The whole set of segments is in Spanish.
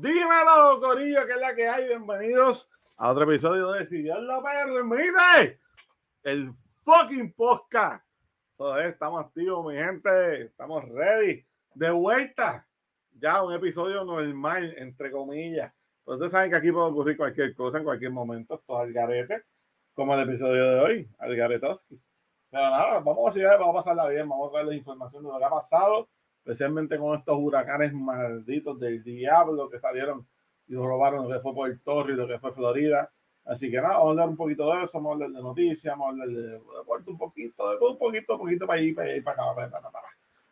Dímelo, Corillo, que es la que hay. Bienvenidos a otro episodio de Si Dios lo permite. El fucking podcast. estamos activos, mi gente. Estamos ready. De vuelta. Ya un episodio normal, entre comillas. Entonces saben que aquí puede ocurrir cualquier cosa en cualquier momento. Todo al garete. Como el episodio de hoy, al garetoski. Pero nada, vamos a, vamos a pasarla bien. Vamos a darles información de lo que ha pasado especialmente con estos huracanes malditos del diablo que salieron y robaron lo que fue Puerto Rico, lo que fue Florida. Así que nada, vamos a hablar un poquito de eso, vamos a hablar de noticias, vamos a hablar de deporte un poquito, de un poquito, un poquito para allí, para para acá, para para acá.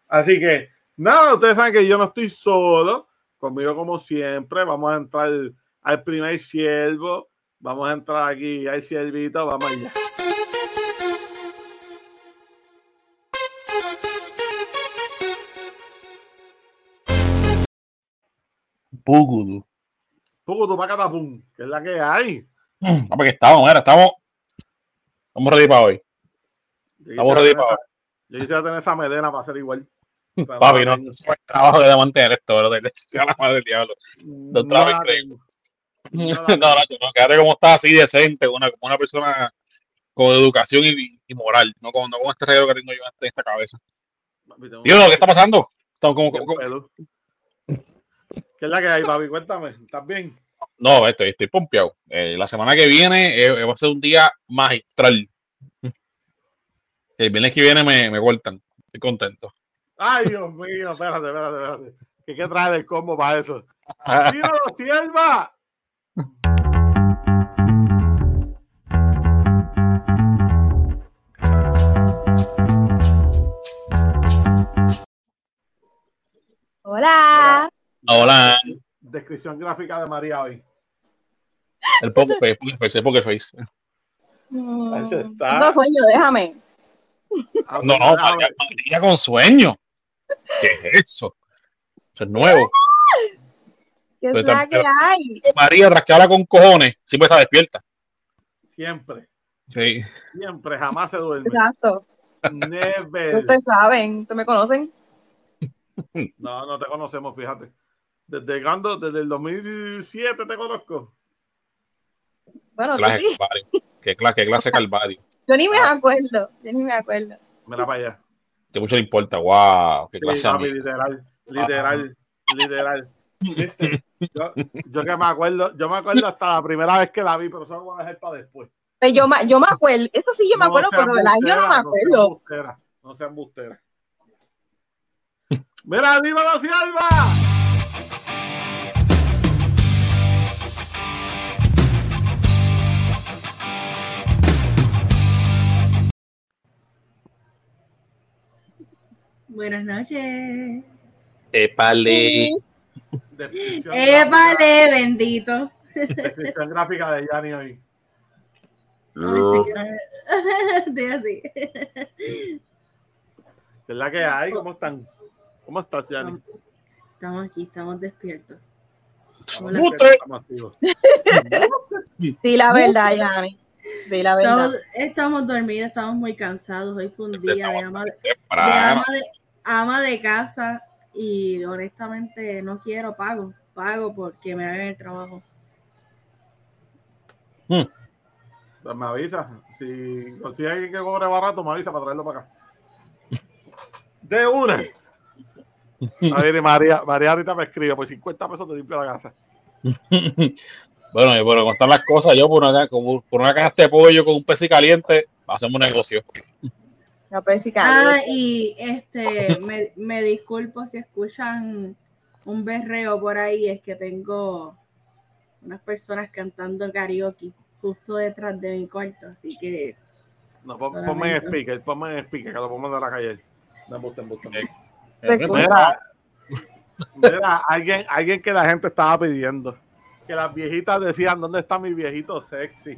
Así que nada, ustedes saben que yo no estoy solo, conmigo como siempre, vamos a entrar al primer siervo, vamos a entrar aquí al siervito, vamos allá. Pugudu. Pugudu para Catapum, que es la que hay. Mm, porque estamos, era, estamos, estamos ready para hoy. Estamos ready para hoy. Yo quisiera tener esa medena para hacer igual. Papi, no, no es trabajo de mantener esto, ¿verdad? De la madre del diablo. Trabajo increíble. No, no, no, quédate como está así decente, una, como una persona con educación y, y moral, no con, no con este regalo que tengo yo en esta cabeza. Tío, ¿qué está pasando? Estamos como, como, ¿Qué es la que hay, papi? Cuéntame, ¿estás bien? No, estoy, estoy pompeado. Eh, la semana que viene eh, va a ser un día magistral. El viernes que viene me, me vueltan. Estoy contento. Ay, Dios mío, espérate, espérate, espérate. ¿Qué, qué trae del combo para eso? ¡Tíralo, sierva! Hola. Hola. Descripción gráfica de María hoy. El poker face, poker face, el poker face. Mm, está. sueño, déjame. Ah, no, no, María, María, con sueño. ¿Qué es eso? Eso es nuevo. ¿Qué es la que hay? María, rascala con cojones, siempre está despierta. Siempre. Sí. Siempre, jamás se duerme. Exacto. Never. Ustedes saben, ¿ustedes me conocen? No, no te conocemos, fíjate. Desde cuando, desde el 2007 te conozco. Bueno, clase sí. ¿Qué, clase, qué clase calvario. Yo ni me ah. acuerdo, yo ni me acuerdo. Mira para allá. Que mucho le importa, wow, qué clase. Sí, papi, literal, literal, literal. Yo, yo, que me acuerdo, yo me acuerdo hasta la primera vez que la vi, pero eso lo voy a dejar para después. Pero yo, yo me acuerdo, eso sí yo me acuerdo, pero el año no me acuerdo. No sean busteras. No sean Mira, dímelo, Silva. Buenas noches. Épale. Épale, bendito. Descripción gráfica de Yanni hoy. Estoy así. ¿Qué es la que hay? ¿Cómo están? ¿Cómo estás, Yanni? Estamos aquí, estamos despiertos. Sí, la verdad, Yanni. Sí, la verdad. Estamos, estamos, dormidos, estamos muy cansados. Hoy fue un día de ama de, de, ama de, ama de casa y honestamente no quiero pago, pago porque me hagan el trabajo. Hmm. Pues me avisa, si consigue alguien que cobre barato, me avisa para traerlo para acá. De una. A ver, María, María ahorita me escribe, por 50 pesos te limpio la casa. bueno, y por contar las cosas, yo por una, por una caja de pollo con un pez caliente, hacemos un negocio. Ah, y este, me, me, disculpo si escuchan un berreo por ahí, es que tengo unas personas cantando karaoke justo detrás de mi cuarto, así que. No, ponme en speaker, ponme en speaker, que lo pongo de la calle. Me gusta, me gusta. Mira, mira, alguien, alguien que la gente estaba pidiendo, que las viejitas decían, ¿dónde está mi viejito sexy?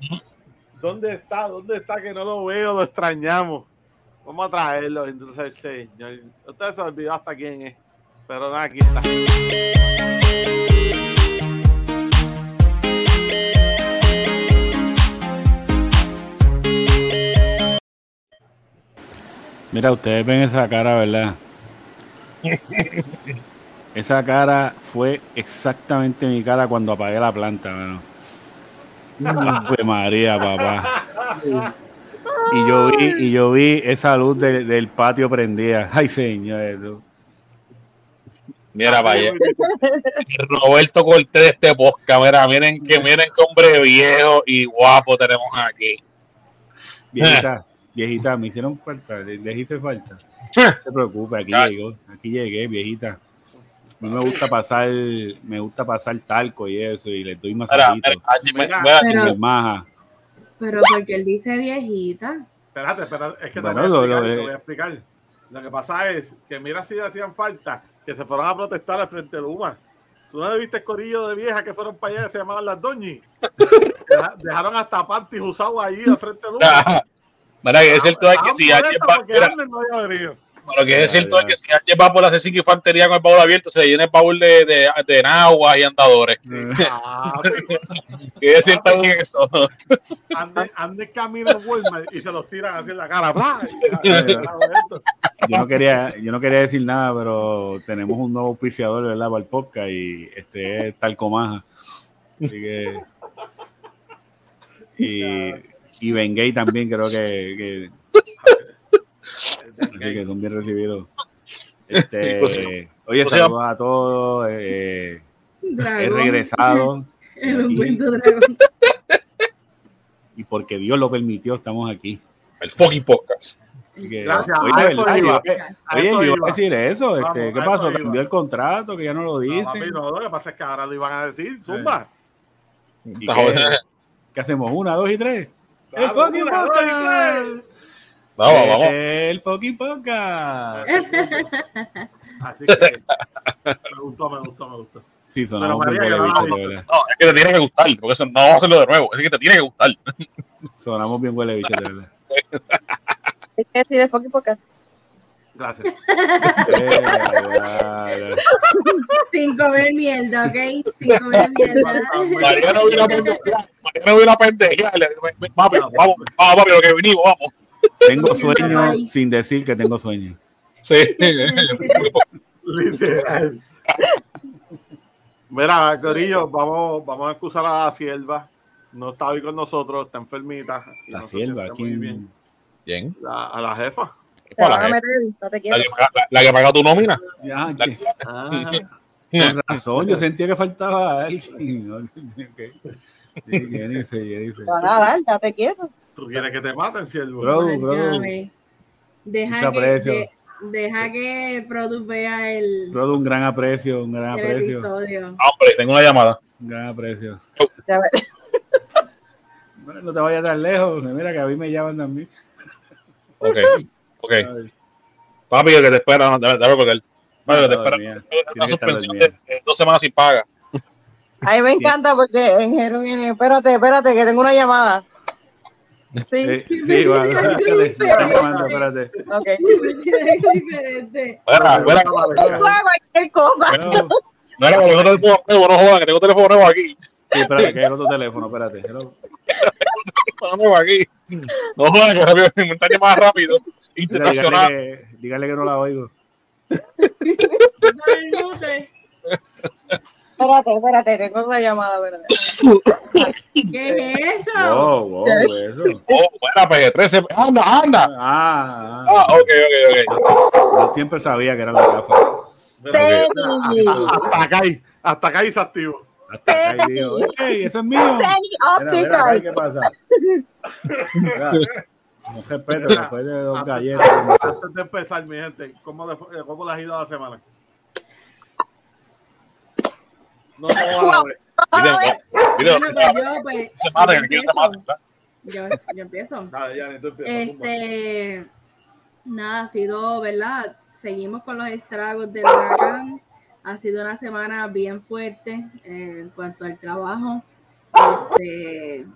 ¿Dónde está? ¿Dónde está? Que no lo veo, lo extrañamos. Vamos a traerlo, entonces, señor. Usted se olvidó hasta quién es. Pero nada, aquí está. Mira, ustedes ven esa cara, ¿verdad? esa cara fue exactamente mi cara cuando apagué la planta, mano. María, papá. Y yo vi, y yo vi esa luz del patio prendida. Ay, señor. Mira, vaya. Roberto Cortés de este podcast. Mira, miren que miren qué hombre viejo y guapo tenemos aquí. Viejita, viejita, me hicieron falta, les hice falta. No se preocupe, aquí llegó, aquí llegué, viejita. A mí me gusta pasar, me gusta pasar talco y eso, y le doy masajitos. Pero, pero porque él dice viejita. Espérate, espérate, es que te, voy, a explicar, te voy a explicar. Lo que pasa es que mira si hacían falta que se fueron a protestar al frente de Luma. ¿Tú no viste el corillo de viejas que fueron para allá que se llamaban las doñis? Dejaron hasta panties usados ahí al frente de Luma. Mira, es cierto que si alguien va, lo que es cierto es que si alguien va por la C5 Infantería con el baúl abierto, se llena el baúl de, de, de naguas y andadores. Ah, ¿Qué es cierto en eso? Ande, ande camino Walmart y se los tiran así en la cara. yo, no quería, yo no quería decir nada, pero tenemos un nuevo auspiciador ¿verdad? para el podcast y este es Talcomaja. Así que. Y, y Bengay también creo que, que Así que son bien recibidos. Este, oye, saludos a todos. Eh, he regresado. El dragón. Y porque Dios lo permitió, estamos aquí. El fucking podcast. Gracias. Oye, verdad, yo, oye, yo iba a decir eso. Este, ¿Qué pasó? ¿Cambió el contrato? Que ya no lo dice. No, lo que pasa es que ahora lo iban a decir. Zumba. qué, hacemos? ¿Una, dos y tres? el fucking podcast. Vamos, vamos. El fucking podcast. Así que me gustó, me gustó, me gustó. Sí, sonamos bien huele bicho, de verdad. No, es que te tiene que gustar, porque eso no vamos a hacerlo de nuevo, es que te tiene que gustar. Sonamos bien huele bicho, de verdad. ¿Qué decir el fucking podcast? Gracias. Sin comer mierda, ¿ok? Sin comer mierda. María no vino a pendejear. María no vino a pendejear. Vamos, vamos, vamos, lo que venimos, vamos. Tengo sueño sin decir que tengo sueño. Sí. Literal. Mira, Corillo, vamos, vamos a excusar a la sierva. No está hoy con nosotros, está enfermita. La sierva, ¿quién? Bien. bien. La, a la jefa. La, la, la, que paga tu nómina. Ya, ah, con razón, yo sentía que faltaba alguien. Okay. Jennifer, Jennifer. Nada, ya te quiero. ¿Tú quieres que te maten, siervo? Bro, bro. Deja que, deja que Product vea el. Product, un gran aprecio, un gran aprecio. Hombre, tengo una llamada. Un gran aprecio. bueno, no te vayas tan lejos. Mira que a mí me llaman también. Ok, ok. Papi, que te espera, debe porque él. Vale, te espera. Una suspensión de dos semanas sin paga. A mí me encanta porque en Jerusalén, espérate, espérate, que tengo una llamada. Sí, eh, sí, sí, bueno, espérate. Ok. diferente. Bueno, bueno, cualquier cosa. No era que tengo teléfono nuevo, no jodan, que tengo teléfono nuevo aquí. Sí, espérate, que hay otro teléfono, espérate. Teléfono nuevo aquí. No jodan, que rápido, más rápido. Internacional. Dígale que, dígale que no la oigo. Espérate, espérate, tengo una llamada, ¿verdad? ¿Qué es eso? Wow, wow, eso. Oh, bueno, pues 13. Anda, anda. Ah, ah. ah ok, ok, ok. Yo siempre sabía que era la gafa. Hasta acá, hasta acá se activo. Hasta acá digo, ¡Ey, eso es mío! Mira, mira, ¿qué pasa? No respeto, después de dos galletas. Antes de empezar, mi gente, ¿cómo, cómo les ha ido la semana? No, no, Yo, yo empiezo. Este, nada, ha sido, ¿verdad? Seguimos con los estragos del huracán. Ha sido una semana bien fuerte eh, en cuanto al trabajo. Este,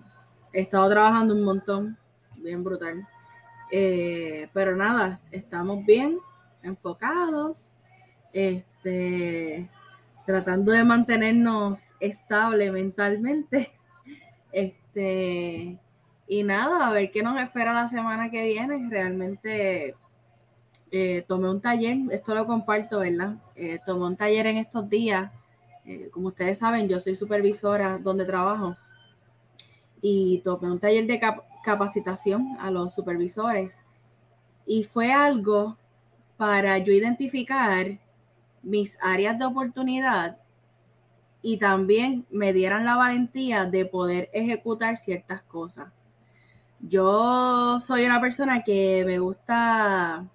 he estado trabajando un montón, bien brutal. Eh, pero nada, estamos bien enfocados. Este, tratando de mantenernos estable mentalmente. Este, y nada, a ver qué nos espera la semana que viene. Realmente eh, tomé un taller, esto lo comparto, ¿verdad? Eh, tomé un taller en estos días. Eh, como ustedes saben, yo soy supervisora donde trabajo y tomé un taller de capacitación a los supervisores y fue algo para yo identificar mis áreas de oportunidad y también me dieran la valentía de poder ejecutar ciertas cosas. Yo soy una persona que me gusta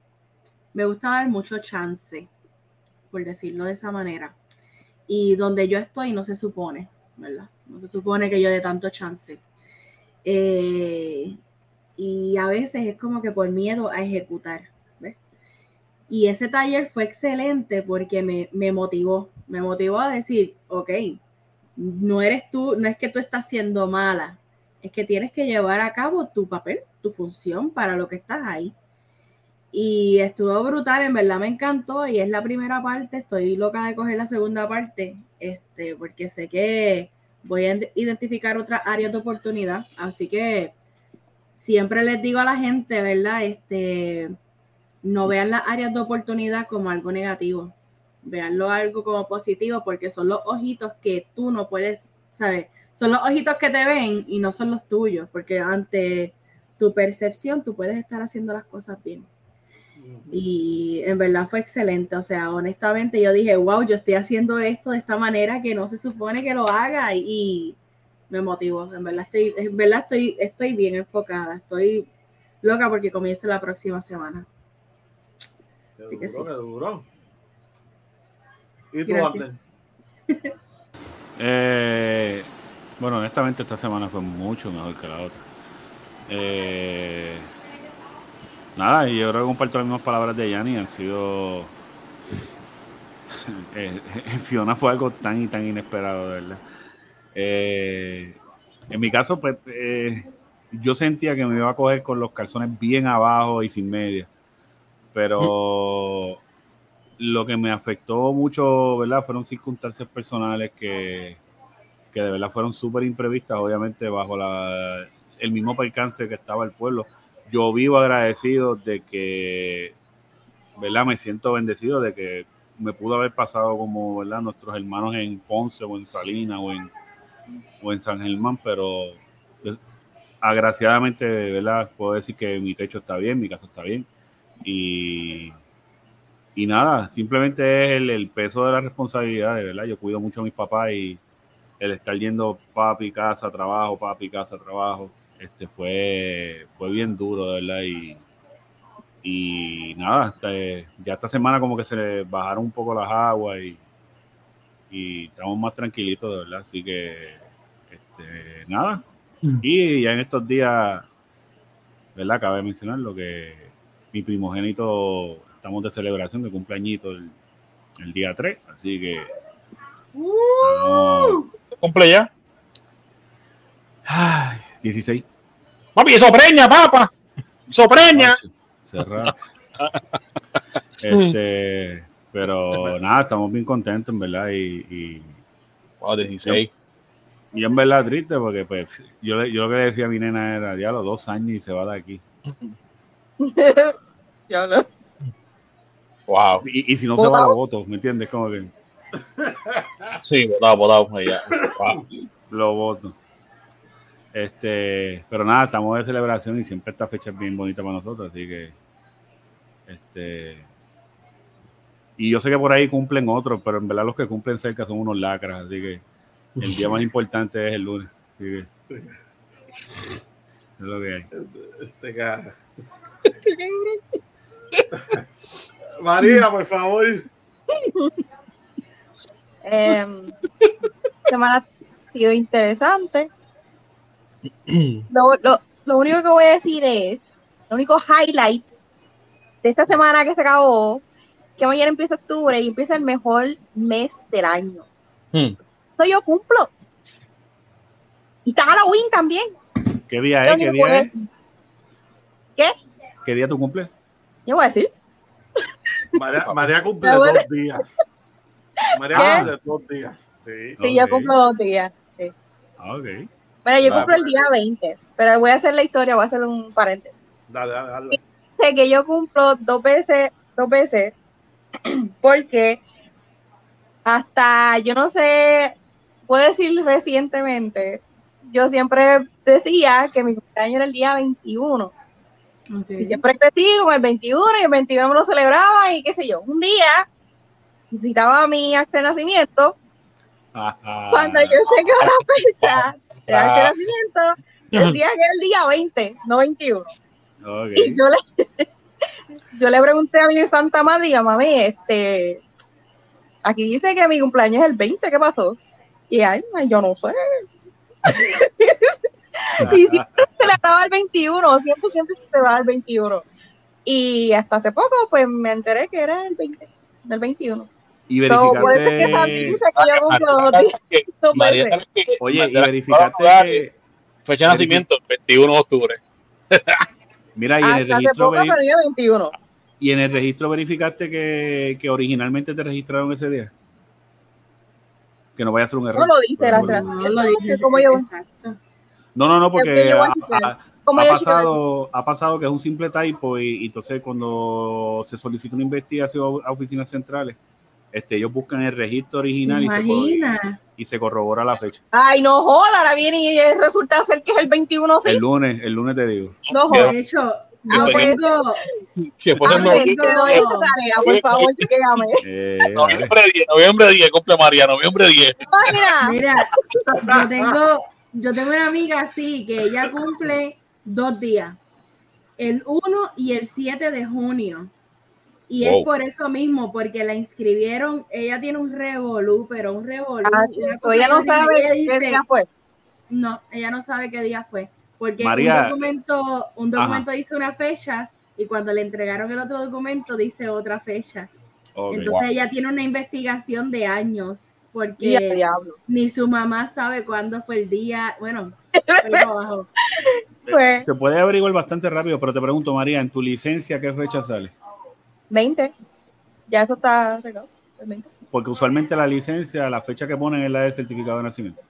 me gusta dar mucho chance, por decirlo de esa manera. Y donde yo estoy no se supone, ¿verdad? No se supone que yo dé tanto chance. Eh, y a veces es como que por miedo a ejecutar. Y ese taller fue excelente porque me, me, motivó, me motivó a decir, ok, no eres tú, no es que tú estás siendo mala, es que tienes que llevar a cabo tu papel, tu función para lo que estás ahí. Y estuvo brutal, en verdad me encantó y es la primera parte, estoy loca de coger la segunda parte, este, porque sé que voy a identificar otras áreas de oportunidad, así que siempre les digo a la gente, ¿verdad? Este, no vean las áreas de oportunidad como algo negativo, veanlo algo como positivo, porque son los ojitos que tú no puedes, ¿sabes? Son los ojitos que te ven y no son los tuyos, porque ante tu percepción tú puedes estar haciendo las cosas bien. Y en verdad fue excelente. O sea, honestamente yo dije, wow, yo estoy haciendo esto de esta manera que no se supone que lo haga y, me motivó. En verdad estoy, en verdad estoy, estoy bien enfocada. Estoy loca porque comienza la próxima semana. Qué duro, duro. ¿Y tú, eh, bueno, honestamente esta semana fue mucho mejor que la otra. Eh, Nada, y yo creo que comparto las mismas palabras de Yanni, han sido... Eh, en Fiona fue algo tan y tan inesperado, de verdad. Eh, en mi caso, pues, eh, yo sentía que me iba a coger con los calzones bien abajo y sin media. Pero lo que me afectó mucho, ¿verdad? Fueron circunstancias personales que, que de verdad fueron súper imprevistas, obviamente bajo la, el mismo percance que estaba el pueblo yo vivo agradecido de que, ¿verdad? Me siento bendecido de que me pudo haber pasado como, ¿verdad? Nuestros hermanos en Ponce o en Salinas o en, o en San Germán, pero pues, agraciadamente, ¿verdad? Puedo decir que mi techo está bien, mi casa está bien. Y, y nada, simplemente es el, el peso de la responsabilidad, ¿verdad? Yo cuido mucho a mis papás y el estar yendo papi, casa, trabajo, papi, casa, trabajo este fue, fue bien duro, de verdad, y, y nada, ya esta semana como que se le bajaron un poco las aguas y, y estamos más tranquilitos, de verdad, así que este, nada, mm. y ya en estos días, ¿verdad? Cabe mencionar lo que mi primogénito, estamos de celebración de cumpleañito el, el día 3, así que... Uh, ¿Cumple ya? Ay, 16. Papi, eso preña, papá. Eso preña. este, pero nada, estamos bien contentos, en verdad. Y, y wow, 16. Y en verdad triste porque pues yo, yo lo que le decía a mi nena era, ya los dos años y se va de aquí. Wow. Y, y si no se va, lo voto, ¿me entiendes? Como que... Sí, votado, votado. Wow. Lo voto. Este, pero nada, estamos de celebración y siempre esta fecha es bien bonita para nosotros, así que este y yo sé que por ahí cumplen otros, pero en verdad los que cumplen cerca son unos lacras, así que el día más importante es el lunes. Así que, es lo que hay. Este cara. María, por favor. Eh, semana ha sido interesante. lo, lo, único que voy a decir es, lo único highlight de esta semana que se acabó, que mañana empieza octubre y empieza el mejor mes del año. Hmm. yo cumplo. Y está Halloween también. ¿Qué día es? ¿Qué día es? ¿Qué? ¿Qué día tú cumples? Yo voy a decir. María, María cumple dos días. María cumple dos días. Sí, sí yo cumplo dos días. Sí. Ah, ok. Pero yo cumplo el día 20. Pero voy a hacer la historia, voy a hacer un paréntesis. Dale, dale, dale. Sé que yo cumplo dos veces dos veces, porque hasta, yo no sé, puedo decir recientemente, yo siempre decía que mi cumpleaños era el día 21. Y siempre crecí con el 21 y el 21 me lo celebraba y qué sé yo. Un día necesitaba mi acta de nacimiento. Cuando yo que la fecha de acta de nacimiento, decía que era el día 20, no 21. Y yo le, yo le pregunté a mi santa madre, mami, este, aquí dice que mi cumpleaños es el 20, ¿qué pasó? Y ay, yo no sé. y siempre celebraba el 21, siempre, siempre se celebraba el 21. Y hasta hace poco, pues me enteré que era el 20, el 21. Y verificaste. Oye, y verificaste. Fecha de nacimiento, 21 de octubre. Mira, y en el registro. 21. ¿Y en el registro verificaste que, que originalmente te registraron ese día? que no vaya a ser un error. No lo dice la no lo dice. No, no, no, porque ha, pasado, ha pasado que es un simple typo y, entonces cuando se solicita una investigación a oficinas centrales, este, ellos buscan el registro original y se, y se, corrobora la fecha. Ay, no joda, ahora viene y resulta ser que es el 21, ¿sí? El lunes, el lunes te digo. No joda. De hecho, tengo... Que por favor, eh, noviembre 10, noviembre 10, cumple María, noviembre 10. Mira, mira, yo tengo, yo tengo una amiga así que ella cumple dos días, el 1 y el 7 de junio. Y es por eso mismo, porque la inscribieron, ella tiene un revolú, pero un revolú. Ah, ella no sabe qué día fue. No, ella no sabe qué día fue. Porque un documento, un documento dice una fecha y cuando le entregaron el otro documento dice otra fecha. Entonces ella tiene una investigación de años porque ni su mamá sabe cuándo fue el día. Bueno, pues, se puede averiguar bastante rápido, pero te pregunto, María, ¿en tu licencia qué fecha sale? 20. Ya eso está Porque usualmente la licencia, la fecha que ponen es la del certificado de nacimiento.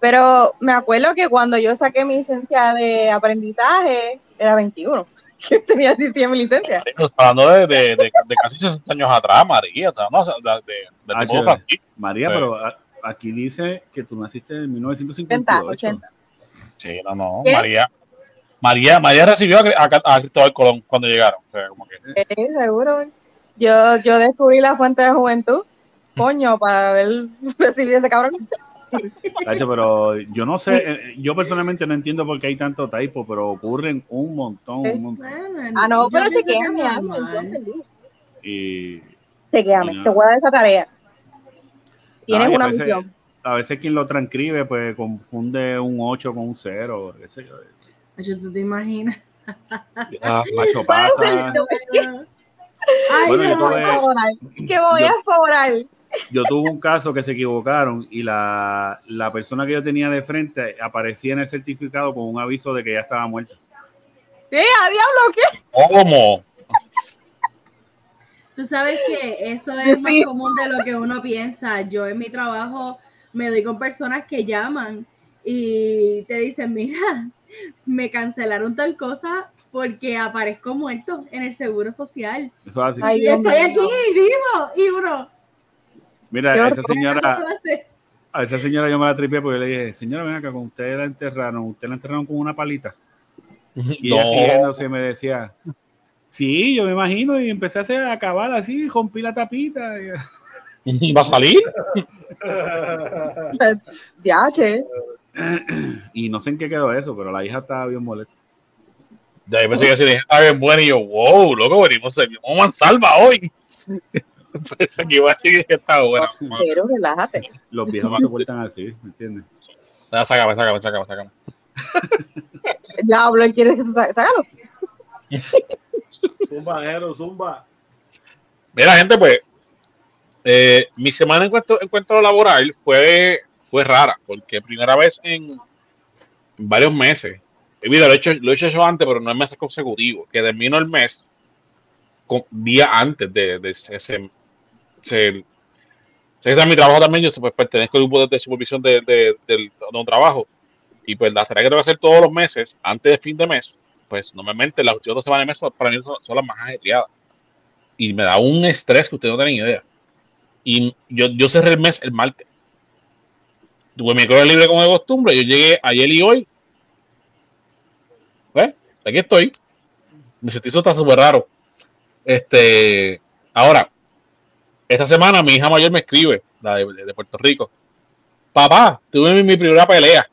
Pero me acuerdo que cuando yo saqué mi licencia de aprendizaje, era 21. Que tenía 10 mi licencia. hablando de, de, de, casi 60 años atrás, María. No, de, de, ah, María, pero aquí dice que tú naciste en 1958. 80. Sí, no, no. María. María, María recibió a, Cristóbal Colón cuando llegaron. O sea, como que... Sí, seguro. Yo, yo descubrí la fuente de juventud, coño, para haber recibido ese cabrón pero yo no sé, eh, yo personalmente no entiendo por qué hay tanto typo, pero ocurren un montón, un montón. Ah, no, pero chequeame algo, Y. Chequeame, te voy a dar esa tarea. Tienes una misión. A veces quien lo transcribe, pues confunde un 8 con un 0. Ese, ¿Tú te imaginas? Ah, macho pasa. Ay, bueno, no, voy a que voy a favorar yo tuve un caso que se equivocaron y la, la, persona que yo tenía de frente aparecía en el certificado con un aviso de que ya estaba muerta. ¿Qué? ¿A diablo qué? ¿Cómo? Tú sabes que eso es más común de lo que uno piensa. Yo en mi trabajo me doy con personas que llaman y te dicen, mira, me cancelaron tal cosa porque aparezco muerto en el seguro social. Eso así. y estoy aquí vivo y uno, Mira, a esa señora, a esa señora yo me la tripié porque le dije, señora, ven acá, con usted la enterraron, usted la enterraron con una palita. Y ella riéndose me decía, sí, yo me imagino, y empecé a hacer acabar así, rompí la tapita. ¿Va a salir? ya, che. Y no sé en qué quedó eso, pero la hija estaba bien molesta. Ya, yo pensé que si la hija estaba bien buena y yo, wow, loco, venimos, venimos mansalva hoy. Pensé que iba a decir que estaba bueno. Pero relájate. Los viejos no se vueltan así, ¿me entiendes? Ya, sácame, sácame, sácame, sácame. ya hablo, ¿quieres que se sácalo? zumba, Jero, zumba. Mira, gente, pues, eh, mi semana en encuentro, encuentro laboral fue, fue rara, porque primera vez en varios meses. Mira, lo he hecho, lo he hecho yo antes, pero no es meses consecutivos. Que termino el mes día antes de, de ese, ese, ese, ese, mi trabajo también, yo pues, pertenezco al grupo de, supervisión de, de, de, trabajo y pues las tareas que tengo que hacer todos los meses, antes de fin de mes, pues normalmente las últimas dos semanas de mes para mí son, las más ajetreadas. y me da un estrés que usted no tiene ni idea. Y yo, yo cerré el mes el martes. Tuve mi correo libre como de costumbre. Yo llegué ayer y hoy. Pues, aquí estoy. Me sentí eso está súper raro. Este, ahora, esta semana mi hija mayor me escribe, la de, Puerto Rico. Papá, tuve mi, primera pelea.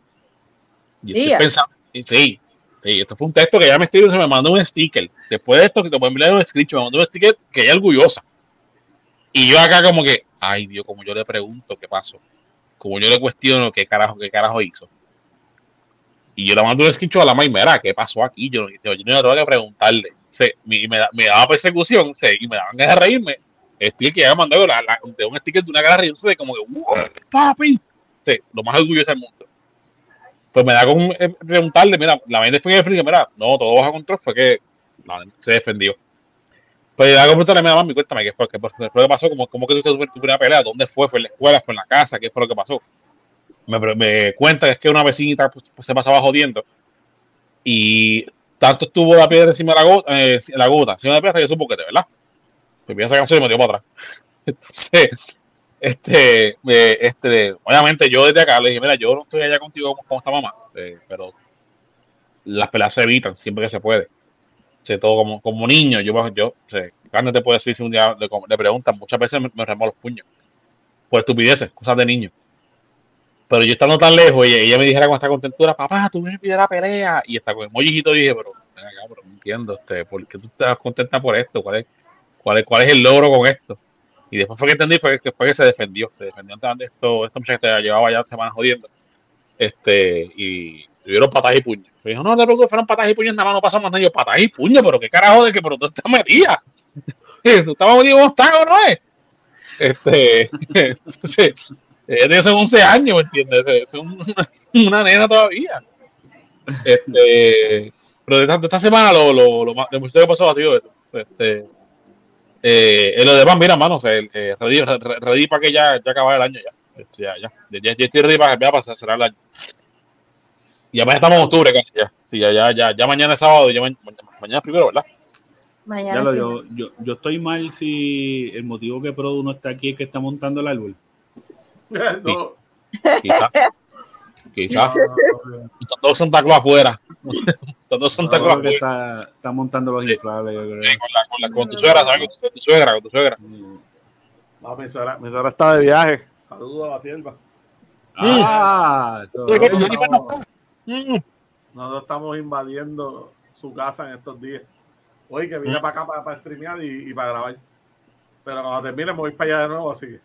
Y estoy pensando, sí, Sí, esto fue un texto que ella me escribió y se me mandó un sticker. Después de esto, que te pueden enviar un screenshot, me mandó un sticker que ella es orgullosa. Y yo acá como que, ay Dios, como yo le pregunto qué pasó. Como yo le cuestiono qué carajo, qué carajo hizo. Y yo le mando un screenshot a la Maimera, ¿qué pasó aquí? Yo, yo, yo no tengo que preguntarle. y me, me, daba persecución, y me daban ganas de reírme. Sticker que ella me mandó la, de un sticker de una riéndose de como que, papi. Sí, lo más orgulloso del mundo pues me da con eh, preguntarle, mira, la mente después que explica, mira, no, todo bajo control, fue que se defendió. Pues le da con preguntarle, mira, mami, cuéntame, ¿qué fue, qué fue, qué que pasó? ¿Cómo, ¿Cómo, que tú tu primera pelea? ¿Dónde fue? ¿Fue en la escuela? ¿Fue en la casa? ¿Qué fue lo que pasó? Me, me cuenta que es que una vecinita pues, pues, se pasaba jodiendo y tanto estuvo la piedra encima de la gota, eh, la gota encima de la piedra que supo que te, ¿verdad? Pues piensa que se me dio para atrás. Entonces, este, este, obviamente yo desde acá le dije, mira, yo no estoy allá contigo como, esta mamá, eh, pero las peleas se evitan siempre que se puede. sé todo como, como niño, yo, yo sé, carne te puede decir si un día le, preguntan, muchas veces me, me remo los puños por estupideces, cosas de niño. Pero yo estando tan lejos, y ella me dijera con esta contentura, papá, tú vienes a la pelea, y está con el mojito dije, pero, acá, pero no entiendo, este, ¿por qué tú estás contenta por esto? ¿Cuál es, cuál es, el logro con esto? Y después fue que entendí fue que, fue que se defendió. Se defendió ante esto, esta muchacha que llevaba ya semanas jodiendo. Este, y tuvieron patas y puños. Me dijo, no, no te fueron patas y puños, nada más no pasamos nada. Yo, patas y puños, pero qué carajo de que pero tú estás metida. tú estabas metido un ¿no es? Este, entonces, ella tiene 11 años, ¿me entiendes? Es una, nena todavía. Este, pero de esta, esta semana lo, lo, lo más, de que pasó ha sido esto. Este, eh, en lo demás, mira, mano, eh, ready, para que ya, ya acabe el año ya. Ya, ya, ya, ya estoy ready para, para cerrar el año. Y ya estamos en octubre casi ya. Sí, ya, ya, ya, ya mañana es sábado, ya mañana, mañana es primero, ¿verdad? Mañana. Ya yo, yo, yo, estoy mal si el motivo que Produ no está aquí es que está montando el árbol. no. Quizás. Quizás. Todos Santa Claus afuera. Santa Claus afuera. Está, está, montando los inflables, yo creo. con, la, con, la, con, tu suegra, ¿sabes? Con tu, suegra, con tu suegra. No, mi suegra, mi suegra está de viaje. Saludos a la sierva. Ah, eso, mm. Nosotros estamos invadiendo su casa en estos días. Hoy que vine mm. para acá para, para streamear y, y, para grabar. Pero cuando termine me voy para allá de nuevo, así que.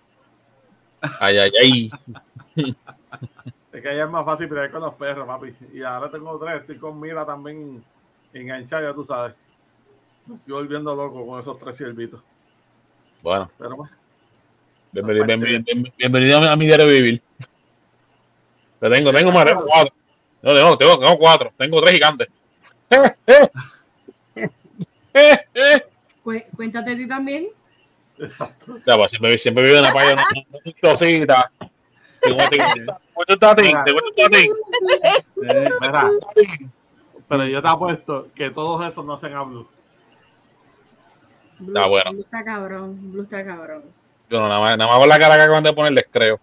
Ay, ay, ay. Es que allá es más fácil pelear con los perros, papi. Y ahora tengo tres, estoy con Mira también enganchada, ya tú sabes. Me estoy volviendo loco con esos tres siervitos. Bueno. Pero. Bienvenido, bienvenido, bienvenido, a mi diario vivir. Te tengo, tengo más, tengo cuatro. No, no, tengo, tengo cuatro. Tengo tres gigantes. Cuéntate a ti también. Exacto. Ya, pues, siempre, siempre vive en la playa, una, una cosita. Pero yo te apuesto que todos esos no hacen a Blue. está bueno. Blue está cabrón. Blue está cabrón. Yo no, nada más, nada más con la cara que acaban de ponerle creo.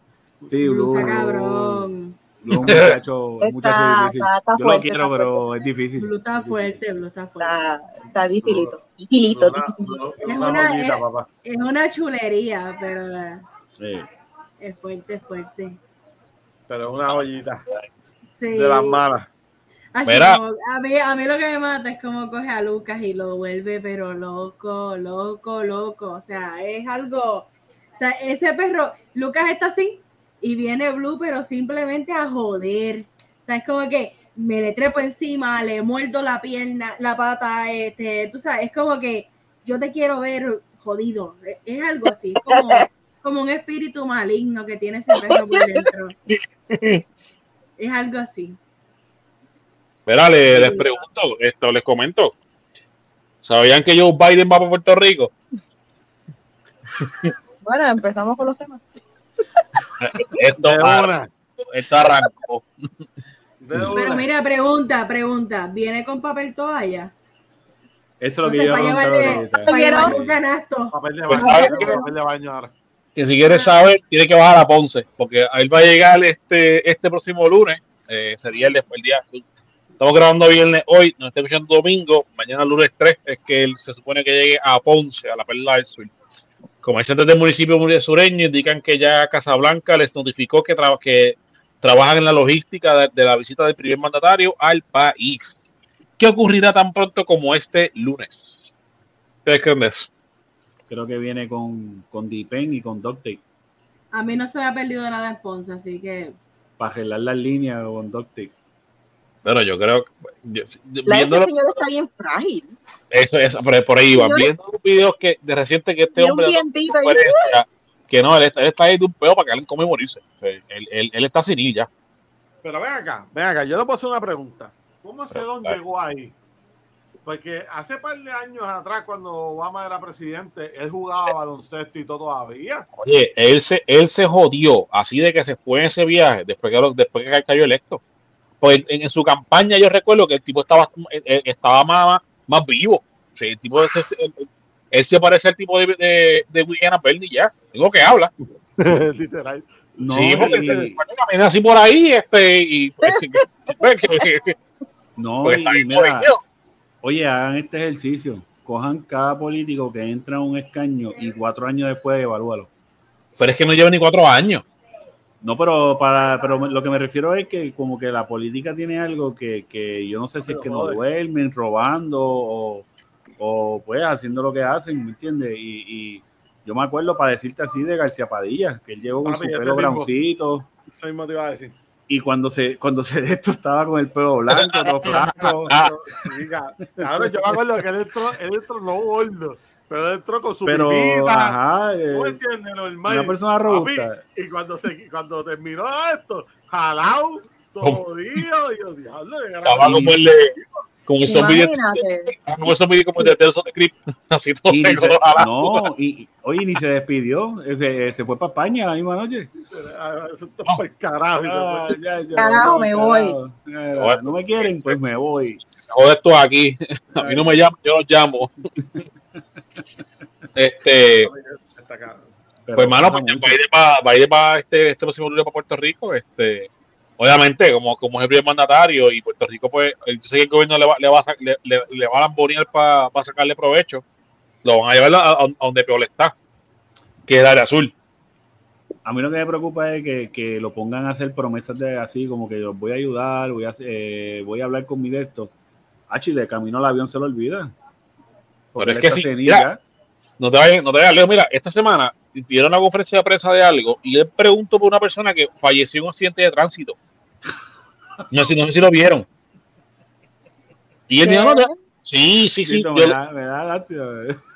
Sí, Blue, Blue está cabrón. Blue, muchacho, está, muchacho difícil. Está, está yo fuerte, lo quiero, pero es difícil. Blue está fuerte, Blue está fuerte. Está, está difícil. Difícil. Es, una, es, es una chulería, pero. Sí. Es fuerte, es fuerte. Pero una ollita. Sí. De las malas. a, mí, a mí lo que me mata es como coge a Lucas y lo vuelve, pero loco, loco, loco. O sea, es algo. O sea, ese perro, Lucas está así y viene Blue, pero simplemente a joder. O sea, es como que me le trepo encima, le muerdo la pierna, la pata, este, tú sabes, es como que yo te quiero ver jodido. Es algo así, como como un espíritu maligno que tiene ese perro por dentro. es algo así. Mira, les, pregunto, esto les comento. ¿Sabían que Joe Biden va para Puerto Rico? Bueno, empezamos con los temas. esto, arrancó, esto arrancó. Pero mira, pregunta, pregunta. ¿Viene con papel toalla? Eso es lo que yo Papel de pues, baño. ahora. Que si quieres saber, tiene que bajar a Ponce, porque ahí va a llegar este, este próximo lunes, eh, sería el, el día. Estamos grabando viernes hoy, nos está escuchando domingo, mañana lunes 3 es que él se supone que llegue a Ponce, a la Perla del Sur. Comerciantes del municipio sureño indican que ya Casablanca les notificó que, que trabajan en la logística de, la visita del primer mandatario al país. ¿Qué ocurrirá tan pronto como este lunes? ¿Qué creen de eso? Creo que viene con, con Dipen y con Doctate. A mí no se me ha perdido nada en Ponce, así que. Para gelar las líneas con Doctate. Pero yo creo que. Viendo señor está bien frágil. Eso es, por ahí va. Viendo los videos que, de reciente que este hombre. que no, él está, él está ahí de un peo para que alguien come y morirse. él, él, él, está sin ir ya. Pero ven acá, ven acá, yo le puedo hacer una pregunta. ¿Cómo ese don llegó ahí? Porque hace par de años atrás, cuando Obama era presidente, él jugaba baloncesto y todo todavía. Oye, él se, él se jodió así de que se fue en ese viaje después que, después que cayó electo. Pues en, su campaña yo recuerdo que el tipo estaba, eh, eh, estaba más, más vivo. el tipo ese, él, se parece al tipo de, de, de William Bernie ya. Digo que habla. Literal. No, sí, porque y... camina así por ahí, este, y pues, no, pues, y mira, oye, hagan este ejercicio. Cojan cada político que entra a un escaño y cuatro años después evalúalo. Pero es que no lleva ni cuatro años. No, pero para pero lo que me refiero es que como que la política tiene algo que, que yo no sé si es que no duermen, robando o, o, pues haciendo lo que hacen, ¿me entiendes? Y, y, yo me acuerdo para decirte así de García Padilla, que él llegó con su pelo browncito. Eso mismo te iba a decir. Y cuando se, cuando se de esto estaba con el pelo blanco, todo flaco. Claro, yo me acuerdo que él entró, él entró no gordo pero entró con su pero, ajá, eh, entiendes? Normal. Una persona robusta. y cuando, se, cuando terminó esto, jalao, todo jodido, y yo, diablo, Estaba como el de, como esos vídeos, como esos vídeos como el de Telson de Crip, así todo y se, No, y oye, ni se despidió, se, se fue para España la misma noche. Eso no. carajo. Ah, ya, ya, carajo, me voy. No me quieren, pues me voy. Se jode esto aquí. A mí no me llaman, yo los llamo. este. Pues, hermano, pues, va a ir para este, este próximo lunes para Puerto Rico. Este, obviamente, como, como es el primer mandatario y Puerto Rico, pues, yo sé que el gobierno le va, le va, a, le, le, va a para, para sacarle provecho. Lo van a llevar a, donde peor está, que es el área azul. A mí lo que me preocupa es que, que, lo pongan a hacer promesas de así, como que los voy a ayudar, voy a, eh, voy a hablar con mi de esto. Ah, de camino al avión se lo olvida. Pero es que si, no te vayas, no te vayas lejos. Mira, esta semana dieron una conferencia de prensa de algo y él preguntó por una persona que falleció en un accidente de tránsito. No sé, no sé si lo vieron. Y él dijo, no, sí, sí, sí. Yo,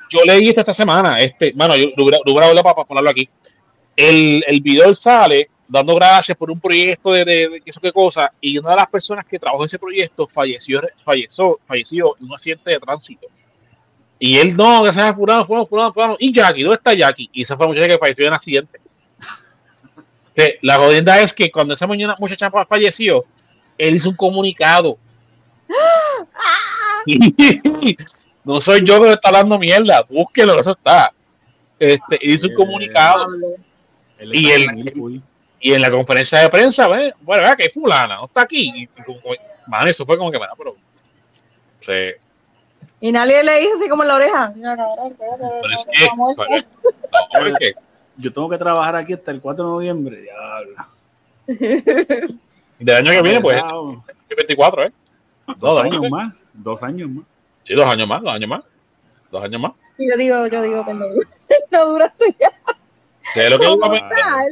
yo, leí esto esta semana. Este, bueno, yo lo hubiera para, ponerlo aquí. El, el video sale dando gracias por un proyecto de, de, de, eso qué cosa, y una de las personas que trabajó en ese proyecto falleció, falleció, falleció en un accidente de tránsito. Y él, no, gracias a Fulano, Fulano, Fulano, Fulano. Y Jackie, ¿dónde está Jackie? Y esa fue la muchacha que falleció en accidente. Que la jodienda es que cuando esa muchacha falleció, él hizo un comunicado. no soy yo que le está hablando mierda, búsquelo, eso está. Este, hizo un comunicado. y, él, y en la conferencia de prensa, bueno, vea que fulana, no está aquí. Y, man, eso fue como que, bueno, pero. Se, y nadie le dice así como en la oreja. Pero es que, no, es que yo tengo que trabajar aquí hasta el 4 de noviembre. Diablo. Del año que viene, pues. El 24, ¿eh? Dos años más. Dos años más. Sí, dos años más, dos años más. Dos años más. Sí, yo digo, yo digo que no, no dura esto ya. ¿Sé lo que dura?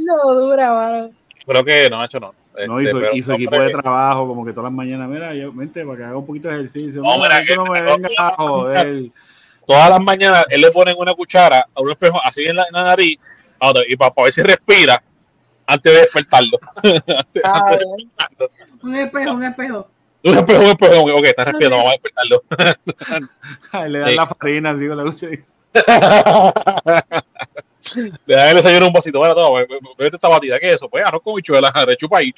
No dura, mano. Creo que no ha hecho no. No, hizo, este, su, equipo de trabajo, como que todas las mañanas, mira, yo, vente para que haga un poquito de ejercicio. No, mira, que, no me venga a joder. Todas las mañanas él le pone una cuchara a un espejo así en la, nariz y para, ver si respira antes de despertarlo. Ah, un espejo, un espejo. Un espejo, un espejo. Ok, está respirando, vamos a despertarlo. le dan la farina, digo, la cuchara. Le da el desayuno un vasito, bueno, todo, vete esta batida, ¿qué es eso? Pues arroz con bichuela, rechupa ahí.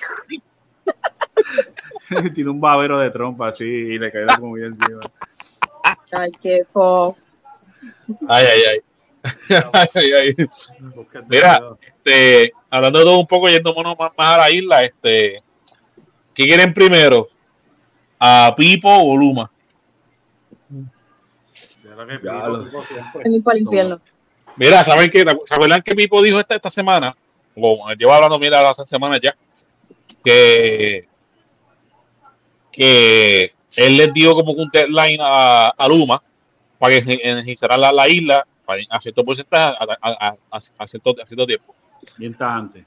Tiene un babero de trompa así y le cae la comida encima. Ay, qué fo. Ay, ay, ay. ay, ay. Mira, este, hablando de todo un poco, yéndonos más, más a la isla, este, ¿qué quieren primero? ¿A Pipo o Luma? Mira, ¿saben qué? ¿Se acuerdan que Pipo dijo esta, esta semana? O llevo hablando, mira, hace semanas ya, que, que él les dio como un deadline a, a Luma para que energizara la, la isla a cierto porcentaje a, a, cierto, cierto, tiempo. Mientras antes.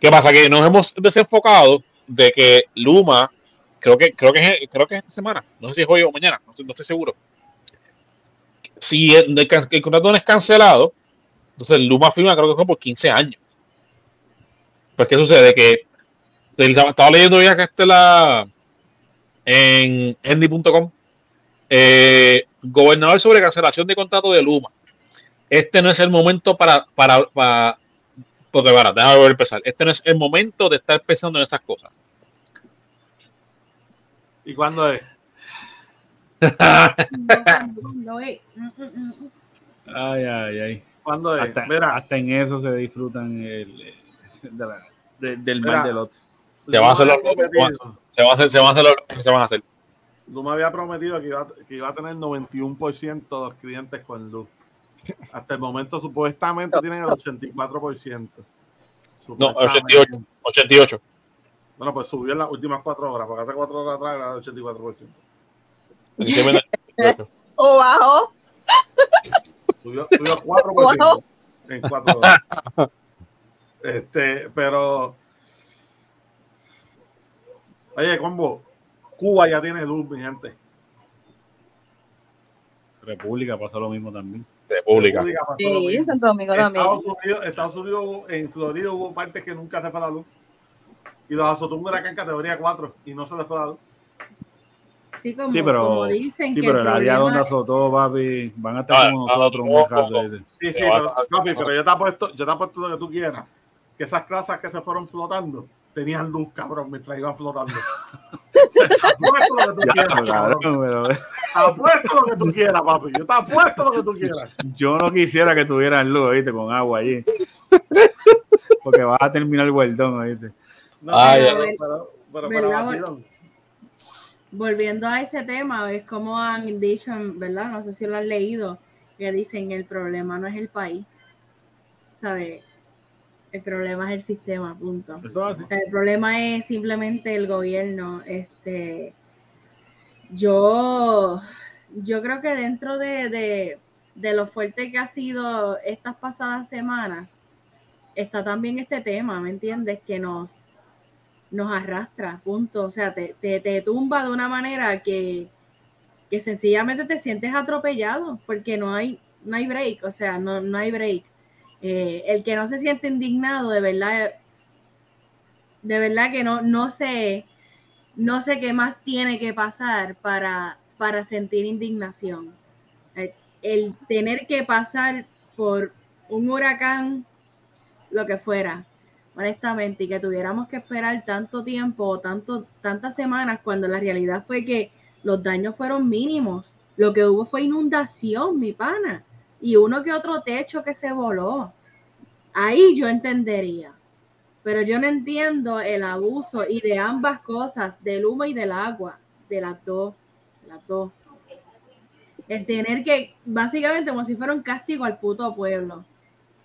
¿Qué pasa? Que nos hemos desenfocado de que Luma, creo que, creo que, creo que es esta semana, no sé si es hoy o mañana, no, estoy seguro. Si el, el, contrato no es cancelado, entonces Luma firma creo que fue por 15 años. Pues, ¿qué sucede? Que estaba leyendo ya que este la en endy.com eh, gobernador sobre cancelación de contrato de Luma. Este no es el momento para, para, para porque para, déjame ver empezar. Este no es el momento de estar pensando en esas cosas. ¿Y cuándo es? ay, ay, ay. ¿Cuándo es? Hasta, hasta en eso se disfrutan el, del mal del otro. Se van a hacer los se van a hacer, se van a hacer los, se van a hacer. me había prometido que iba, que iba a tener 91% de los clientes con luz. Hasta el momento supuestamente tienen el 84%. No, 88. 88. Bueno, pues subió en las últimas cuatro horas, porque hace cuatro horas atrás era el 84%. ¿O bajo? Subió, subió 4% en cuatro horas. Este, pero. Oye, combo, Cuba ya tiene luz, mi gente. República pasa lo mismo también. República. sí, Santo Domingo también. Estados Unidos, Estados Unidos, en Florida hubo partes que nunca se fue la luz. Y los azotó un huracán categoría 4 y no se les fue la luz. Sí, como, sí, pero, como dicen sí, pero el, área donde azotó, papi, van a estar ah, como nosotros. Ah, sí, sí, pero, papi, pero yo te apuesto, yo te apuesto lo que tú quieras. Que esas clases que se fueron flotando tenían luz, cabrón, mientras iban flotando. apuesto lo que tú quieras, cabrón. Apuesto lo que tú quieras, papi. Yo te apuesto lo que tú quieras. Yo no quisiera que tuvieran luz, ¿viste? Con agua allí. Porque vas a terminar el guardón, ¿viste? No, Ay, pero, pero, pero, Volviendo a ese tema, es como han dicho, ¿verdad? No sé si lo han leído, que dicen el problema no es el país, ¿sabes? El problema es el sistema, punto. el problema es simplemente el gobierno. Este, yo, yo creo que dentro de, lo fuerte que ha sido estas pasadas semanas, está también este tema, ¿me entiendes? Que nos, nos arrastra, punto. O sea, te, te, tumba de una manera que, que, sencillamente te sientes atropellado, porque no hay, no hay break, o sea, no, no hay break. Eh, el que no se siente indignado, de verdad, de verdad que no, no sé, no sé qué más tiene que pasar para, para sentir indignación. El, el tener que pasar por un huracán, lo que fuera, honestamente, y que tuviéramos que esperar tanto tiempo, tanto, tantas semanas, cuando la realidad fue que los daños fueron mínimos. Lo que hubo fue inundación, mi pana y uno que otro techo que se voló. Ahí yo entendería. Pero yo no entiendo el abuso y de ambas cosas, del humo y del agua, de las dos, las dos. El tener que, básicamente como si fuera un castigo al puto pueblo.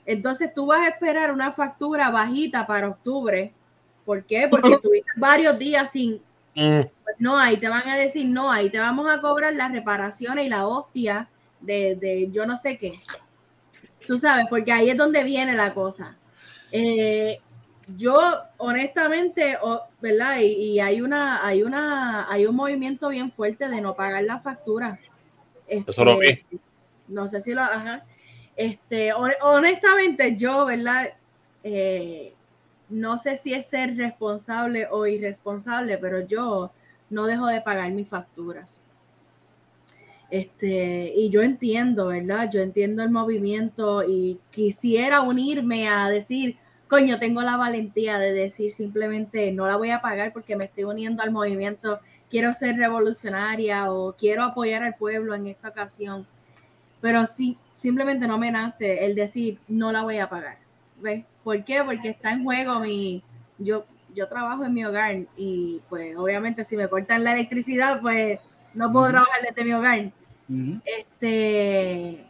Entonces tú vas a esperar una factura bajita para octubre. ¿Por qué? Porque tuviste varios días sin... Mm. no, ahí te van a decir, no, ahí te vamos a cobrar las reparaciones y la hostia de, yo no sé qué. Tú sabes, porque ahí es donde viene la cosa. Eh, yo, honestamente, ¿verdad? Y, hay una, hay una, hay un movimiento bien fuerte de no pagar la factura. Eso lo vi. Este, no sé si lo, ajá. Este, honestamente, yo, ¿verdad? Eh, no sé si es ser responsable o irresponsable, pero yo no dejo de pagar mis facturas. Este, y yo entiendo, ¿verdad? Yo entiendo el movimiento y quisiera unirme a decir, coño, tengo la valentía de decir simplemente no la voy a pagar porque me estoy uniendo al movimiento quiero ser revolucionaria o quiero apoyar al pueblo en esta ocasión, pero sí, simplemente no me nace el decir no la voy a pagar. ¿Ves? ¿Por qué? Porque está en juego mi, yo, yo trabajo en mi hogar y pues obviamente si me cortan la electricidad, pues no puedo trabajar desde mi hogar. Este,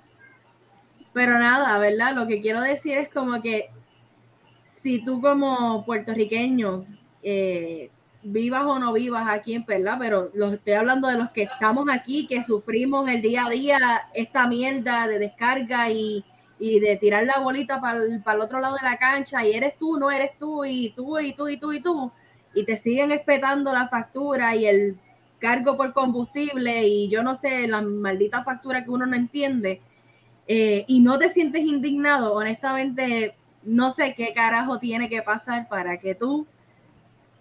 pero nada, ¿verdad? Lo que quiero decir es como que si tú como puertorriqueño eh, vivas o no vivas aquí en Perla, pero los estoy hablando de los que estamos aquí, que sufrimos el día a día esta mierda de descarga y, de tirar la bolita para el otro lado de la cancha y eres tú, no eres tú y tú y tú y tú y tú y te siguen espetando la factura y el cargo por combustible y yo no sé, la maldita factura que uno no entiende eh, y no te sientes indignado, honestamente no sé qué carajo tiene que pasar para que tú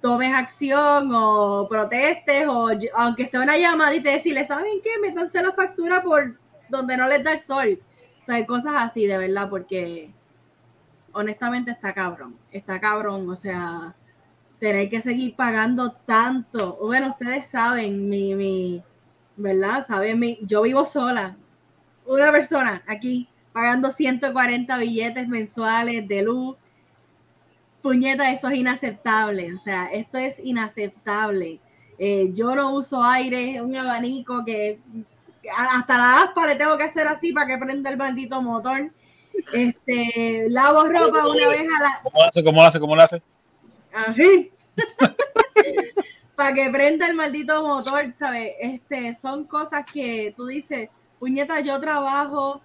tomes acción o protestes o aunque sea una llamadita y decirle, ¿saben qué? Métanse la factura por donde no les da el sol. O sea, cosas así, de verdad, porque honestamente está cabrón, está cabrón, o sea, tener que seguir pagando tanto. Bueno, ustedes saben, mi, mi, ¿verdad? Saben, mi, yo vivo sola, una persona aquí pagando 140 billetes mensuales de luz puñeta, eso es inaceptable. O sea, esto es inaceptable. Eh, yo no uso aire, un abanico que hasta la aspa le tengo que hacer así para que prenda el maldito motor. Este, lavo ropa una vez a la. ¿Cómo lo hace? ¿Cómo lo hace? ¿Cómo lo hace? Así. para que prenda el maldito motor, ¿sabes? Este, son cosas que tú dices, puñeta, yo trabajo,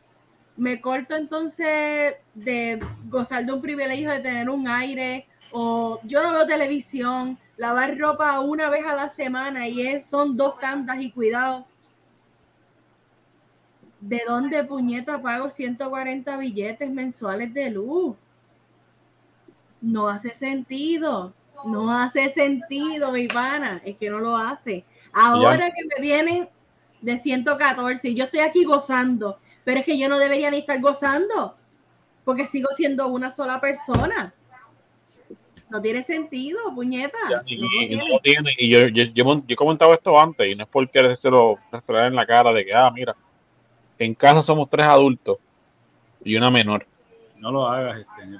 me corto entonces de gozar de un privilegio de tener un aire o yo no veo televisión, lavar ropa una vez a la semana y es, son dos tandas y cuidado. ¿De dónde puñeta pago 140 billetes mensuales de luz? No hace sentido, no hace sentido, mi pana, es que no lo hace. Ahora que me vienen de 114 y yo estoy aquí gozando pero es que yo no debería ni estar gozando, porque sigo siendo una sola persona. No tiene sentido, puñeta. y, no tiene. y yo, yo, yo, he comentado esto antes, y no es porque se lo en la cara de que, ah, mira, en casa somos tres adultos y una menor. No lo hagas, este.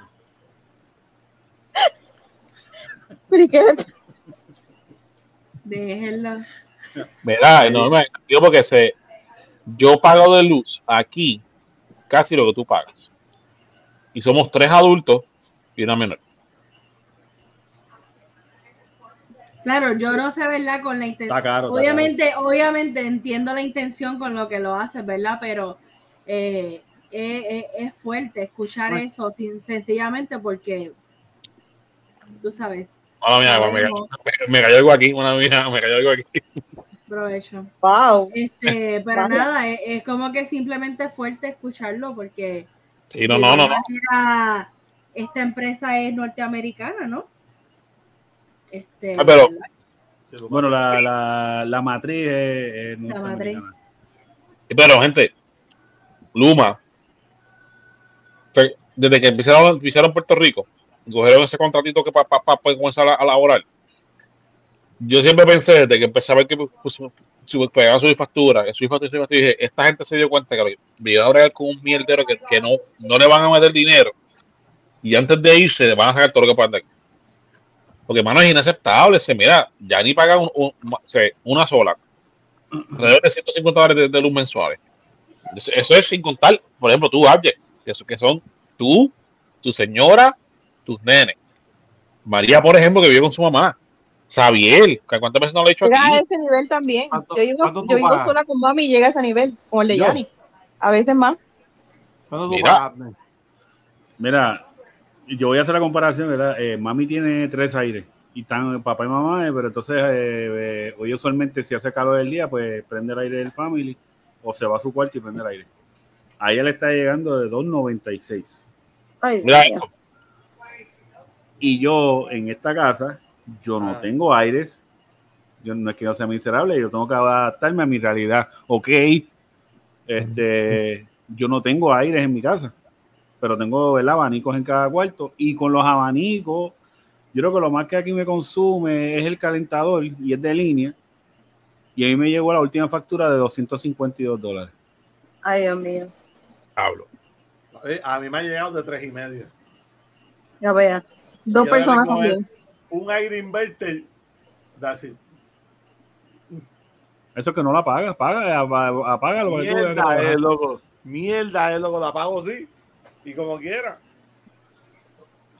¿Pero qué? Déjenlo. Verá, no me digo porque se, yo pago de luz aquí casi lo que tú pagas. Y somos tres adultos y una menor. Claro, yo no sé, ¿verdad? Con la intención. obviamente, obviamente entiendo la intención con lo que lo haces, ¿verdad? Pero eh, eh, eh, es fuerte escuchar eso sin, sencillamente porque tú sabes. Me, cayó algo aquí, una mía, me cayó algo aquí. Provecho. Wow. Este, pero nada, es, como que simplemente fuerte escucharlo porque. Sí, no, no, no, Esta empresa es norteamericana, ¿no? Este, ah, pero. Bueno, la, la, la matriz es, La matriz. Pero, gente, Luma, desde que empezaron, empezaron Puerto Rico, cogieron ese contratito que para pa, comenzar a, a laborar yo siempre pensé desde que empecé a ver que pues, su factura, que su factura, dije, esta gente se dio cuenta que iba a bregar con un mierdero que, que, no, no le van a meter dinero y antes de irse le van a sacar todo lo que puedan. Porque, mano, es inaceptable. Se mira, ya ni pagan una sola. Alrededor de 150 dólares de, luz mensuales. Eso es sin contar, por ejemplo, tú, Abje, que, que son tú, tu señora, tus nenes. María, por ejemplo, que vive con su mamá. Xavier, ¿cuántas veces no lo he hecho aquí? Llega a ese nivel también. Yo vivo, yo vivo sola con mami y llega a ese nivel, como el de Yanni. A veces más. Mira. Mira, yo voy a hacer la comparación, ¿verdad? Eh, mami tiene tres aires y están papá y mamá, eh, pero entonces eh, hoy usualmente si hace calor del día, pues prende el aire del family o se va a su cuarto y prende el aire. A ella le está llegando de 2.96. y yo en esta casa yo no ah. tengo aires, yo no es que yo sea miserable, yo tengo que adaptarme a mi realidad. Ok, este, yo no tengo aires en mi casa, pero tengo abanicos en cada cuarto y con los abanicos, yo creo que lo más que aquí me consume es el calentador y es de línea Y ahí me llegó la última factura de 252 dólares. Ay, Dios mío. Hablo. A mí me ha llegado de tres y medio. Ya vea. Dos personas también. Un aire inverter. That's it. Eso que no la paga, paga, apágalo. Mierda es, loco. Mierda es, loco. La pago sí. Y como quiera.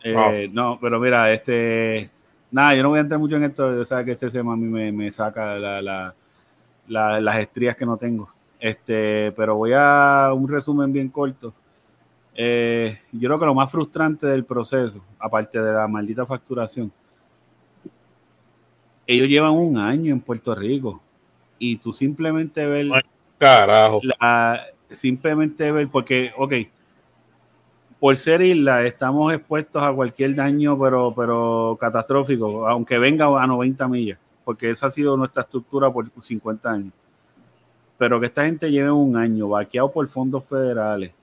Eh, no, pero mira, este. Nada, yo no voy a entrar mucho en esto. O sea, que este tema a mí me, me saca la, la, las estrías que no tengo. Este, pero voy a un resumen bien corto. Eh, yo creo que lo más frustrante del proceso, aparte de la maldita facturación, ellos llevan un año en Puerto Rico y tú simplemente ver. carajo. simplemente ver, porque, ok, por ser isla estamos expuestos a cualquier daño, pero, pero catastrófico, aunque venga a 90 millas, porque esa ha sido nuestra estructura por 50 años. Pero que esta gente lleve un año vaqueado por fondos federales.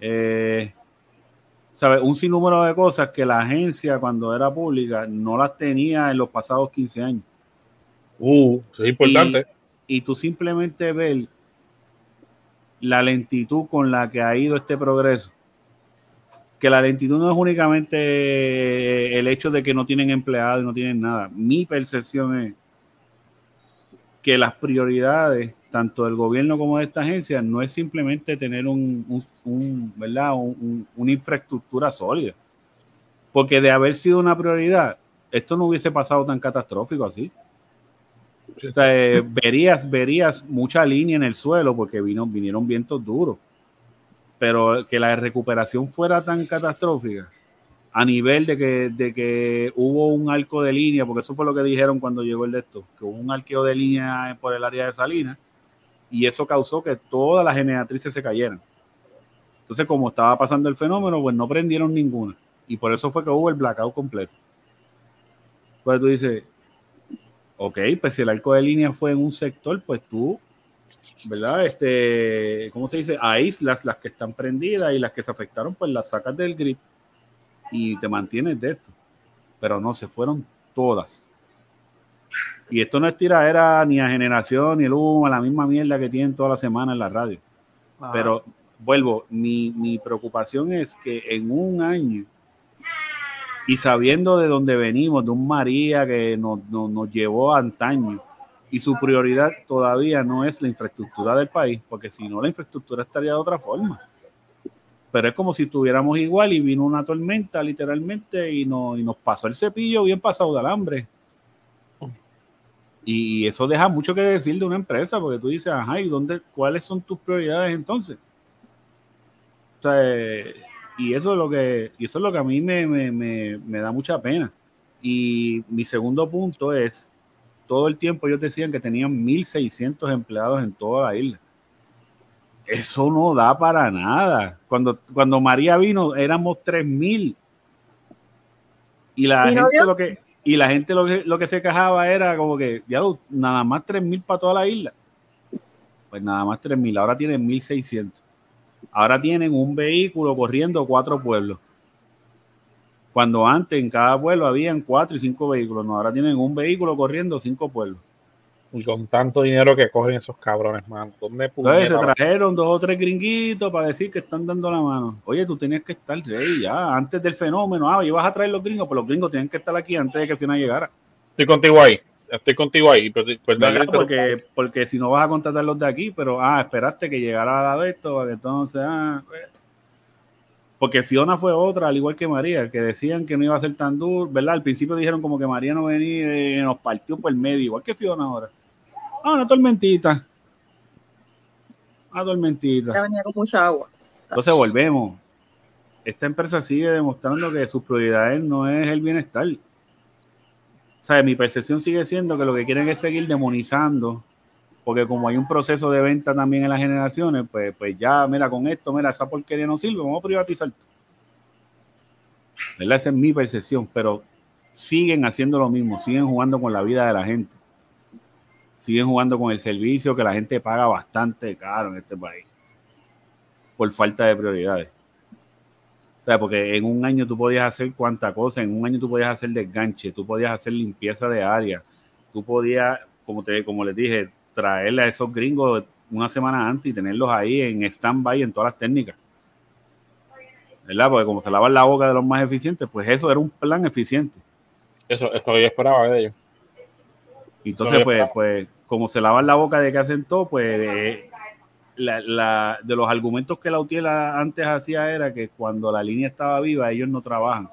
Eh, ¿sabe? Un sinnúmero de cosas que la agencia, cuando era pública, no las tenía en los pasados 15 años. Uh, es importante y tú simplemente ves la lentitud con la que ha ido este progreso. Que la lentitud no es únicamente el hecho de que no tienen empleados y no tienen nada. Mi percepción es que las prioridades, tanto del gobierno como de esta agencia, no es simplemente tener un, ¿verdad? una infraestructura sólida. Porque de haber sido una prioridad, esto no hubiese pasado tan catastrófico así. O sea, eh, verías, verías mucha línea en el suelo porque vino, vinieron vientos duros. Pero que la recuperación fuera tan catastrófica a nivel de que, de que hubo un arco de línea, porque eso fue lo que dijeron cuando llegó el de esto, que hubo un arqueo de línea por el área de Salinas y eso causó que todas las generatrices se cayeran. Entonces, como estaba pasando el fenómeno, pues no prendieron ninguna. Y por eso fue que hubo el blackout completo. Pues tú dices, ok, pues si el arco de línea fue en un sector, pues tú, ¿verdad? Este, ¿cómo se dice? Aíslas las que están prendidas y las que se afectaron, pues las sacas del grid y te mantienes de esto. Pero no, se fueron todas. Y esto no es tiradera ni a generación, ni el humo, la misma mierda que tienen toda la semana en la radio. Pero vuelvo, mi, mi preocupación es que en un año y sabiendo de dónde venimos, de un María que nos, llevó antaño, y su prioridad todavía no es la infraestructura del país, porque si no la infraestructura estaría de otra forma. Pero es como si estuviéramos igual y vino una tormenta literalmente y, no, y nos pasó el cepillo bien pasado de alambre. Y eso deja mucho que decir de una empresa, porque tú dices, ajá, ¿y dónde, cuáles son tus prioridades entonces? O sea, y eso es lo que, y eso es lo que a mí me, da mucha pena. Y mi segundo punto es, todo el tiempo ellos decían que tenían 1.600 empleados en toda la isla. Eso no da para nada. Cuando, cuando María vino éramos 3.000. Y la gente lo que y la gente lo que, se quejaba era como que, ya nada más 3.000 para toda la isla. Pues nada más 3.000, ahora tienen 1.600. Ahora tienen un vehículo corriendo cuatro pueblos. Cuando antes en cada pueblo habían cuatro y cinco vehículos, no, ahora tienen un vehículo corriendo cinco pueblos. Y con tanto dinero que cogen esos cabrones, man. Entonces se trajeron dos o tres gringuitos para decir que están dando la mano. Oye, tú tenías que estar rey ya, antes del fenómeno. Ah, ibas a traer los gringos, pero los gringos tienen que estar aquí antes de que el final llegara. Estoy contigo ahí estoy contigo ahí. Pero, pues, porque, porque si no vas a contratar los de aquí, pero ah, esperaste que llegara la de esto, entonces, ah, pues. porque Fiona fue otra, al igual que María, que decían que no iba a ser tan duro, ¿verdad? Al principio dijeron como que María no venía y nos partió por el medio, igual que Fiona ahora. Ah, una tormentita. Una tormentita. venía con mucha agua. Entonces volvemos. Esta empresa sigue demostrando que sus prioridades no es el bienestar sea, mi percepción sigue siendo que lo que quieren es seguir demonizando, porque como hay un proceso de venta también en las generaciones, pues, pues ya, mira, con esto, mira, esa porquería no sirve, vamos a privatizar. ¿Verdad? Esa es mi percepción, pero siguen haciendo lo mismo, siguen jugando con la vida de la gente, siguen jugando con el servicio que la gente paga bastante caro en este país, por falta de prioridades. O sea, porque en un año tú podías hacer cuánta cosa, en un año tú podías hacer desganche, tú podías hacer limpieza de área, tú podías, como, te, como les dije, traerle a esos gringos una semana antes y tenerlos ahí en stand-by en todas las técnicas. ¿Verdad? Porque como se lavan la boca de los más eficientes, pues eso era un plan eficiente. Eso, eso yo esperaba de ellos. Entonces, pues, pues, como se lavan la boca de que hacen todo, pues eh, la, de los argumentos que la Utiela antes hacía era que cuando la línea estaba viva, ellos no trabajan.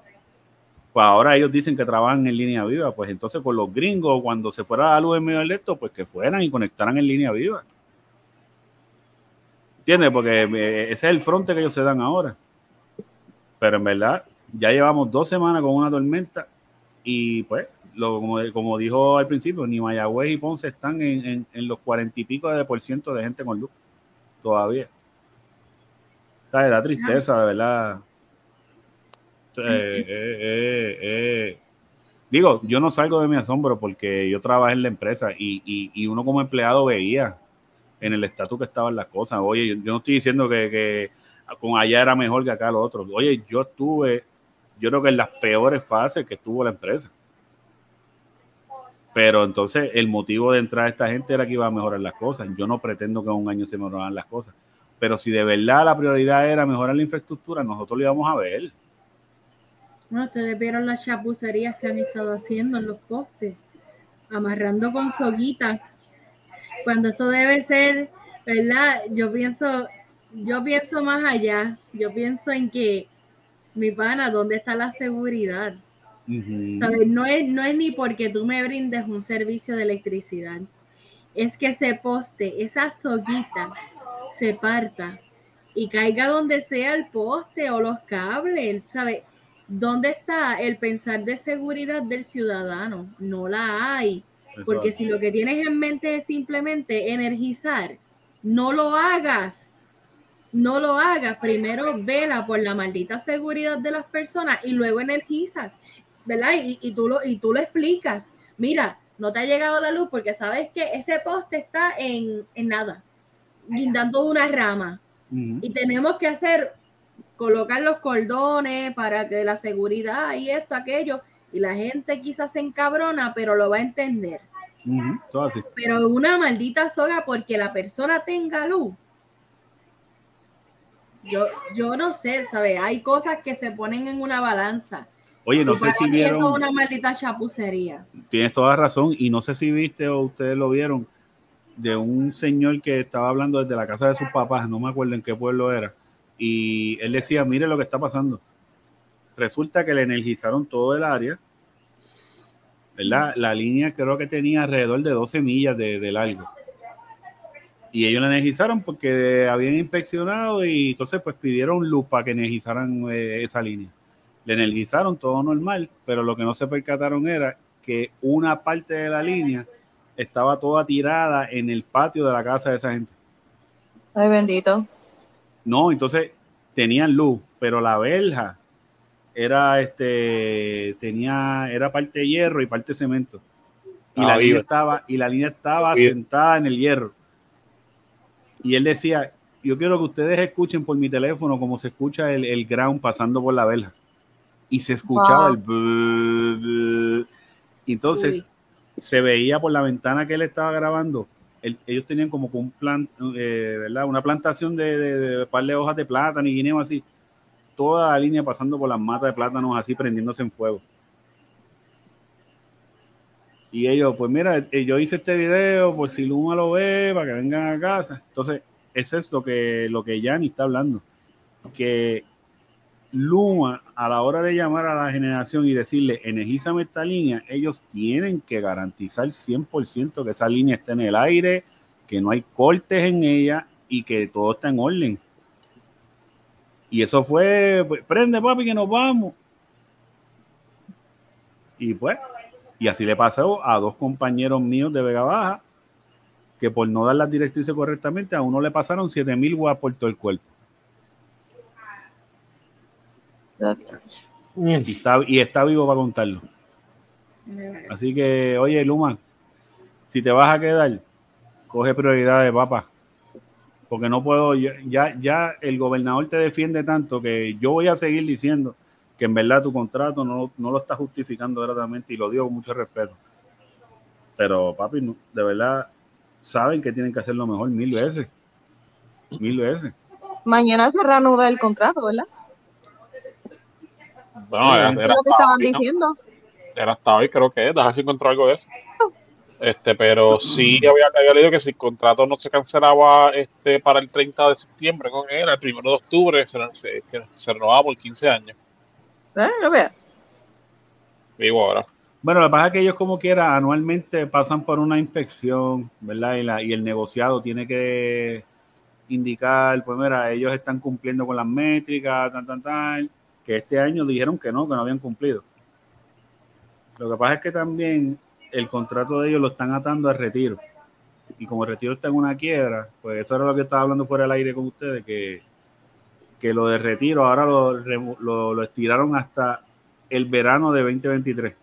Pues ahora ellos dicen que trabajan en línea viva. Pues entonces con los gringos, cuando se fuera la luz en medio electo, pues que fueran y conectaran en línea viva. ¿Entiendes? Porque eh, ese es el fronte que ellos se dan ahora. Pero en verdad, ya llevamos dos semanas con una tormenta y pues, lo, como, dijo al principio, ni Mayagüez y Ponce están en, los cuarenta y pico de por ciento de gente con luz todavía. Está da tristeza, de verdad. Eh, eh, eh, digo, yo no salgo de mi asombro porque yo trabajé en la empresa y, uno como empleado veía en el estatus que estaban las cosas. Oye, yo, no estoy diciendo que, que, con allá era mejor que acá lo otro. Oye, yo estuve, yo creo que en las peores fases que estuvo la empresa. Pero entonces el motivo de entrar a esta gente era que iba a mejorar las cosas. Yo no pretendo que en un año se mejoraran las cosas. Pero si de verdad la prioridad era mejorar la infraestructura, nosotros lo íbamos a ver. No, ustedes vieron las chapucerías que han estado haciendo en los postes, amarrando con soguita. Cuando esto debe ser, ¿verdad? Yo pienso, yo pienso más allá. Yo pienso en que, mi pana, ¿dónde está la seguridad? No, es, no es ni porque tú me brindes un servicio de electricidad. Es que ese poste, esa soguita, se parta y caiga donde sea el poste o los cables, ¿sabes? ¿Dónde está el pensar de seguridad del ciudadano? No la hay. Porque si lo que tienes en mente es simplemente energizar, no lo hagas. No lo hagas. Primero vela por la maldita seguridad de las personas y luego energizas, ¿verdad? Y, tú, lo, y tú lo explicas. Mira, no te ha llegado la luz porque sabes que ese poste está en, en nada, guindando una rama. Y tenemos que hacer colocar los cordones para que la seguridad y esto, aquello, y la gente quizás se encabrona, pero lo va a entender. Pero una maldita soga porque la persona tenga luz. Yo, yo no sé, ¿sabes? Hay cosas que se ponen en una balanza. Oye, no sé si vieron. Eso es una maldita chapucería. Tienes toda razón, y no sé si viste o ustedes lo vieron, de un señor que estaba hablando desde la casa de sus papás, no me acuerdo en qué pueblo era, y él decía, mire lo que está pasando. Resulta que le energizaron todo el área, ¿verdad? La línea creo que tenía alrededor de 12 millas de, largo. Y ellos la energizaron porque habían inspeccionado y entonces pues pidieron luz para que energizaran eh, esa línea. Le energizaron todo normal, pero lo que no se percataron era que una parte de la línea estaba toda tirada en el patio de la casa de esa gente. Ay, bendito. No, entonces tenían luz, pero la verja era este tenía era parte de hierro y parte de cemento. Y la línea estaba y la línea estaba sentada en el hierro. Y él decía, "Yo quiero que ustedes escuchen por mi teléfono como se escucha el, el ground pasando por la verja." Y se escuchaba el entonces se veía por la ventana que él estaba grabando ellos tenían como un plan, eh, ¿verdad? Una plantación de, de, par de hojas de plátano y guineo así. Toda la línea pasando por las matas de plátanos así prendiéndose en fuego. Y ellos, pues mira, eh, yo hice este video por si Luma lo ve, para que vengan a casa. Entonces, eso es lo que, lo que Yanni está hablando. Que Luma, a la hora de llamar a la generación y decirle, energízame esta línea, ellos tienen que garantizar 100% que esa línea esté en el aire, que no hay cortes en ella y que todo está en orden. Y eso fue, pues, prende papi que nos vamos. Y pues, y así le pasó a dos compañeros míos de Vega Baja, que por no dar las directrices correctamente, a uno le pasaron 7000 watts por todo el cuerpo. Y está, y está vivo para contarlo. Así que, oye, Luma, si te vas a quedar, coge prioridades, papá. Porque no puedo, ya, ya el gobernador te defiende tanto que yo voy a seguir diciendo que en verdad tu contrato no, lo está justificando gratamente y lo digo con mucho respeto. Pero, papi, de verdad, saben que tienen que hacerlo mejor mil veces. Mil veces. Mañana se reanuda el contrato, ¿verdad? No, era, era, lo que estaban diciendo. Era hasta hoy, creo que es. Dejar si encontró algo de eso. Este, pero sí había, había leído que si el contrato no se cancelaba este, para el 30 de septiembre, ¿cómo era? El 1 de octubre, se, se, se renovaba por 15 años. ¿Eh? Lo veo. Vivo ahora. Bueno, lo que pasa es que ellos como quiera anualmente pasan por una inspección, ¿verdad? Y, la, y el negociado tiene que indicar, pues mira, ellos están cumpliendo con las métricas, tan, tan, tan, que este año dijeron que no, que no habían cumplido. Lo que pasa es que también el contrato de ellos lo están atando al retiro. Y como el retiro está en una quiebra, pues eso era lo que estaba hablando por el aire con ustedes, que, que lo de retiro ahora lo, lo estiraron hasta el verano de 2023.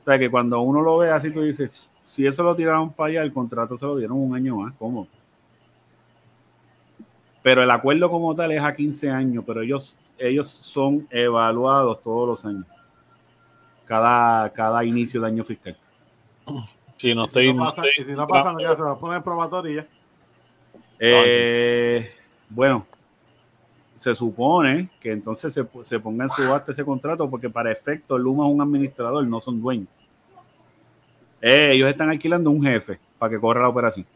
O sea que cuando uno lo ve así, tú dices, si eso lo tiraron para allá, el contrato se lo dieron un año más, ¿cómo? Pero el acuerdo como tal es a 15 años, pero ellos, ellos son evaluados todos los años, cada, cada inicio de año fiscal. Si no estoy. Si no pasa, si no pasa, ya se va a poner probatoria. Eh, bueno, se supone que entonces se, se ponga en subasta ese contrato porque para efecto Luma es un administrador, no son dueños. Eh, ellos están alquilando un jefe para que corra la operación.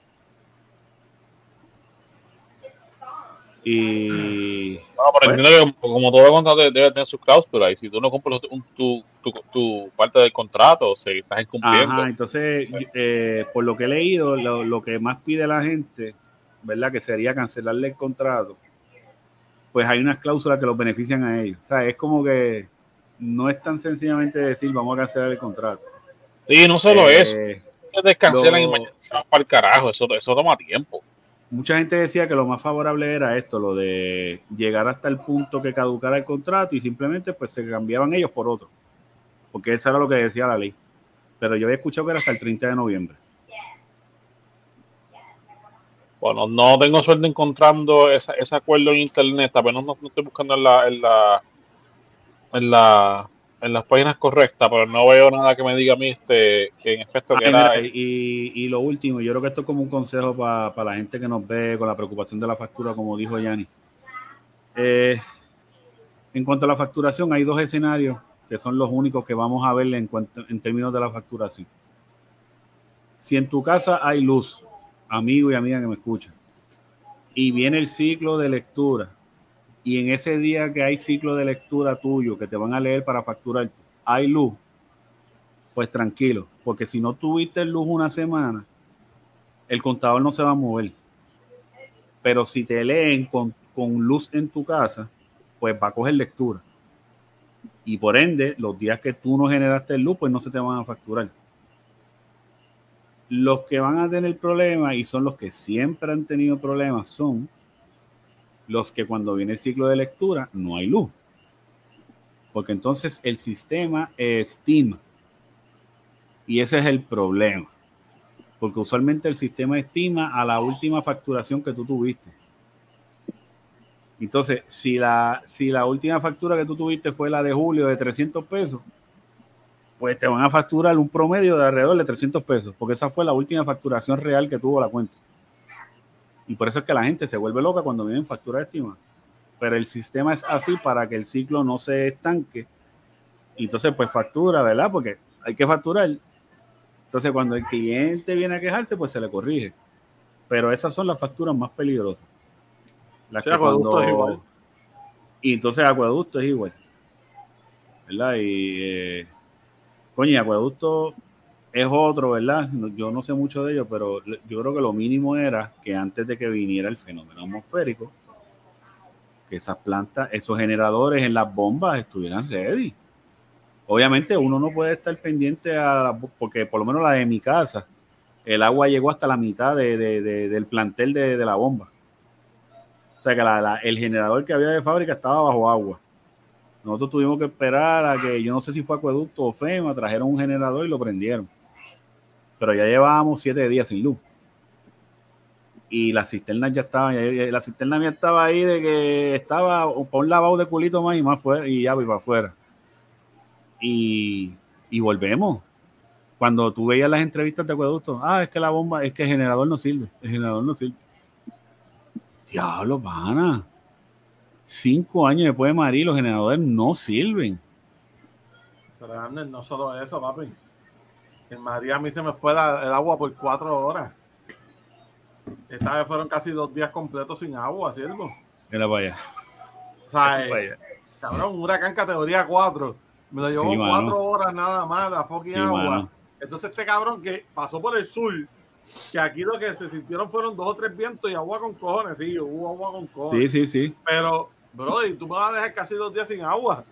Y. No, pero entiendo que como todo contrato debe tener sus cláusulas y si tú no cumples tu, tu, tu, parte del contrato, se estás incumpliendo. Ajá, entonces, eh, por lo que he leído, lo, lo que más pide la gente, ¿verdad? Que sería cancelarle el contrato pues hay unas cláusulas que los benefician a ellos. O sea, es como que no es tan sencillamente decir vamos a cancelar el contrato. Sí, no solo eh, eso. Se descancelan y mañana se van para el carajo. Eso, eso toma tiempo. Mucha gente decía que lo más favorable era esto, lo de llegar hasta el punto que caducara el contrato y simplemente pues se cambiaban ellos por otro. Porque eso era lo que decía la ley. Pero yo había escuchado que era hasta el 30 de noviembre. Bueno, no tengo suerte encontrando esa, ese acuerdo en internet, pero no, no, estoy buscando en la, en la, en la en las páginas correctas, pero no veo nada que me diga a mí este, que en efecto que era... y, y, lo último, yo creo que esto es como un consejo para la gente que nos ve con la preocupación de la factura, como dijo Yanni. Eh, en cuanto a la facturación, hay dos escenarios que son los únicos que vamos a ver en, cuanto, en términos de la facturación. Si en tu casa hay luz, amigo y amiga que me escuchan, y viene el ciclo de lectura, y en ese día que hay ciclo de lectura tuyo, que te van a leer para facturar, hay luz, pues tranquilo, porque si no tuviste luz una semana, el contador no se va a mover. Pero si te leen con, con luz en tu casa, pues va a coger lectura. Y por ende, los días que tú no generaste luz, pues no se te van a facturar. Los que van a tener problemas y son los que siempre han tenido problemas son los que cuando viene el ciclo de lectura no hay luz. Porque entonces el sistema estima. Y ese es el problema. Porque usualmente el sistema estima a la última facturación que tú tuviste. Entonces, si la, si la última factura que tú tuviste fue la de julio de 300 pesos, pues te van a facturar un promedio de alrededor de 300 pesos, porque esa fue la última facturación real que tuvo la cuenta. Y por eso es que la gente se vuelve loca cuando vienen factura estima. Pero el sistema es así para que el ciclo no se estanque. Y entonces, pues factura, ¿verdad? Porque hay que facturar. Entonces, cuando el cliente viene a quejarse, pues se le corrige. Pero esas son las facturas más peligrosas. Las que cuando... es igual. Y entonces acueducto es igual. ¿Verdad? Y eh, Coño, acueducto es otro, ¿verdad? Yo no sé mucho de ello, pero yo creo que lo mínimo era que antes de que viniera el fenómeno atmosférico, que esas plantas, esos generadores en las bombas estuvieran ready. Obviamente uno no puede estar pendiente a, porque por lo menos la de mi casa, el agua llegó hasta la mitad del plantel de, la bomba. O sea que el generador que había de fábrica estaba bajo agua. Nosotros tuvimos que esperar a que, yo no sé si fue acueducto o FEMA, trajeron un generador y lo prendieron. Pero ya llevábamos siete días sin luz. Y las cisternas ya estaban, la cisterna ya estaba ahí de que estaba por un lavado de culito más y más fuera, y ya iba afuera. Y, y volvemos. cuando tú veías las entrevistas de acueducto, ah, es que la bomba, es que el generador no sirve, el generador no sirve. Diablo, pana. Cinco años después de María, los generadores no sirven. Pero Ander, no solo eso, papi. En María a mí se me fue el agua por cuatro horas. Esta vez fueron casi dos días completos sin agua, ¿cierto? Para allá. O sea, eh, cabrón, un huracán categoría 4. Me lo llevó cuatro horas nada más la fucking agua. Entonces este cabrón que pasó por el sur, que aquí lo que se sintieron fueron dos o tres vientos y agua con cojones, sí, hubo agua con cojones. Sí, sí, sí. Pero, bro, y tú me vas a dejar casi dos días sin agua.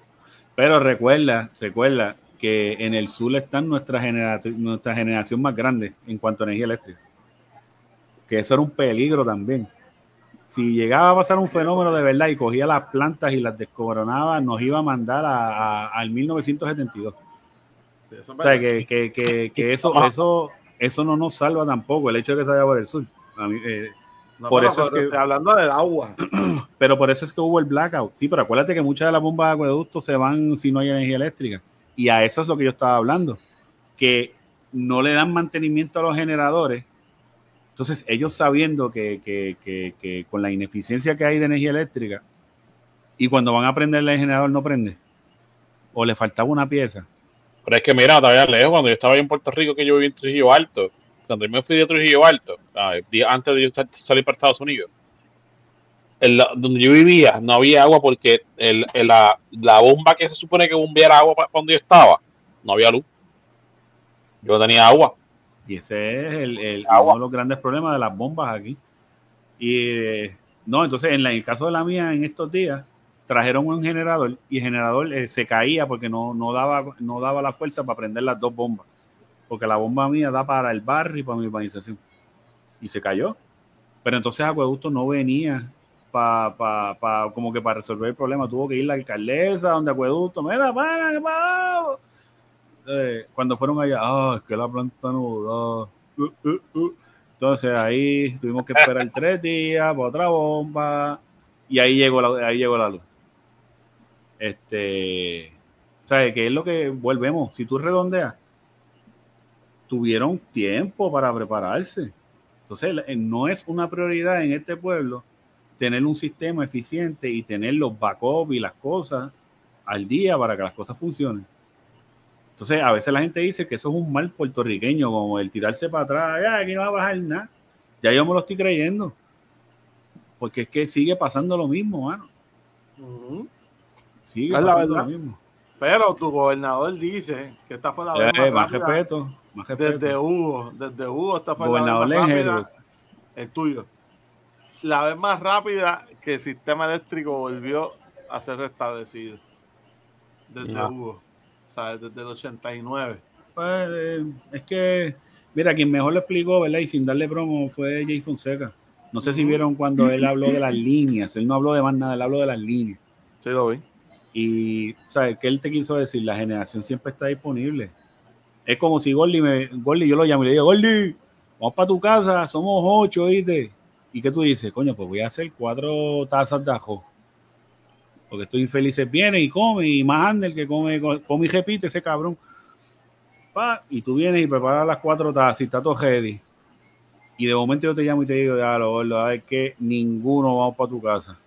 Pero recuerda, recuerda que en el sur está nuestra, nuestra generación más grande en cuanto a energía eléctrica. Que eso era un peligro también. Si llegaba a pasar un fenómeno de verdad y cogía las plantas y las descoronaba, nos iba a mandar a, al 1972 o sea, que, que, que, eso, eso, eso no nos salva tampoco, el hecho de que se vaya por el sur. Eh, por eso es que, hablando del agua. Pero por eso es que hubo el blackout. Sí, pero acuérdate que muchas de las bombas de acueducto se van si no hay energía eléctrica. Y a eso es lo que yo estaba hablando. Que no le dan mantenimiento a los generadores. Entonces, ellos sabiendo que, que, que, con la ineficiencia que hay de energía eléctrica, y cuando van a prender el generador no prende, o le faltaba una pieza, pero es que mira, todavía lejos, cuando yo estaba en Puerto Rico, que yo viví en Trujillo Alto, cuando yo me fui de Trujillo Alto, antes de yo salir para Estados Unidos, donde yo vivía no había agua porque la, bomba que se supone que bombeara agua para donde yo estaba, no había luz. Yo tenía agua. Y ese es el, uno de los grandes problemas de las bombas aquí. Y eh, no, entonces en, en el caso de la mía en estos días, trajeron un generador y el generador eh, se caía porque no, no, daba, no daba la fuerza para prender las dos bombas. Porque la bomba mía da para el barrio y para mi urbanización. Y se cayó. Pero entonces Acueducto no venía para pa, como que para resolver el problema. Tuvo que ir la alcaldesa donde Acueducto, mira, para, para. Eh, cuando fueron allá, ah, es que la planta no uh, uh, uh. Entonces ahí tuvimos que esperar tres días para otra bomba y ahí llegó la, ahí llegó la luz. Este, ¿sabes qué es lo que volvemos? Si tú redondeas, tuvieron tiempo para prepararse. Entonces, no es una prioridad en este pueblo tener un sistema eficiente y tener los backups y las cosas al día para que las cosas funcionen. Entonces, a veces la gente dice que eso es un mal puertorriqueño, como el tirarse para atrás, ya aquí no va a bajar nada. Ya yo me lo estoy creyendo. Porque es que sigue pasando lo mismo, mano. Sí, es la verdad. Pero tu gobernador dice que esta fue la vez eh, más, respeto, más respeto. Desde Hugo, desde Hugo, fue la vez más rápida. El tuyo. La vez más rápida que el sistema eléctrico volvió a ser restablecido. Desde Hugo. O sea, desde el 89. Pues eh, es que, mira, quien mejor lo explicó, ¿verdad? Y sin darle promo fue Jay Fonseca. No sé si vieron cuando él habló de las líneas. Él no habló de más nada, él habló de las líneas. Sí, lo vi. Y, ¿sabes qué él te quiso decir? La generación siempre está disponible. Es como si Gordy me, Gordy, yo lo llamo y le digo, Gordy, vamos para tu casa, somos ocho, ¿viste? ¿Y qué tú dices? Coño, pues voy a hacer cuatro tazas de ajo. Porque estoy infeliz, viene y come, y más anda el que come, come y repite ese cabrón. Pa, y tú vienes y preparas las cuatro tazas y está todo ready. Y de momento yo te llamo y te digo, ya, lo gordo, es que ninguno vamos para tu casa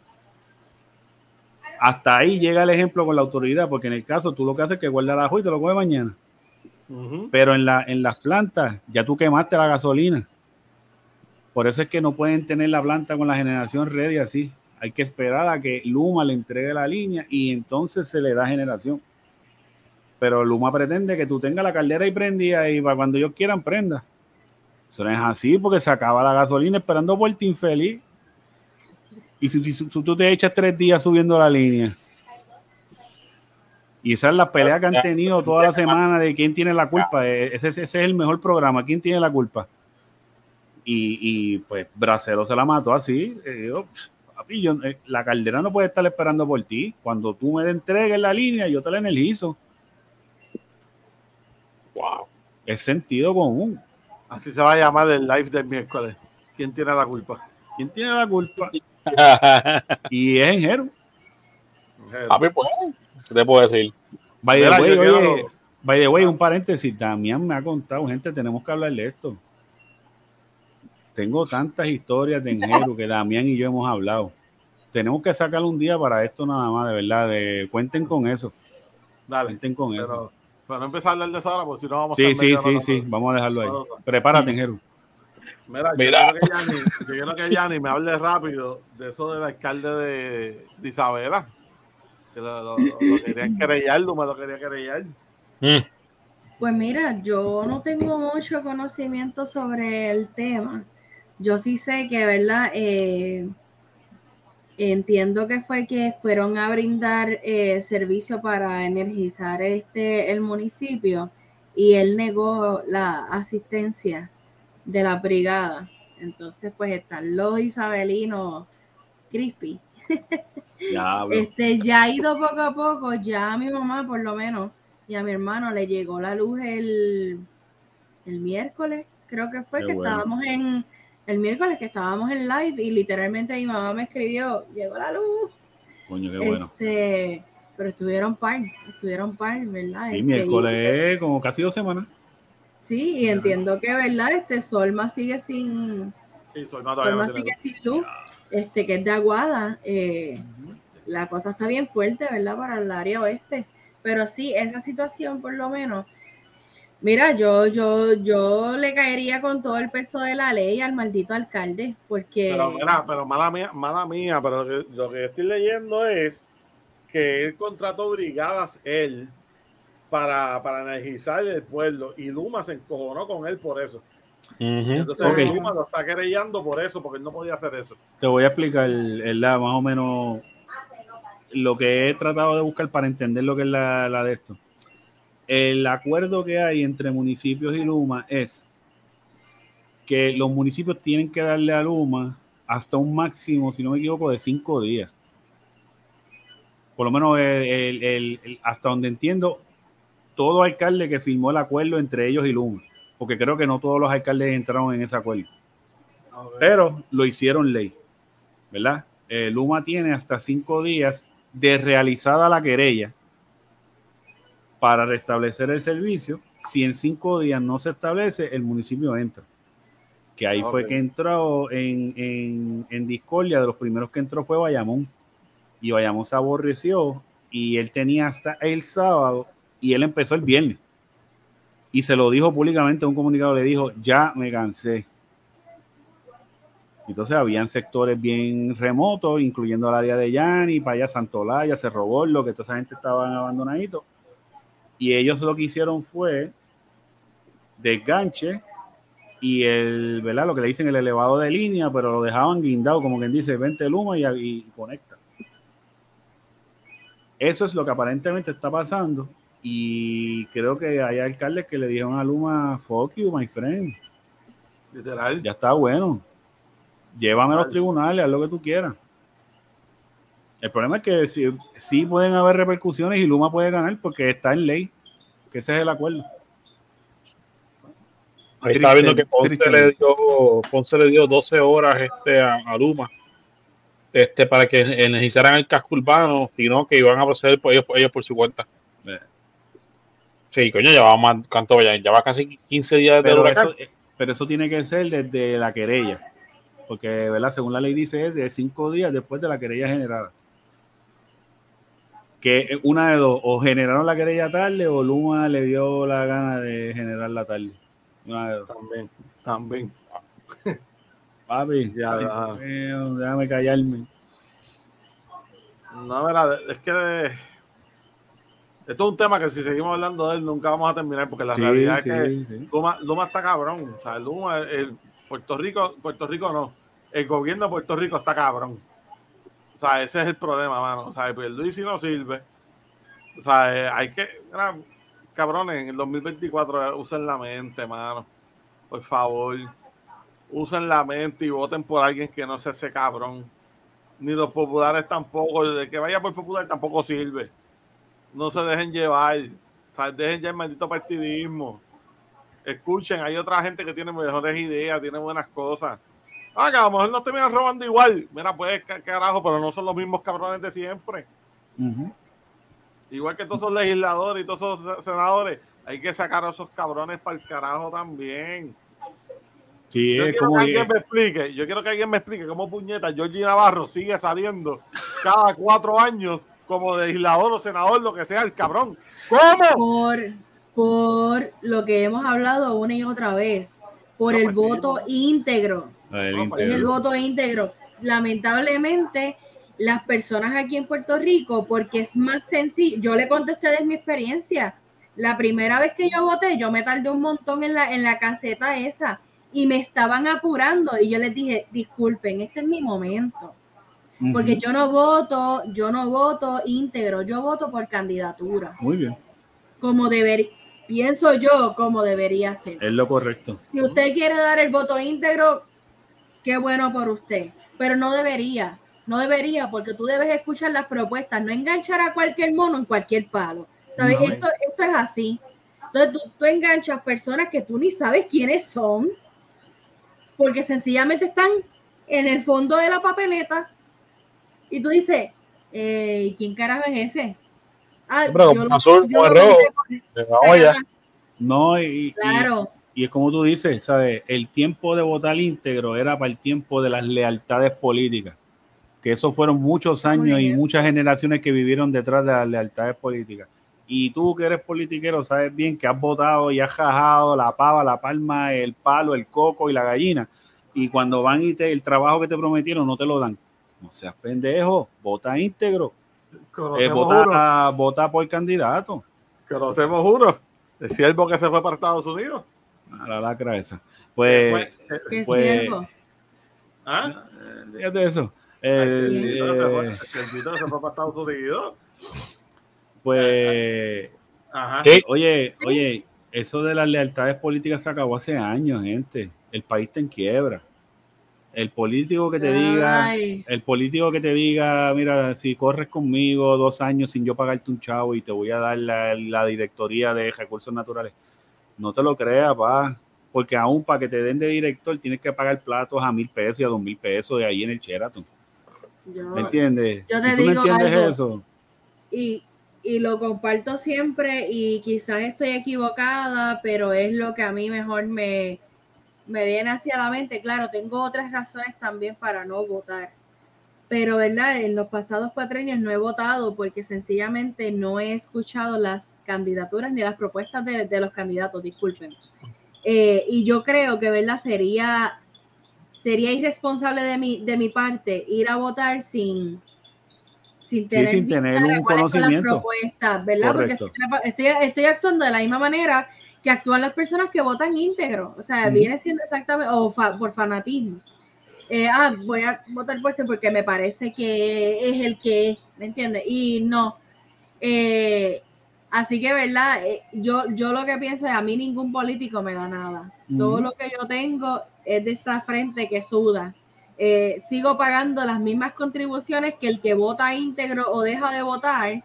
hasta ahí llega el ejemplo con la autoridad, porque en el caso tú lo que haces es que guarda el ajo y te lo comes mañana. Pero en, la, en las plantas ya tú quemaste la gasolina. Por eso es que no pueden tener la planta con la generación ready así. Hay que esperar a que Luma le entregue la línea y entonces se le da generación. Pero Luma pretende que tú tengas la caldera y prendida y para cuando ellos quieran prenda. Eso no es así porque se acaba la gasolina esperando por ti infeliz. Y si, tú te echas tres días subiendo la línea. Y esa es la pelea que han tenido toda la semana de quién tiene la culpa. E, ese, ese es el mejor programa. ¿Quién tiene la culpa? Y, y pues Bracero se la mató así. Eh, eh, la caldera no puede estar esperando por ti. Cuando tú me entregues la línea, yo te la energizo. Wow. Es sentido común. Así se va a llamar el live del miércoles. ¿Quién tiene la culpa? ¿Quién tiene la culpa? y es en Jero. A mí, pues, ¿qué te puedo decir? Vaya, oye, By the way, un paréntesis, Damián me ha contado, gente, tenemos que hablar de esto. Tengo tantas historias de Enjero que Damián y yo hemos hablado. Tenemos que sacar un día para esto nada más, de verdad. De, cuenten con eso. Dale. Cuenten con eso. Pero no empezar a hablar de porque si no vamos a Sí, sí, sí, sí. Vamos a dejarlo ahí. Prepárate, Enjero. Mira, Mira. Yo, quiero que Yanni, me hable rápido de eso del alcalde de, Isabela. Que lo, querían querellar, me lo quería querellar. Mm. Pues mira, yo no tengo mucho conocimiento sobre el tema. Yo sí sé que, ¿verdad? Eh, entiendo que fue que fueron a brindar eh, servicio para energizar este el municipio y él negó la asistencia de la brigada. Entonces, pues están los isabelinos crispy. este, ya ha ido poco a poco, ya a mi mamá por lo menos y a mi hermano le llegó la luz el, el miércoles, creo que fue que estábamos en el miércoles que estábamos en live y literalmente mi mamá me escribió, llegó la luz. Coño, qué bueno. Este, pero estuvieron par, estuvieron par, ¿verdad? Sí, este, miércoles como casi dos semanas. Sí, y entiendo que, ¿verdad? Este Solma sigue sin. Sí, Solma, sigue sin luz, este, que es de Aguada. Eh, la cosa está bien fuerte, ¿verdad? Para el área oeste. Pero sí, esa situación por lo menos, mira, yo, yo, yo le caería con todo el peso de la ley al maldito alcalde, porque... Pero mira, pero mala mía, mala mía, pero lo que, estoy leyendo es que él contrató brigadas él para, para energizar el pueblo y Luma se encojonó con él por eso. Entonces Luma lo está querellando por eso, porque él no podía hacer eso. Te voy a explicar el, más o menos lo que he tratado de buscar para entender lo que es la, de esto. El acuerdo que hay entre municipios y Luma es que los municipios tienen que darle a Luma hasta un máximo, si no me equivoco, de cinco días. Por lo menos hasta donde entiendo, todo alcalde que firmó el acuerdo entre ellos y Luma, porque creo que no todos los alcaldes entraron en ese acuerdo, pero lo hicieron ley, ¿verdad? Eh, Luma tiene hasta cinco días de realizada la querella para restablecer el servicio. Si en cinco días no se establece, el municipio entra. Que ahí fue que entró en, en, en, discordia, de los primeros que entró fue Bayamón. Y Bayamón se aborreció y él tenía hasta el sábado y él empezó el viernes. Y se lo dijo públicamente en un comunicado, le dijo, ya me cansé entonces habían sectores bien remotos, incluyendo el área de Yani, para allá Santolaya, Cerro Borlo, que toda esa gente estaban abandonaditos. Y ellos lo que hicieron fue desganche y el, ¿verdad? Lo que le dicen el elevado de línea, pero lo dejaban guindado, como quien dice, vente Luma y, y conecta. Eso es lo que aparentemente está pasando. Y creo que hay alcaldes que le dijeron a Luma, fuck you, my friend. Literal. Ya está bueno llévame a los tribunales, haz lo que tú quieras. El problema es que sí, sí, pueden haber repercusiones y Luma puede ganar porque está en ley, que ese es el acuerdo. Ahí está viendo que Ponce le, dio, Ponce le dio 12 horas este, a, Luma este, para que energizaran el casco urbano, sino que iban a proceder por ellos, ellos por su cuenta. Sí, coño, llevaba más, ¿cuánto ya? Lleva casi 15 días de pero eso, eh, pero eso tiene que ser desde la querella porque ¿verdad? según la ley dice es de cinco días después de la querella generada. Que una de dos, o generaron la querella tarde o Luma le dio la gana de generar la tarde. Una de dos. También, también. Papi, ya, déjame callarme. No, verdad, es que esto es un tema que si seguimos hablando de él nunca vamos a terminar porque la realidad es que Luma, Luma, está cabrón. O sea, Luma, el Puerto Rico, Puerto Rico no el gobierno de Puerto Rico está cabrón. O sea, ese es el problema, mano. O sea, el Luis no sirve. O sea, eh, hay que, cabrones, en el 2024 eh, usen la mente, mano. Por favor. Usen la mente y voten por alguien que no sea ese cabrón. Ni los populares tampoco. De que vaya por popular tampoco sirve. No se dejen llevar. O sea, dejen ya el maldito partidismo. Escuchen, hay otra gente que tiene mejores ideas, tiene buenas cosas Ah, que a lo mejor nos terminan robando igual. Mira, pues carajo, pero no son los mismos cabrones de siempre. igual que todos esos legisladores y todos esos senadores, hay que sacar a esos cabrones para el carajo también. Sí, yo quiero que alguien me explique, yo quiero que alguien me explique cómo puñeta Georgie Navarro sigue saliendo cada cuatro años como legislador o senador, lo que sea, el cabrón. ¿Cómo? Por, por lo que hemos hablado una y otra vez, por el pues, voto íntegro. El, el voto íntegro. Lamentablemente, las personas aquí en Puerto Rico, porque es más sencillo, yo le contesté de mi experiencia. La primera vez que yo voté, yo me tardé un montón en la, en la caseta esa y me estaban apurando y yo les dije, disculpen, este es mi momento. Porque yo no voto, yo no voto íntegro, yo voto por candidatura. Muy bien. Como deber, pienso yo, como debería ser. Es lo correcto. Si usted quiere dar el voto íntegro, qué bueno por usted, pero no debería, no debería, porque tú debes escuchar las propuestas, no enganchar a cualquier mono en cualquier palo. ¿Sabes? esto, esto es así. Entonces tú, tú enganchas personas que tú ni sabes quiénes son porque sencillamente están en el fondo de la papeleta y tú dices, eh, ¿quién carajo es ese? Ah, pero azul, rojo, No, y, claro. y, es como tú dices, ¿sabes? El tiempo de votar íntegro era para el tiempo de las lealtades políticas. Que eso fueron muchos años y muchas generaciones que vivieron detrás de las lealtades políticas. Y tú que eres politiquero sabes bien que has votado y has jajado la pava, la palma, el palo, el coco y la gallina. Y cuando van y te, el trabajo que te prometieron no te lo dan. No seas pendejo, vota íntegro. Eh, vota, vota, por candidato. Conocemos uno, el siervo que se fue para Estados Unidos. A la lacra esa. Pues, ¿Qué pues, ¿Ah? Fíjate eso. El, el, se fue para Estados Unidos. Pues, oye, oye, eso de las lealtades políticas se acabó hace años, gente. El país está en quiebra. El político que te diga, el político que te diga, mira, si corres conmigo dos años sin yo pagarte un chavo y te voy a dar la, directoría de recursos naturales, no te lo creas, pa. Porque aún para que te den de director tienes que pagar platos a mil pesos y a dos mil pesos de ahí en el Sheraton. ¿Me entiendes? Yo te digo entiendes eso. Y, y lo comparto siempre y quizás estoy equivocada, pero es lo que a mí mejor me, me viene hacia la mente. Claro, tengo otras razones también para no votar, pero verdad, en los pasados cuatro años no he votado porque sencillamente no he escuchado las candidaturas ni las propuestas de, los candidatos, disculpen. Eh, y yo creo que verdad sería sería irresponsable de mi, de mi parte ir a votar sin sin tener, un conocimiento. ¿verdad? Porque estoy, estoy, actuando de la misma manera que actúan las personas que votan íntegro. O sea, viene siendo exactamente, o por fanatismo. Eh, ah, voy a votar por este porque me parece que es el que es, ¿me entiendes? Y no. Eh, así que, ¿verdad? Eh, yo, yo lo que pienso es, a mí ningún político me da nada. Todo lo que yo tengo es de esta frente que suda. Eh, sigo pagando las mismas contribuciones que el que vota íntegro o deja de votar.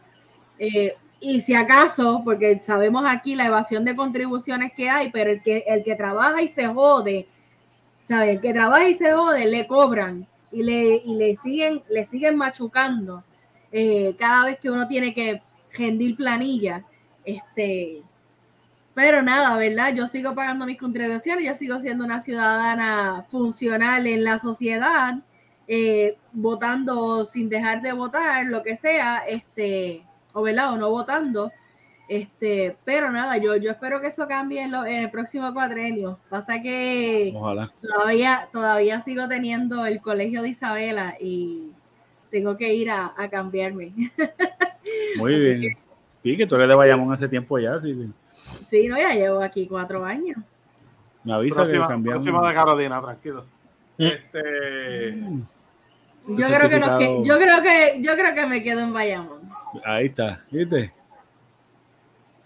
Eh, y si acaso, porque sabemos aquí la evasión de contribuciones que hay, pero el que, el que trabaja y se jode, ¿sabe? El que trabaja y se jode, le cobran y le, y le, siguen, le siguen machucando eh, cada vez que uno tiene que rendir planilla. Este, pero nada, ¿verdad? Yo sigo pagando mis contribuciones, yo sigo siendo una ciudadana funcional en la sociedad, eh, votando sin dejar de votar, lo que sea, este, o verdad, o no votando. Este, pero nada, yo, yo espero que eso cambie en, el próximo cuadrenio. Pasa que todavía, todavía sigo teniendo el colegio de Isabela y tengo que ir a, cambiarme. Muy bien. Sí, que tú le vayamos hace tiempo ya. Sí, Sí, no, ya llevo aquí cuatro años. Me avisa que cambiamos. Próxima de Carolina, tranquilo. Mm. Este. Yo creo, que nos que, yo creo que yo creo que me quedo en Bayamón. Ahí está, ¿viste?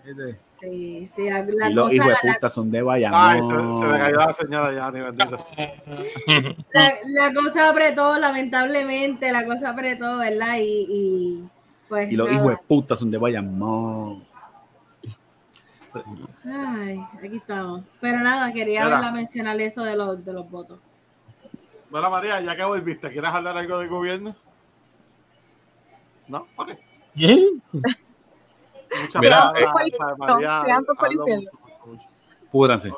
¿Viste? Sí, sí, la, la y los hijos de puta son de Bayamón. Ay, se, se, le cayó la señora ya, ni bendito. La, la, cosa apretó, lamentablemente, la cosa apretó, ¿verdad? Y, y pues. Y los hijos de puta son de Bayamón. Ay, aquí estamos. Pero nada, quería verla mencionar eso de los, de los votos. Bueno, María, ya que volviste, ¿quieres hablar algo del gobierno? ¿No? Ok. Mira, Púdranse.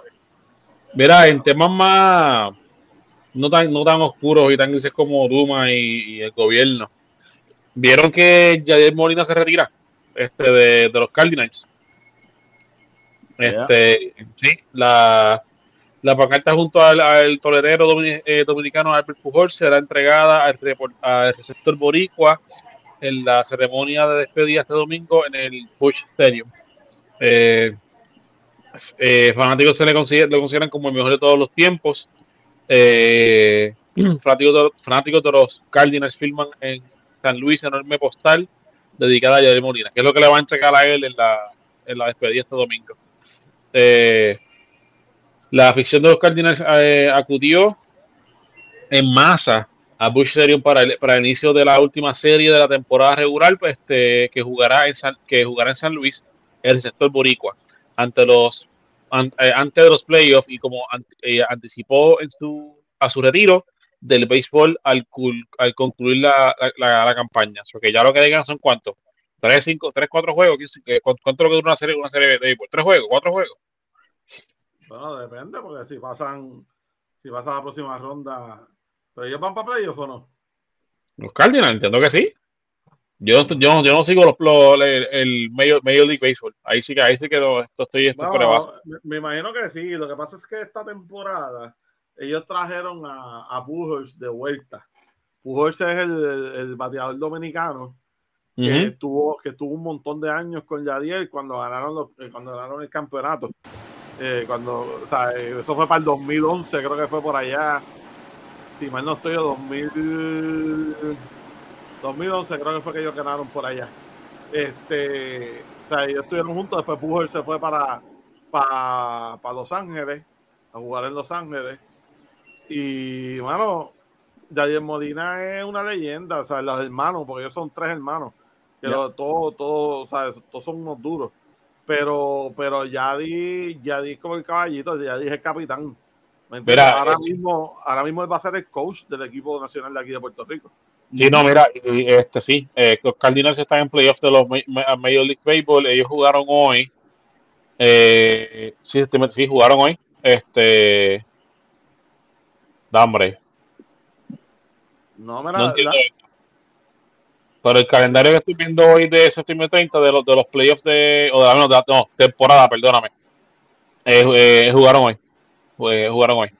Mira, en temas más no tan, no tan oscuros y tan grises como Duma y, el gobierno. ¿Vieron que Javier Molina se retira este, de, los Cardinals? Este, sí, la, la pancarta junto al, al tolerero eh, dominicano Albert Pujol será entregada al, al, receptor boricua en la ceremonia de despedida este domingo en el Bush Stadium. Eh, eh, fanáticos se le, consideran, lo consideran como el mejor de todos los tiempos. Eh, fanáticos, de, los Cardinals filman en San Luis enorme postal dedicada a Javier Molina, que es lo que le va a entregar a él en la, en la despedida este domingo. Eh, la afición de los Cardinals eh, acudió en masa a Bush Stadium para el, para el inicio de la última serie de la temporada regular, pues, este, que, jugará en San, que jugará en San Luis el sector boricua ante los eh, antes de los playoffs y como anticipó en su, a su retiro del béisbol al, al concluir la, la, campaña. Porque ya lo que digan son cuántos. Tres, cinco, tres, cuatro juegos. ¿Cuánto, es lo que dura una serie, una serie de béisbol? ¿Tres juegos? ¿Cuatro juegos? Bueno, depende, porque si pasan, si pasa la próxima ronda, ¿pero ellos van para playoffs o no? Los Cardinals, entiendo que sí. Yo, yo, yo no sigo los, los el, el Major, League Baseball. Ahí sí que, ahí sí que lo, estoy, estoy me, me, imagino que sí. Lo que pasa es que esta temporada ellos trajeron a, a Pujols de vuelta. Pujols es el, el bateador dominicano que, estuvo, que tuvo un montón de años con Yadier cuando ganaron, los, eh, cuando ganaron el campeonato. Eh, cuando, o sea, eh, eso fue para el 2011, creo que fue por allá. Si mal no estoy, 2000. 2011 creo que fue que ellos ganaron por allá. Este, o sea, ellos estuvieron juntos, después Pujol se fue para, para, para, Los Ángeles, a jugar en Los Ángeles. Y, bueno, Javier Modina es una leyenda, o sea, los hermanos, porque ellos son tres hermanos, que todos, todos, o sea, todos son unos duros. Pero, pero ya di, ya di como el caballito, ya dije el capitán. ahora, mismo, ahora mismo él va a ser el coach del equipo nacional de aquí de Puerto Rico. Sí, no, mira, este sí, eh, los Cardinals están en playoffs de los Major League Baseball, ellos jugaron hoy, eh, sí, sí, jugaron hoy, este, da hombre. No, me no Pero el calendario que estoy viendo hoy de septiembre 30 de los, de los playoffs de, o de, no, de, no temporada, perdóname, eh, eh jugaron hoy, jugaron hoy.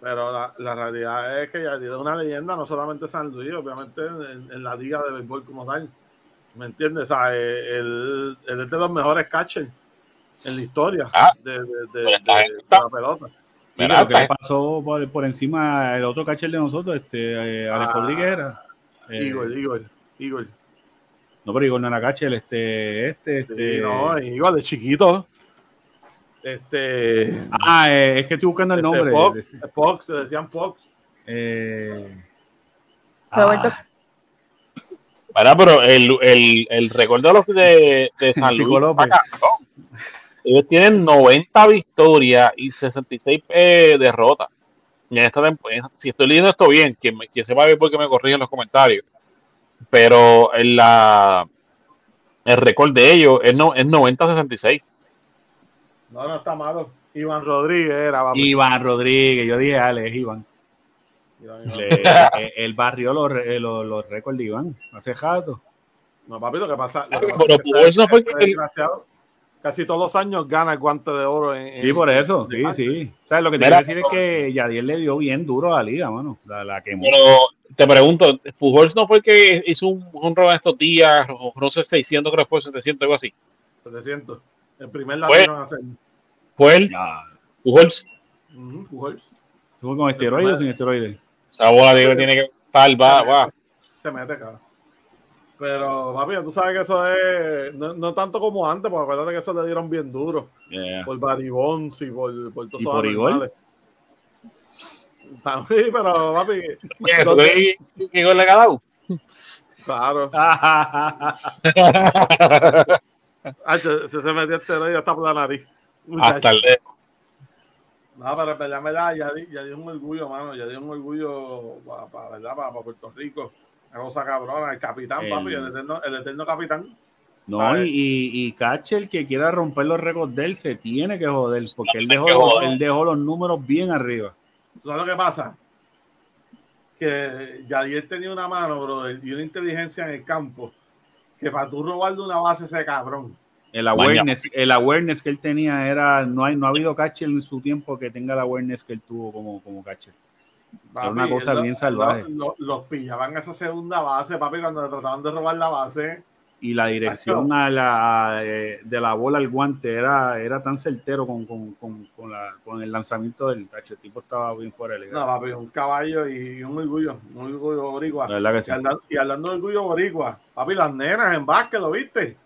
Pero la, la, realidad es que ya es una leyenda, no solamente San Luis, obviamente en, la liga de béisbol como tal. ¿Me entiendes? O sea, él, es de los mejores catchers en la historia ah, de, de, la pelota. Mira, lo que pasó por, por, encima el otro catcher de nosotros, este, eh, Alex ah, Rodríguez era. Eh, Igor, Igor, Igor. No, pero Igor no era catcher, este, este, este. Sí, no, Igor de chiquito. Este. Ah, eh, es que estoy buscando el este, nombre. Fox, Fox, se decían Fox. Eh, ah. pero el, el, el los de, de San Luis ellos tienen 90 victorias y 66 eh, derrotas. Y en esta si estoy leyendo esto bien, quien, quien sepa ver porque me corrige en los comentarios. Pero en la, el récord de ellos es, no, es 90-66. No, no está malo. Iván Rodríguez era. Iván Rodríguez, yo dije, Ale, es Iván. el barrio los, los, los récords de Iván, hace jato. No, papi, lo que pasa. Lo que pasa es que fue que casi todos los años gana el guante de oro. En, sí, por eso, sí, sí. O sea, lo que te quiero decir es que Yadier le dio bien duro a la liga, mano. La, la quemó. Pero te pregunto, Pujols no fue el que hizo un, un robo estos días, no sé, 600, creo que fue 700, algo así. 700. El primer latino en hacer. ¿Fue él? Pujols. Uh Pujols. ¿Estuvo con esteroides o sin esteroides? Esa bola tiene que estar, va, va. Se mete, cabrón. Pero, papi, tú sabes que eso es no, no, tanto como antes, porque acuérdate que eso le dieron bien duro. Por Baribons y por, por todos ¿Y por igual? También, pero, papi. ¿Qué gol le ha ganado? Claro. Ah, se, se metió este y hasta por la nariz. Hasta el dedo. No, pero en verdad, ya, ya dio un orgullo, mano. Ya dio un orgullo para, para Puerto Rico. Una cosa cabrona. El capitán, papi, el eterno, el eterno capitán. No, y, y, Catcher que quiera romper los récords de él se tiene que joder, porque él dejó, él dejó los números bien arriba. ¿Sabes lo que pasa? Que Yadier tenía una mano, bro, y una inteligencia en el campo, que para tú robarle una base ese cabrón. El awareness, el awareness que él tenía era, no, hay, no ha habido catcher en su tiempo que tenga el awareness que él tuvo como, como catcher. Era una cosa bien salvaje. Los, pillaban esa segunda base, papi, cuando le trataban de robar la base. Y la dirección a la, eh, de la bola al guante era, era tan certero con, con, con, con, la, con el lanzamiento del tacho. El tipo estaba bien fuera de No, papi, un caballo y un orgullo, un orgullo boricua. y, hablando, de orgullo boricua, papi, las nenas en básquet, ¿lo viste?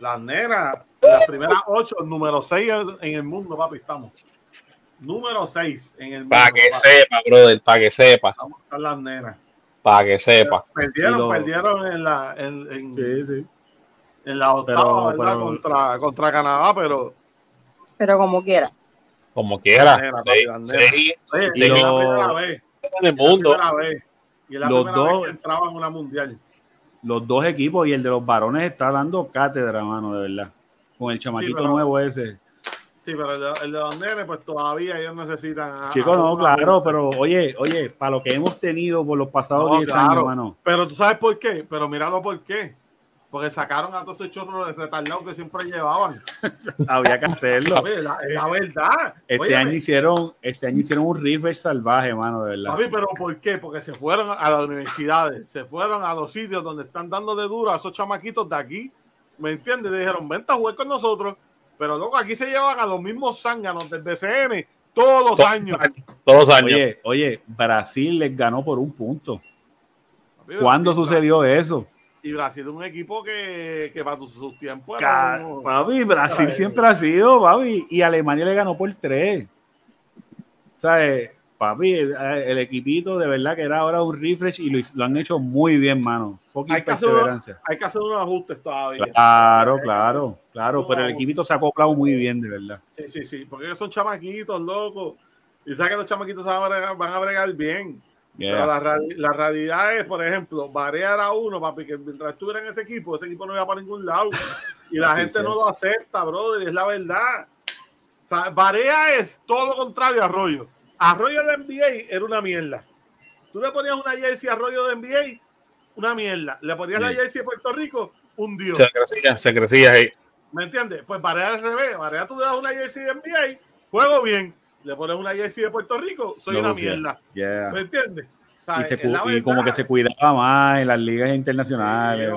Las nenas, las primeras ocho, número seis en el mundo, papi, estamos. Número seis en el. Para que sepa, brother, para que sepa. Están las nenas. Para que sepa. Perdieron, perdieron en la, en, en, sí, sí. en la octava, ¿verdad? contra, contra Canadá, pero. Pero como quiera. Como quiera. Sí, sí, sí, la primera vez. En el mundo. Vez. Y la los primera dos, vez que entraban en una mundial los dos equipos y el de los varones está dando cátedra, mano, de verdad. Con el chamaquito nuevo ese. Sí, pero el de, los nenes, pues todavía ellos necesitan. Chicos, no, claro, pero oye, oye, para lo que hemos tenido por los pasados 10 años, mano. Pero tú sabes por qué, pero míralo por qué. Porque sacaron a todos esos chorros de retardados que siempre llevaban. Había que hacerlo. la, la, verdad. Este año hicieron, este año hicieron un river salvaje, mano, de verdad. Papi, pero ¿por qué? Porque se fueron a las universidades, se fueron a los sitios donde están dando de duro a esos chamaquitos de aquí. ¿Me entiendes? Dijeron, vente a jugar con nosotros. Pero luego aquí se llevan a los mismos zánganos del BCN todos los años. Todos los años. Oye, oye, Brasil les ganó por un punto. ¿Cuándo sucedió eso? Y Brasil es un equipo que, que para sus tiempos. papi, Brasil siempre ha sido, papi. Y Alemania le ganó por tres. ¿Sabes? Papi, el, equipito de verdad que era ahora un refresh y lo, han hecho muy bien, mano. hay, que hacer, hay que hacer unos ajustes todavía. Claro, claro, claro. Pero el equipito se ha acoplado muy bien, de verdad. Sí, sí, sí. Porque ellos son chamaquitos, locos. Y sabes que los chamaquitos van a bregar, van a bregar bien la, realidad es, por ejemplo, Barea era uno, papi, que mientras estuviera en ese equipo, ese equipo no iba para ningún lado. Y la gente no lo acepta, brother, es la verdad. O sea, Barea es todo lo contrario a Arroyo. Arroyo de NBA era una mierda. Tú le ponías una jersey a Arroyo de NBA, una mierda. Le ponías la jersey de Puerto Rico, un dios. Se crecía, se crecía ahí. ¿Me entiendes? Pues Barea al revés. Barea tú le das una jersey de NBA, juego bien le pones una jersey de Puerto Rico, soy una mierda. ¿Me entiendes? Y, como que se cuidaba más en las ligas internacionales.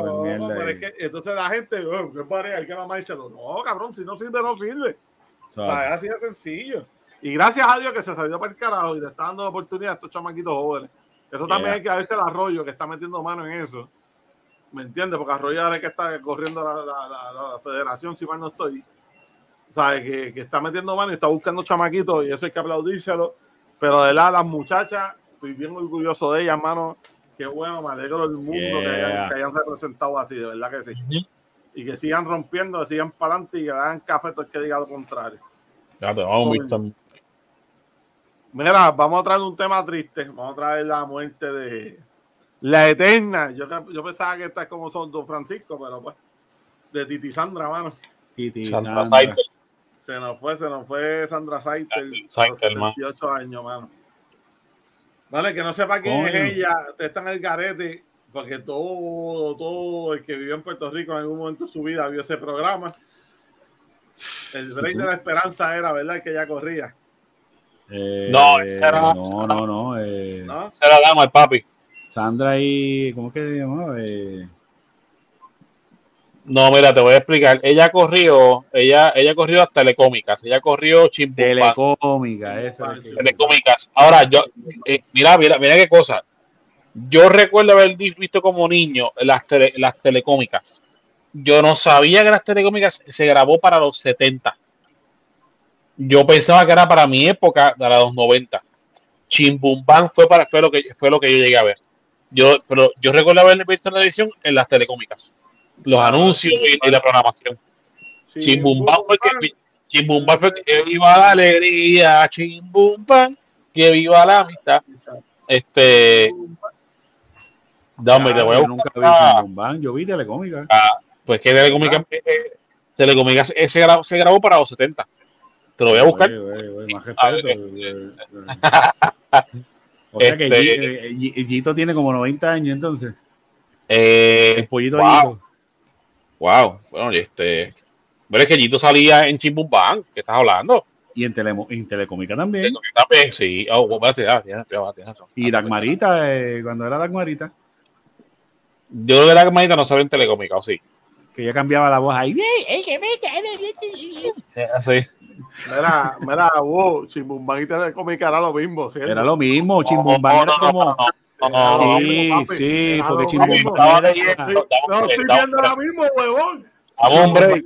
entonces la gente, oh, ¿qué pareja? Hay que mamárselo. No, cabrón, si no sirve, no sirve. O sea, es así de sencillo. Y gracias a Dios que se salió para el carajo y le está dando oportunidad a estos chamaquitos jóvenes. Eso también hay que verse el arroyo que está metiendo mano en eso. ¿Me entiendes? Porque arroyo es que está corriendo la, la, federación, si mal no estoy. ¿sabes? Que, que, está metiendo mano y está buscando chamaquitos y eso hay que aplaudírselo. Pero de la, las muchachas, estoy bien orgulloso de ellas, mano. Qué bueno, me alegro del mundo que, hayan, representado así, de verdad que sí. Y que sigan rompiendo, que sigan para adelante y que hagan café todo el que diga lo contrario. Ya te vamos, Mira, vamos a traer un tema triste. Vamos a traer la muerte de la eterna. Yo, yo pensaba que esta es como son Don Francisco, pero pues, de Titi Sandra, mano. Titi Sandra. Se nos fue, se nos fue Sandra Saiter, los 78 años, mano. Vale, que no sepa quién es ella, está en el garete, porque todo, todo el que vivió en Puerto Rico en algún momento de su vida vio ese programa. El rey de la esperanza era, ¿verdad? Que ella corría. Eh, no, era, no, no, no, eh, ¿No? Esa dama, el papi. Sandra y, ¿cómo que se llamaba? Eh, no, mira, te voy a explicar. Ella corrió, ella, ella corrió las telecómicas, ella corrió chimpumpa. Telecómicas, Telecómicas. Ahora, yo, eh, mira, mira, mira qué cosa. Yo recuerdo haber visto como niño las, las telecómicas. Yo no sabía que las telecómicas se grabó para los 70. Yo pensaba que era para mi época, de los 90. Chimbumban fue para fue lo que fue lo que yo llegué a ver. Yo, pero yo recuerdo haber visto la televisión en las telecómicas los anuncios y, la programación. Chimbumban fue que Chimbumban fue que viva la alegría, Chimbumban, que viva la amistad. Este Dame, te voy a yo nunca vi Chimbum Bang, yo vi Telecómica. Ah, pues que Telecómica, eh, eh, Telecómica se, grabó, se grabó para los 70. Te lo voy a buscar. Wey, wey, más respeto. o sea que este, Gito tiene como 90 años entonces. Eh, el pollito wow. Wow. Bueno, este. Pero es que Gito salía en Chimbum Bang, ¿qué estás hablando? Y en, tele, en Telecómica también. Telecómica también, sí. Oh, y Dagmarita, eh, cuando era Dagmarita. Yo creo que Dagmarita no salió en Telecómica, ¿o sí? Que ya cambiaba la voz ahí. Así. Mira, mira, wow, Chimbumbán y Telecómica era lo mismo. ¿cierto? Era lo mismo, Chimbumbán era como... Sí, sí, porque Chimbumbán... No, estoy viendo lo mismo, huevón. Hombre.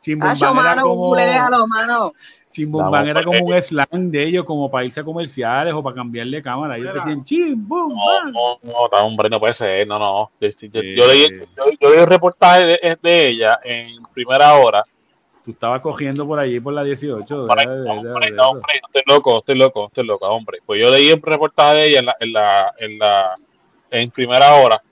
Chimbumbán era como... Chimbumban era como un slang de ellos, como para irse a comerciales o para cambiarle cámara. Ellos decían Chimbumban. No, no, no, hombre, no puede ser, no, no. Yo, leí, yo, leí un reportaje de, de, ella en primera hora. Tú estabas cogiendo por allí por la 18. Hombre, de, hombre, no, hombre, estoy loco, estoy loco, estoy loco, hombre. Pues yo leí un reportaje de ella en la, en la, en la, en primera hora.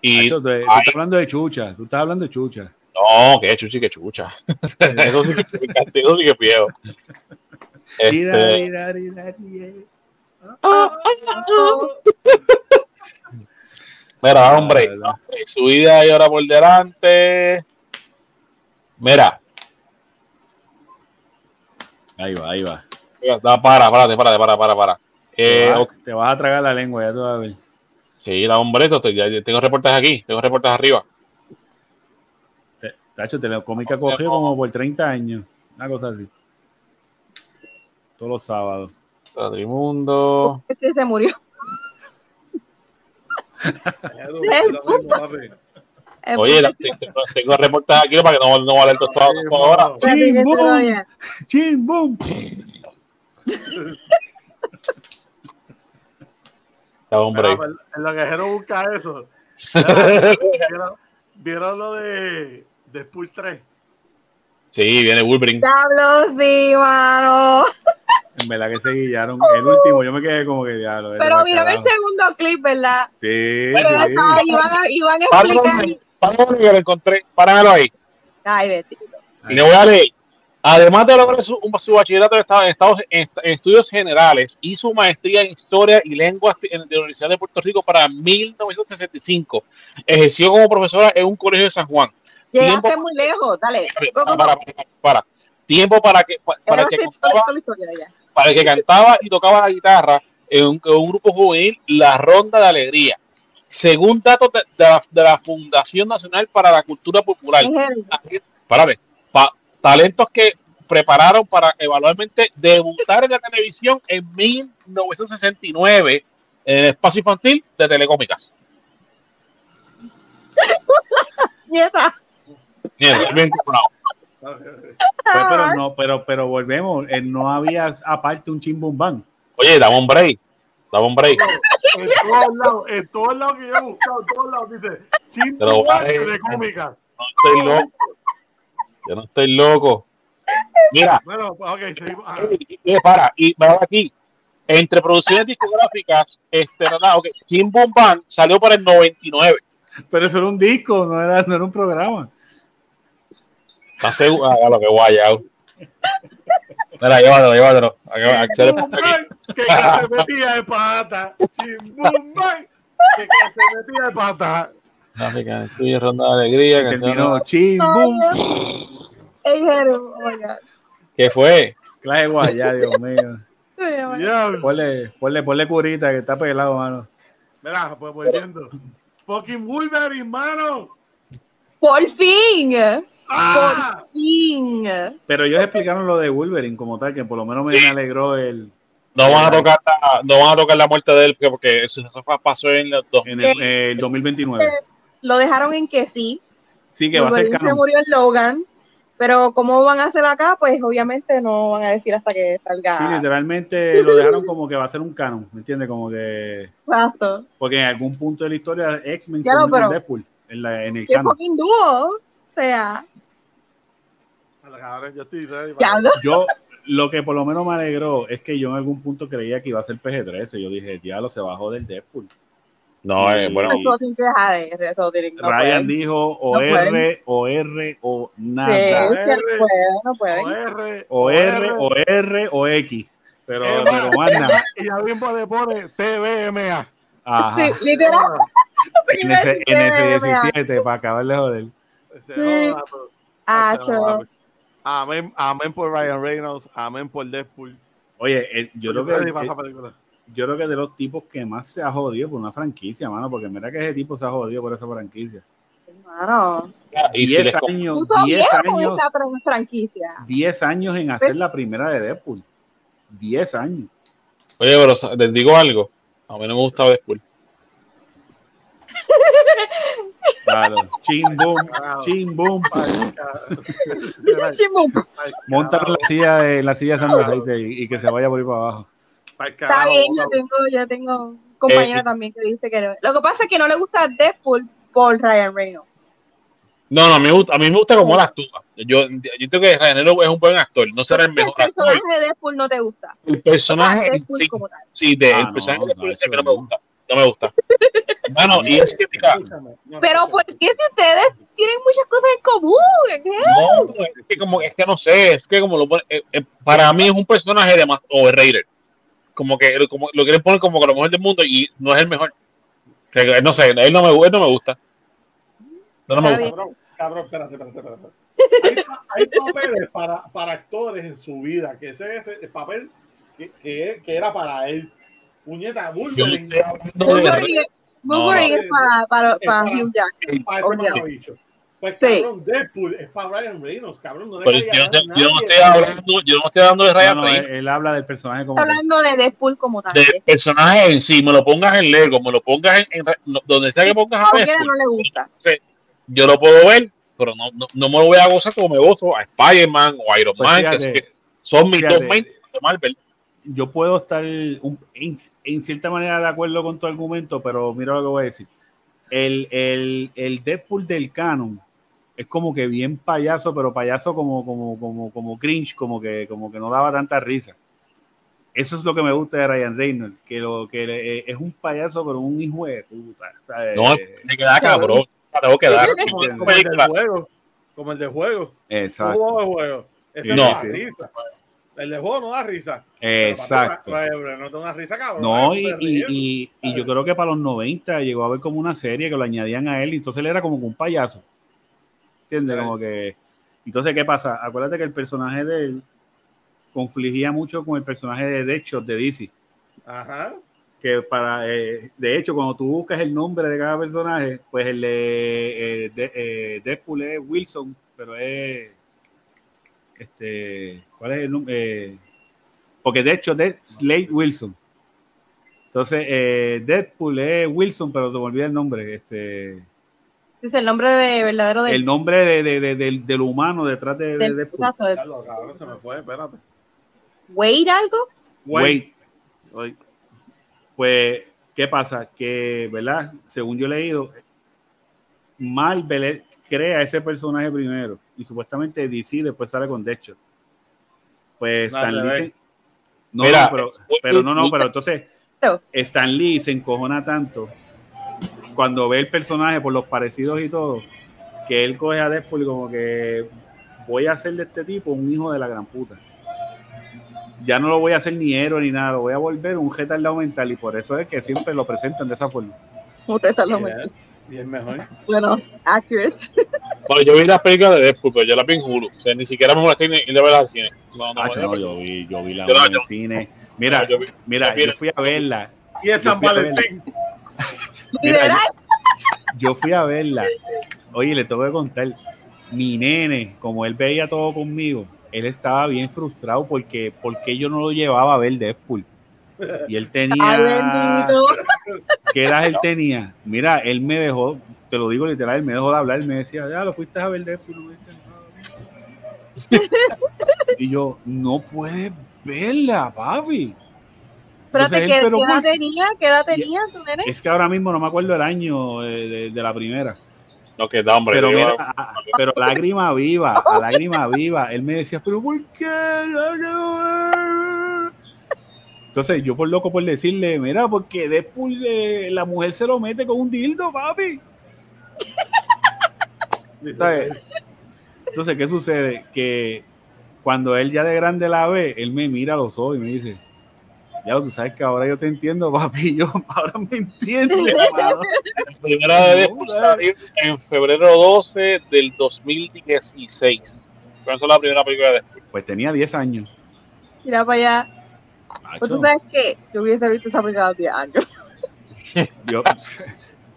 Y tú estás hablando de chucha, tú estás hablando de chucha. No, que chuchi, que chucha. eso sí que, eso sí que piedo. Este... Mira, hombre, su vida y ahora por delante. Mira. Ahí va, ahí va. Para, para, para, para, para, para. Eh, te, vas, a tragar la lengua, ya tú vas a ver. Sí, la hombre, tengo reportajes aquí, tengo reportajes arriba. Tacho, Telecómica cogió como por 30 años. Una cosa así. Todos los sábados. Patrimundo. Este se murió. Oye, tengo reportajes aquí para que no, no vale el tostado ahora. ¡Chim, boom! ¡Chim, boom! hombre. En lo que Jero busca eso. ¿Vieron lo de Deadpool 3. Sí, viene Wolverine. Diablo, sí, mano. En verdad que se guillaron. El último, yo me quedé como que diablo. Pero mira el segundo clip, ¿verdad? Sí. Pero sí. Iban, a, iban a explicar. Páralo, que lo encontré. Páramelo ahí. Ay, Betito. Y le voy a leer. Además de lograr su, su bachillerato en, Estados, en, estudios generales y su maestría en historia y lenguas en la Universidad de Puerto Rico para 1965, ejerció como profesora en un colegio de San Juan. Llegaste muy lejos, dale. Para, para, Tiempo para que, para, que cantaba, para que cantaba y tocaba la guitarra en un, grupo juvenil, La Ronda de Alegría. Según datos de, la, Fundación Nacional para la Cultura Popular. Párale, talentos que prepararon para evalualmente debutar en la televisión en 1969 en el espacio infantil de Telecómicas. Nieta. bien pero, no, pero, pero volvemos, eh, no había aparte un chimbumbán. Oye, dame un break. Dame un break. En todos lados, en todos lados que yo he buscado, en todos lados dice chimbumbán de cómica. No estoy loco. Yo no estoy loco. Mira. Bueno, pues ok, seguimos. Eh, para, y me aquí. Entre producciones discográficas, este, nada, okay, Boom salió para el 99. Pero eso era un disco, no era, no era un programa. ¿Estás seguro? Ah, lo que guaya. Mira, llévatelo, llévatelo. Que se metía de pata. Chimbumban. Que se metía de pata. África, estoy ronda de alegría. Terminó chimbum. ¿Qué fue? Clase guaya, Dios mío. Ponle, ponle, ponle curita que está pelado, mano. Mira, pues volviendo. Fucking Wolverine, mano. Por fin. ¡Ah! Por fin. Pero ellos explicaron lo de Wolverine como tal, que por lo menos me alegró el. No van a tocar la, no van a tocar la muerte de él porque eso, pasó en, el, 2029. Lo dejaron en que sí. Sí, que va a ser canon. Se murió en Logan. Pero cómo van a hacer acá, pues obviamente no van a decir hasta que salga. Sí, literalmente lo dejaron como que va a ser un canon, ¿me entiendes? Como que. Exacto. Porque en algún punto de la historia X-Men se Deadpool en, la, en el ¿Qué canon. dúo? O sea. Yo, lo que por lo menos me alegró es que yo en algún punto creía que iba a ser PG-13. Yo dije, diablo, se bajó del Deadpool. No, eh, bueno. Ryan dijo o R, o R, o nada. Sí, no puede, O R, o R, o X. Pero, pero manda. Y a mismo de pone TVMA. Ajá. Sí, literal. En ese, en ese 17, para acabar de joder. Sí. Ah, Amén, amén por Ryan Reynolds, amén por Deadpool. Oye, eh, yo creo que yo creo que de los tipos que más se ha jodido por una franquicia, mano, porque mira que ese tipo se ha jodido por esa franquicia. Claro. 10 años, 10 años, 10 años en hacer la primera de Deadpool. 10 años. Oye, pero les digo algo. A mí no me gusta Deadpool. Claro, chimbum, chimbum. Monta la silla de la silla de San y, y que se vaya por ahí para abajo. Está bien, yo tengo, yo tengo compañera eh, también que dice que no. Lo que pasa es que no le gusta Deadpool por Ryan Reynolds. No, no, a mí, a mí me gusta cómo la actúa. Yo, yo creo que Ryan Reynolds es un buen actor, no será el mejor actor. El personaje de Deadpool no te gusta. El personaje, sí, sí, de, el ah, personaje de Deadpool que no me gusta. No me gusta. Bueno, y es que, Pero ¿por qué si ustedes tienen muchas cosas en común? No, es que como, es que no sé, es que como lo pone, eh, eh, para mí es un personaje de más overrated como que como, lo quieren poner como que lo mejor del mundo y no es el mejor. Que, no sé, él no me, él no me gusta. No, no me gusta. Cabrón, cabrón, espérate, espérate, espérate. Hay, hay papeles para, para, actores en su vida, que ese es el papel que, que, que era para él. Puñeta, Wolverine. Wolverine es para, para, para, Hugh Jackman. Para ese pues cabrón, Deadpool es para Ryan Reynolds, cabrón. No yo, no, yo, no estoy hablando, yo no estoy hablando de Ryan Reynolds. Él, habla del personaje como Está hablando de Deadpool como tal. Del personaje en sí, me lo pongas en Lego, me lo pongas en, donde sea que pongas a Deadpool. no le gusta. yo lo puedo ver, pero no, no, no, me lo voy a gozar como me gozo a Spider-Man o Iron pues Man, que, son mis dos main de Marvel. Yo puedo estar en, en cierta manera de acuerdo con tu argumento, pero mira lo que voy a decir. El, el, el Deadpool del canon es como que bien payaso, pero payaso como, como, como, como cringe, como que, como que no daba tanta risa. Eso es lo que me gusta de Ryan Reynolds, que lo que eh, es un payaso, pero un hijo de puta. No, me queda cabrón. Tengo que dar. Como, el del juego. Como el de juego. Exacto. de juego. Ese no, da risa. El de juego no da risa. Exacto. No da risa, cabrón. No, y, y, y, y, yo creo que para los 90 llegó a ver como una serie que lo añadían a él, y entonces él era como un payaso. ¿Entiendes? Como que. Entonces, ¿qué pasa? Acuérdate que el personaje de él confligía mucho con el personaje de Deadshot de DC. Ajá. Que para. Eh, de hecho, cuando tú buscas el nombre de cada personaje, pues el de, eh, eh, Deadpool es Wilson, pero es. Este. ¿Cuál es el nombre? porque de hecho es Slade Wilson. Entonces, Deadpool es Wilson, pero te me olvidé el nombre. Este. Dice el nombre de verdadero de El nombre de, de, de, del, del humano detrás de, de, de se me fue, espérate. Wade algo? Wade. Wade. Pues, ¿qué pasa? Que, ¿verdad? Según yo he leído, Marvel crea ese personaje primero y supuestamente DC después sale con Deadshot. Pues Stan Lee No, Mira, pero, pero no, no, pero entonces Stan Lee se encojona tanto cuando ve el personaje por los parecidos y todo, que él coge a Deadpool y como que voy a hacer de este tipo un hijo de la gran puta. Ya no lo voy a hacer ni héroe ni nada, lo voy a volver un retardado mental y por eso es que siempre lo presentan de esa forma. Y es mejor. Bueno, accurate. Bueno, yo vi las películas de Deadpool, pero yo las vi en Hulu. O sea, ni siquiera me molesté y de verlas al cine. No, no, no, yo vi, yo vi la en el cine. Mira, yo mira, yo fui a verla. Y es San Valentín yo, fui a verla. Oye, le tengo que contar. Mi nene, como él veía todo conmigo, él estaba bien frustrado porque, porque yo no lo llevaba a ver Deadpool. Y él tenía. ¿Qué edad él tenía? Mira, él me dejó, te lo digo literal, él me dejó de hablar. Él me decía, ya lo fuiste a ver Deadpool. y yo, no puedes verla, papi. Espérate, ¿qué, edad tenía? ¿Qué edad tenía tu nene? Es que ahora mismo no me acuerdo el año de, de, la primera. No, que da, hombre. Pero, mira, pero lágrima viva, a lágrima viva. Él me decía, pero ¿por qué? Entonces, yo por loco por decirle, mira, porque después la mujer se lo mete con un dildo, papi. Entonces, ¿qué sucede? Que cuando él ya de grande la ve, él me mira a los ojos y me dice, ya tú sabes que ahora yo te entiendo, papi, yo ahora me entiendes. La primera vez en febrero 12 del 2016. Esa es la primera película de Pues tenía 10 años. Mira para allá. Pues tú sabes que yo hubiese visto esa película a 10 años. Yo,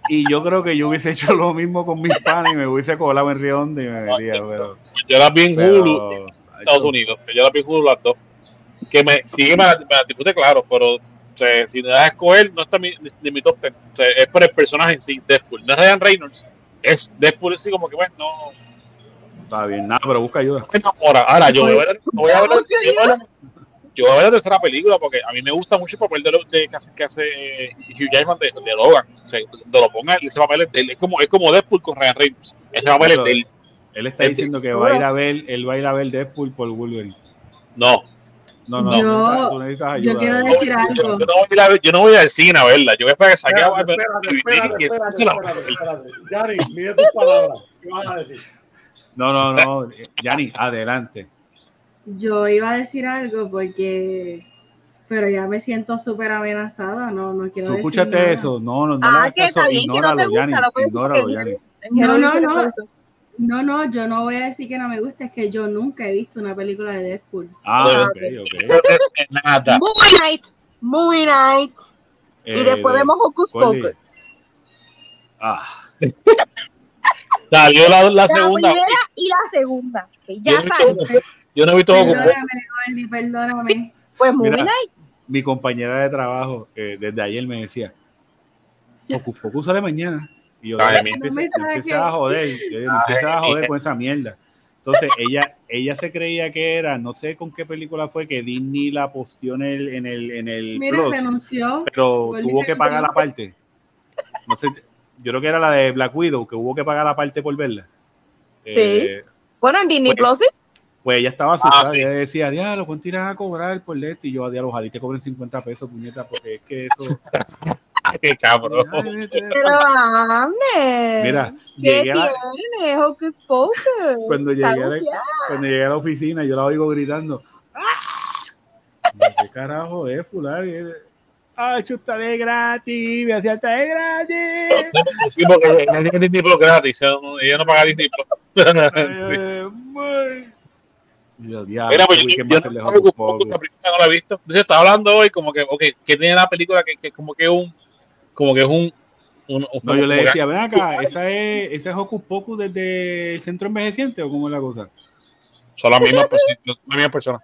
y yo creo que yo hubiese hecho lo mismo con mis panes y me hubiese colado en Rionda y me metía, pero... Yo la vi en Hulu, Estados Unidos. Yo la vi en Hulu las dos. Que me sigue, me, me la claro, pero o sea, si me das a escoger, no está mi, ni mi top ten. O sea, es por el personaje en sí, Deadpool. No es Ryan Reynolds. Es Deadpool, así como que, bueno, no. Está bien, nada, pero busca ayuda. Ahora, ahora yo voy a ver, voy a ver, yo voy a ver la tercera película porque a mí me gusta mucho el papel de, de que hace, que hace eh, Hugh Jackman de, de Logan. O sea, de lo ponga, ese papel es, de él, es, como, es como Deadpool con Ryan Reynolds. Ese papel es de él. Él está diciendo que va a ir a ver, él va a ir a ver Deadpool por Wolverine. No. No, no, yo, tú necesitas ayuda. Yo quiero decir yo, algo. Yo, yo, no voy a ver, yo no voy al cine a verla. Yo voy a esperar que saque a ver. Espérate, espérate, espérate. Yari, mide tus palabras. ¿Qué vas a decir? No, no, no. Yanni, adelante. Yo iba a decir algo porque pero ya me siento súper amenazada, no, no quiero ¿Tú escuchaste nada. eso? No, no, no ah, le hagas caso, ignóralo, no Yanni, ignóralo, Yanni. No, no, no, no, no, yo no voy a decir que no me gusta, es que yo nunca he visto una película de Deadpool. Ah, ok, ok. Nada. Movie Night, Movie Night, eh, y después vemos Hocus Pocus. Ah. Salió la, la, segunda. La primera y la segunda, que ya salió. Yo no he visto Hocus Pocus. Perdóname, perdóname. Pues Mira. Mi compañera de trabajo eh, desde ayer me decía, Hocus Pocus sale mañana. Y yo Ay, me empecé, no me empecé a joder, me empecé a joder con esa mierda. Entonces ella, ella se creía que era, no sé con qué película fue que Disney la posteó en el, en el, en el Mira, Plus, renunció, pero tuvo que pagar la parte. No sé, yo creo que era la de Black Widow, que hubo que pagar la parte por verla. Sí. Eh, bueno, en Disney pues, Plus sí. Pues ella estaba asustada, ah, sí. ella decía, diablo, ¿cuánto irás a cobrar por esto? Y yo, diablo, ojalá y te cobren 50 pesos, puñeta, porque es que eso... ¡Qué cabrón! Pero ande. Mira, ¿Qué llegué a, tiene? Hocus Pocus. cuando, llegué a la, cuando llegué a la oficina, yo la oigo gritando, ¿qué carajo es, fulano? ¡Ah, chutale gratis! ¡Me hacía de gratis! Sí, porque ella tiene Disney Plus gratis, ella no paga Disney Plus. sí. Yo, diablo, Mira, pues, yo, yo, no, poco, la película no la he visto. Entonces estaba hablando hoy como que, ok, que tiene la película que, que como que un, como que es un, un, un no, yo le decía, ven acá, esa es, esa es Hocus Pocus desde el centro envejeciente o cómo es la cosa. Son las mismas personas, las mismas personas.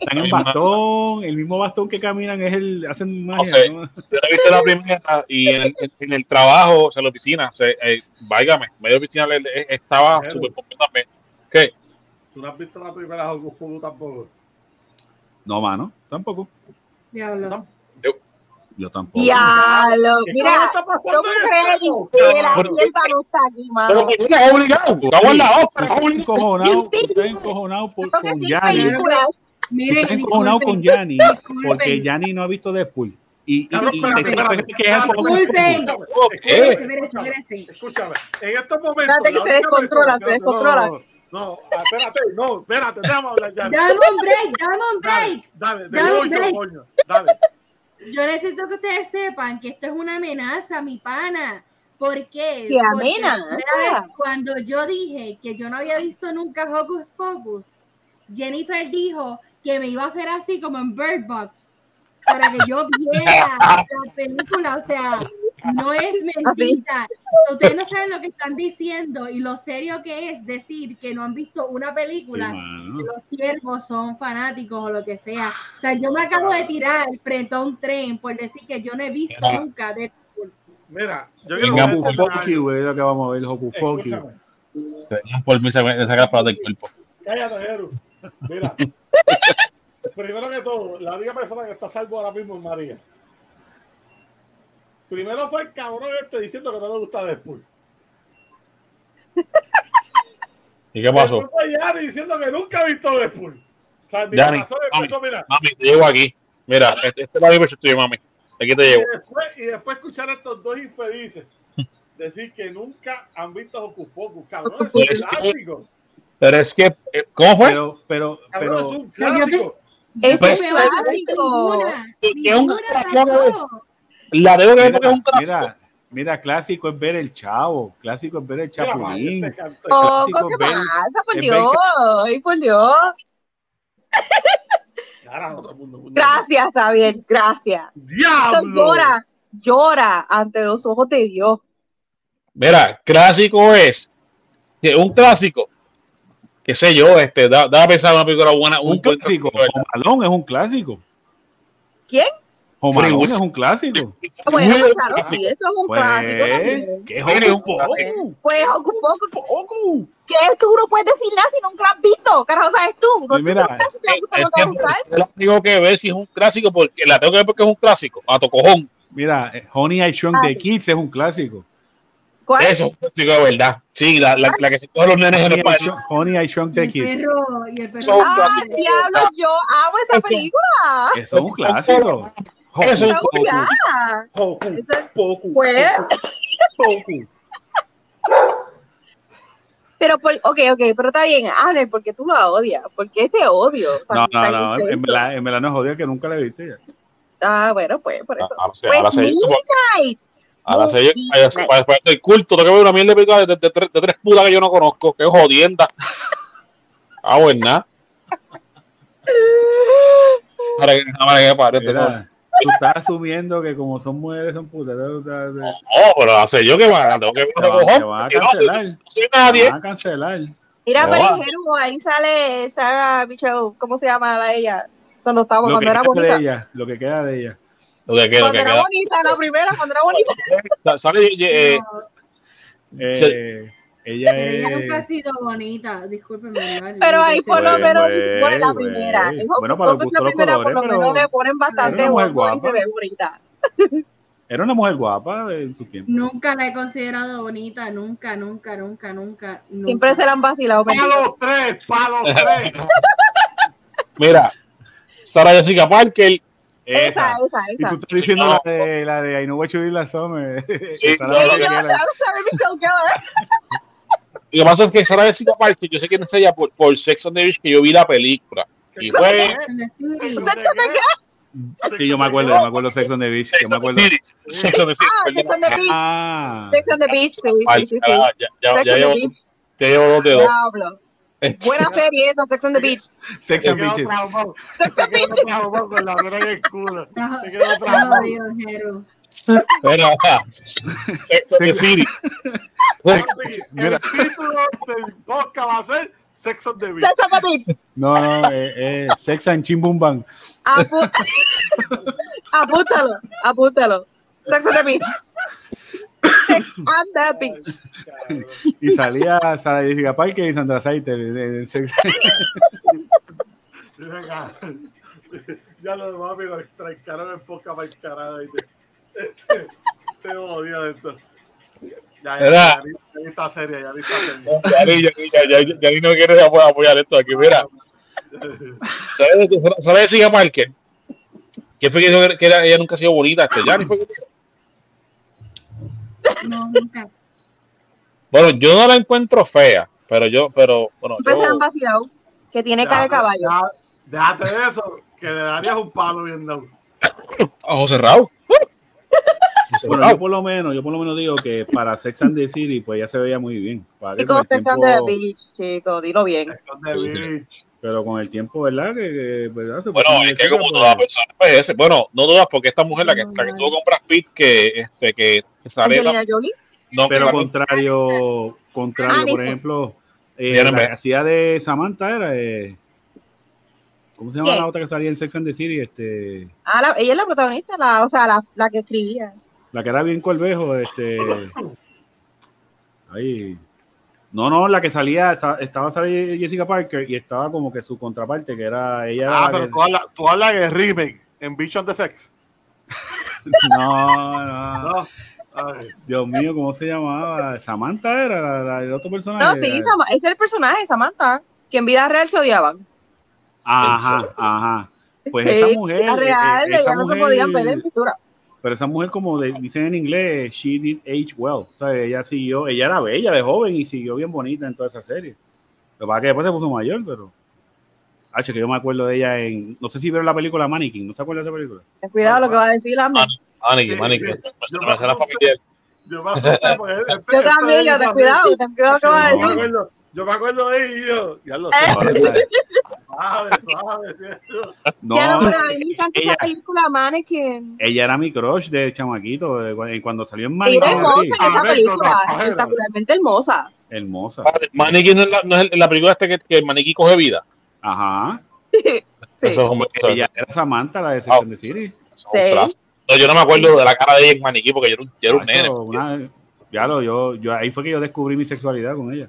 Están en bastón, el mismo bastón que caminan es el, hacen magia. No sé, ¿no? Yo la he visto la primera y en el, en el trabajo, o sea, en la oficina, se, eh, váigame, medio oficina estaba súper también. ¿Qué? ¿Tú no has visto la primera Hocus Pocus tampoco? No, mano, tampoco. Diablo. Yo, yo tampoco. Diablo, mira, está pasando yo me que la sierva no está aquí, mano. Pero que es obligado. Estamos en la ópera, Estoy encojonado, estoy encojonado por, con Yanni. Estoy encojonado con Yanni porque Yanni no ha visto Deadpool. Y, y, y, y que es Escúchame, en estos momentos. Espérate que se descontrola, se descontrola. No, espérate, no, espérate, déjame hablar ya. Dame un break, dame un break. Dale, dale, Dame un yo, break. coño, dale. Yo necesito que ustedes sepan que esto es una amenaza, mi pana. ¿Por qué? ¿Qué amenaza? vez Cuando yo dije que yo no había visto nunca Hocus Pocus, Jennifer dijo que me iba a hacer así como en Bird Box para que yo viera la película, o sea, no es mentira. Ustedes no saben lo que están diciendo y lo serio que es decir que no han visto una película, Sí, que los siervos son fanáticos o lo que sea. O sea, yo me acabo de tirar frente a un tren por decir que yo no he visto Mira. nunca de Mira, yo Venga, quiero Hocus Pocus, es lo que vamos a ver. Escúchame, por mí se me saca para del cuerpo. cállate, Jeru. Mira, primero que todo, la única persona que está salvo ahora mismo es María. Primero fue el cabrón este diciendo que no le gusta Deadpool. ¿Y qué pasó? Después fue Yanni diciendo que nunca ha visto Deadpool. O sea, mi Yanni, corazón empezó, mira, Mami, te llevo aquí. Mira, este, este es la misma tuyo, mami. Aquí te llevo. Y después, y después escuchar a estos dos infelices decir que nunca han visto Hocus Pocus, cabrón. Es un clásico. Pero es que, ¿cómo fue? Pero, pero, pero. es un clásico. Es un clásico. Es un clásico. La debo que es un clásico. Mira, mira, clásico es ver el chavo, clásico es ver el chapulín. Clásico es ver, por Dios, ay, por Dios. Gracias, Javier, gracias. ¡Diablo! Llora, llora ante los ojos de Dios. Mira, clásico es un clásico, qué sé yo, este, da, da a pensar una película buena. Un, un clásico, Malón es un clásico. ¿Quién? Home es un clásico. Bueno, pues claro, sí, eso es un pues, clásico. ¿Qué es un poco? Pues un poco. poco. ¿Qué tú no puedes decir nada si nunca lo has visto? Carajo, sabes tú. No pues mira, es, es, es, la tengo que ver si es un clásico, porque la tengo que ver porque es un clásico. A tu cojón. Mira, Honey I Shrunk the Kids es un clásico. ¿Cuál? Eso, sí, de verdad. Sí, la, la, la que se coge los nenes en el país. Honey, I Shrunk the Kids. Perro, y el perro. Ah, diablo, yo amo esa película. Eso es un clásico. Eso es un poco. Poco. Pues. Poco. Pero, por, ok, ok, pero está bien, Ale, porque tú la odias, porque ese odio. No, no, no, en verdad, en verdad no es odio que nunca la viste ya. Ah, bueno, pues, por eso. Ahora sé, pues, ahora sé. Midnight. Ahora sé, para después del culto, tengo que ver una mierda de película de, de, de, de, tres putas que yo no conozco, que es jodienda. Ah, buena. Ahora que, ahora que pare, Mira, tú estás asumiendo que como son mujeres son putas. No, no pero hace yo que van, tengo que van, te van a cancelar. No soy nadie. Te van a cancelar. Mira, pero Jeru, ahí sale Sarah Michelle, ¿cómo se llama la ella? Cuando estaba, lo cuando era bonita. De ella, lo que queda de ella. Lo que queda, cuando que era queda. bonita, la primera, cuando era bonita. Sale, eh, Eh, ella Pero ella es. nunca ha sido bonita, discúlpeme. Pero ahí por lo menos la primera. En Bueno, para los gustos los primera, por colores, lo pero menos le ponen bastante era una mujer guapo y se guapa. ve bonita. Era una mujer guapa en su tiempo. Nunca la he considerado bonita, nunca, nunca, nunca, nunca. nunca. Siempre se la han vacilado. Para los tres, para los tres. mira, Sara Jessica Parker. Esa, esa, Y esa. tú estás diciendo No. la de la de I know what you did last summer. Sí, Esa no, la Y lo que pasa es que Sara Jessica Parker, yo sé quién es ella por, por Sex on the Beach, que yo vi la película. Y fue Sí. Sí, yo me acuerdo, yo me acuerdo Sex on the Beach. Sex on the. Sex. Ah. Sex Beach. Ah, Sex on the Beach, ah, ya, Sex llevo, Beach. ya llevo dos de dos. Diablo. Buena serie esa, Sex on the Beach. Sex and Beaches. Te quedó traumado con la vera en el culo. Te quedó traumado. Dios, Jero. Bueno, ajá. Sex on the City. Mira. El título del podcast va a ser Sex on the Beach. Sex on the Beach. No, no, eh, eh, Sex and Chimbumban. Apúntalo, apúntalo. Sex on the Beach. Sex on the Beach. Y salía Sara Jessica Parker y Sandra Saiter. de- de Sex-. Ya lo demás me lo trancaron en poca carajo. ¿viste? Este, Te odio esto. Ya, ya, ya, ya, ya está seria, ya está seria. Ya, ni- ya, ya, ya, ya ni no quiere apoyar, apoyar esto aquí. Mira, ¿sabes ¿sabe Jessica Parker? ¿Quién fue que dijo que era- ella nunca ha sido bonita? Este, ya ni fue que dijo. No, nunca. Bueno, yo no la encuentro fea, pero yo, pero, bueno, Siempre se la yo, han vacilado. Que tiene cara de caballo. Déjate de eso, que le darías un palo bien dado. ojo cerrado. Ojo Bueno, yo por lo menos, yo por lo menos digo que para Sex and the City, pues ya se veía muy bien. Para que con Sex on the Beach, chicos, dilo bien. Sex the Beach. pero con el tiempo, ¿verdad? Que, que, ¿verdad? Se Bueno, es que como pues, toda persona pues, ese- bueno, no todas, porque esta mujer, la que, la que estuvo con Brad Pitt, que, este, que, sale, Jolie. no, Pero que- contrario, contrario, Ah, por ejemplo, eh, la que hacía de Samantha era, eh, ¿cómo se llama la otra que salía en Sex and the City? Este, Ah, la- ella es la protagonista, la, o sea, la, la que escribía. la que era bien corbejo, este, ahí, no, no, la que salía, sa- estaba saliendo Jessica Parker y estaba como que su contraparte, que era ella. era Ah, pero que- tú hablas, tú hablas de remake en Beach on the Sex. no, no, No. Ay, Dios mío, ¿cómo se llamaba? Samantha era la, la- el otro personaje. No, sí, ese es el personaje, Samantha, que en vida real se odiaban. Ajá, ajá. Pues esa mujer, eh, real, esa mujer, no podían ver en pintura. Pero esa mujer, como dicen en inglés, she did age well. O sea, ella siguió, ella era bella de joven y siguió bien bonita en toda esa serie. Lo que pasa es que después se puso mayor, pero. H, que yo me acuerdo de ella en. No sé si vieron la película Mannequin, ¿no se acuerdan de esa película? Cuidado lo que va a decir la Mannequin, Mannequin. Yo, yo también, yo te cuidado, ten cuidado que va a decir. Yo me acuerdo de ellos. Ya lo sé. Suave, suave. No, ella, película Mannequin. Ella era mi crush de chamaquito cuando salió en Mannequin. Esa película, espectacularmente hermosa. Hermosa. Mannequin no es la, no es la película esta que, que el maniquí coge vida. Ajá. Sí. Ella era Samantha, la de Sex and the City. Sí. No, yo no me acuerdo de la cara de ella en maniquí porque yo era un, yo era un nene. Una, ya lo, yo, yo, ahí fue que yo descubrí mi sexualidad con ella.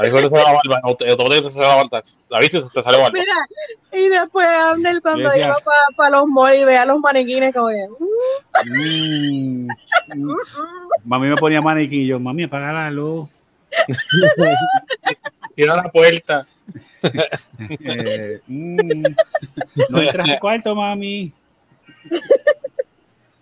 Ahí se la barba, se la barba, la viste, se te salió barba. Mira, y después Abner cuando iba para pa los malls y veía los maniquines como que... Mm, mm. mami me ponía maniquillo, mami apaga la luz. Tira la puerta. eh, mm, no entras al cuarto, mami.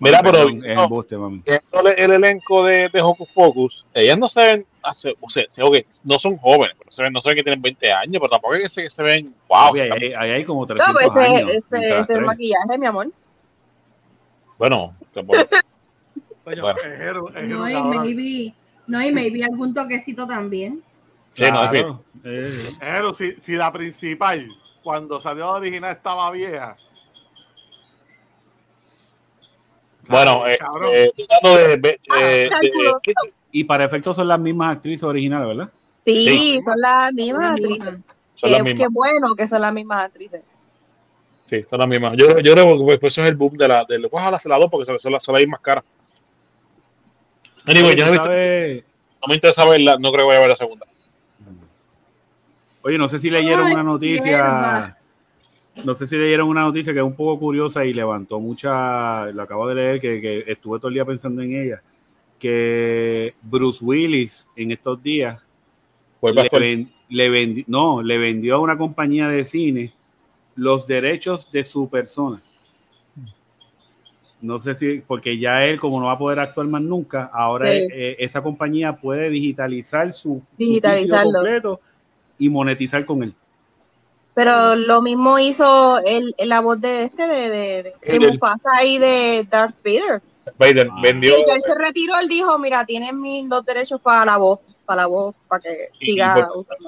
Mira, pero el elenco de, de Hocus Pocus, ellas no se ven, hace, o sea, okay, no son jóvenes, pero se ven, no se ven que tienen 20 años, pero tampoco es que se, se ven, wow. ahí, hay, hay, como 300 no, ese, años. Ese, ese maquillaje, mi amor. Bueno, bueno. no, y maybe, no, y maybe algún toquecito también. Sí, claro. no, es Pero si, si la principal, cuando salió la original, estaba vieja, Bueno, eh, eh, ah, y para efectos son las mismas actrices originales, ¿verdad? Sí, son las mismas actrices. Son las mismas. Qué bueno que son las mismas actrices. Sí, son las mismas. Yo, yo creo que pues, eso es el boom de la, de ojalá se la dos porque son, son, las, son las mismas caras. Anyway, yo no, visto, no me interesa verla, no creo que vaya a ver la segunda. Oye, no sé si leyeron una noticia no sé si leyeron una noticia que es un poco curiosa y levantó mucha, lo acabo de leer, que, estuve todo el día pensando en ella, que Bruce Willis en estos días le, no, le vendió a una compañía de cine los derechos de su persona. No sé si, porque ya él, como no va a poder actuar más nunca, ahora eh, esa compañía puede digitalizar su, su completo y monetizar con él. Pero lo mismo hizo el, la voz de este, de, de, de, pasa ahí de Darth Vader. Vader ah. vendió. Y él se retiró, él dijo, mira, tienes mis dos derechos para la voz, para la voz, para que siga.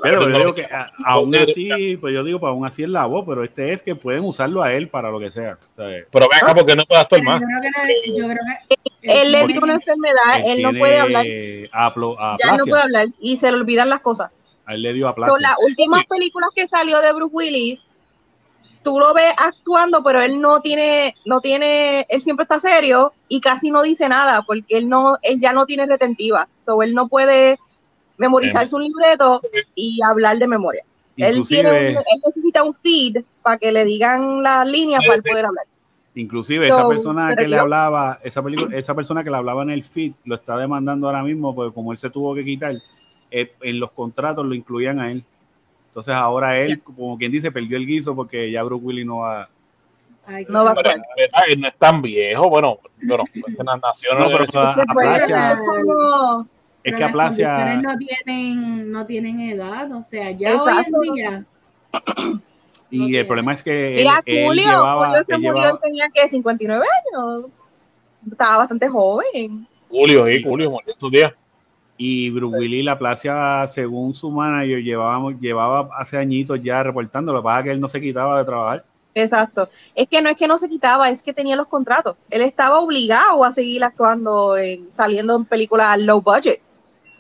pero yo digo que aún así, pues yo digo, pues aún así es la voz, pero este es que pueden usarlo a él para lo que sea. Pero venga, porque no puede actuar más. Yo creo que, él le dio una enfermedad, él, no puede hablar. ya no puede hablar y se le olvidan las cosas le dio Son las últimas películas que salió de Bruce Willis, tú lo ves actuando, pero él no tiene, no tiene, él siempre está serio y casi no dice nada, porque él no, él ya no tiene retentiva. So, él no puede memorizar su libreto y hablar de memoria. Él, tiene él necesita un feed para que le digan las líneas para poder hablar. Inclusive esa persona que le hablaba, esa, esa persona que le hablaba en el feed, lo está demandando ahora mismo, porque como él se tuvo que quitar, en los contratos lo incluían a él. Entonces ahora él, como quien dice, perdió el guiso porque ya Bruce Willis no va. no va a no es tan viejo, bueno, pero nació no, pero es que Aplasia no tienen no tienen edad, o sea, ya hoy en día y el problema es que él, Julio, llevaba, Julio se murió, tenía que 59 años. Estaba bastante joven. Julio, sí, Julio murió estos días y Bruce Willis La Plaza, según su manager, llevábamos, llevaba hace añitos ya reportando, lo que pasa es que él no se quitaba de trabajar. Exacto. Es que no es que no se quitaba, es que tenía los contratos. Él estaba obligado a seguir actuando, en, saliendo en películas low budget,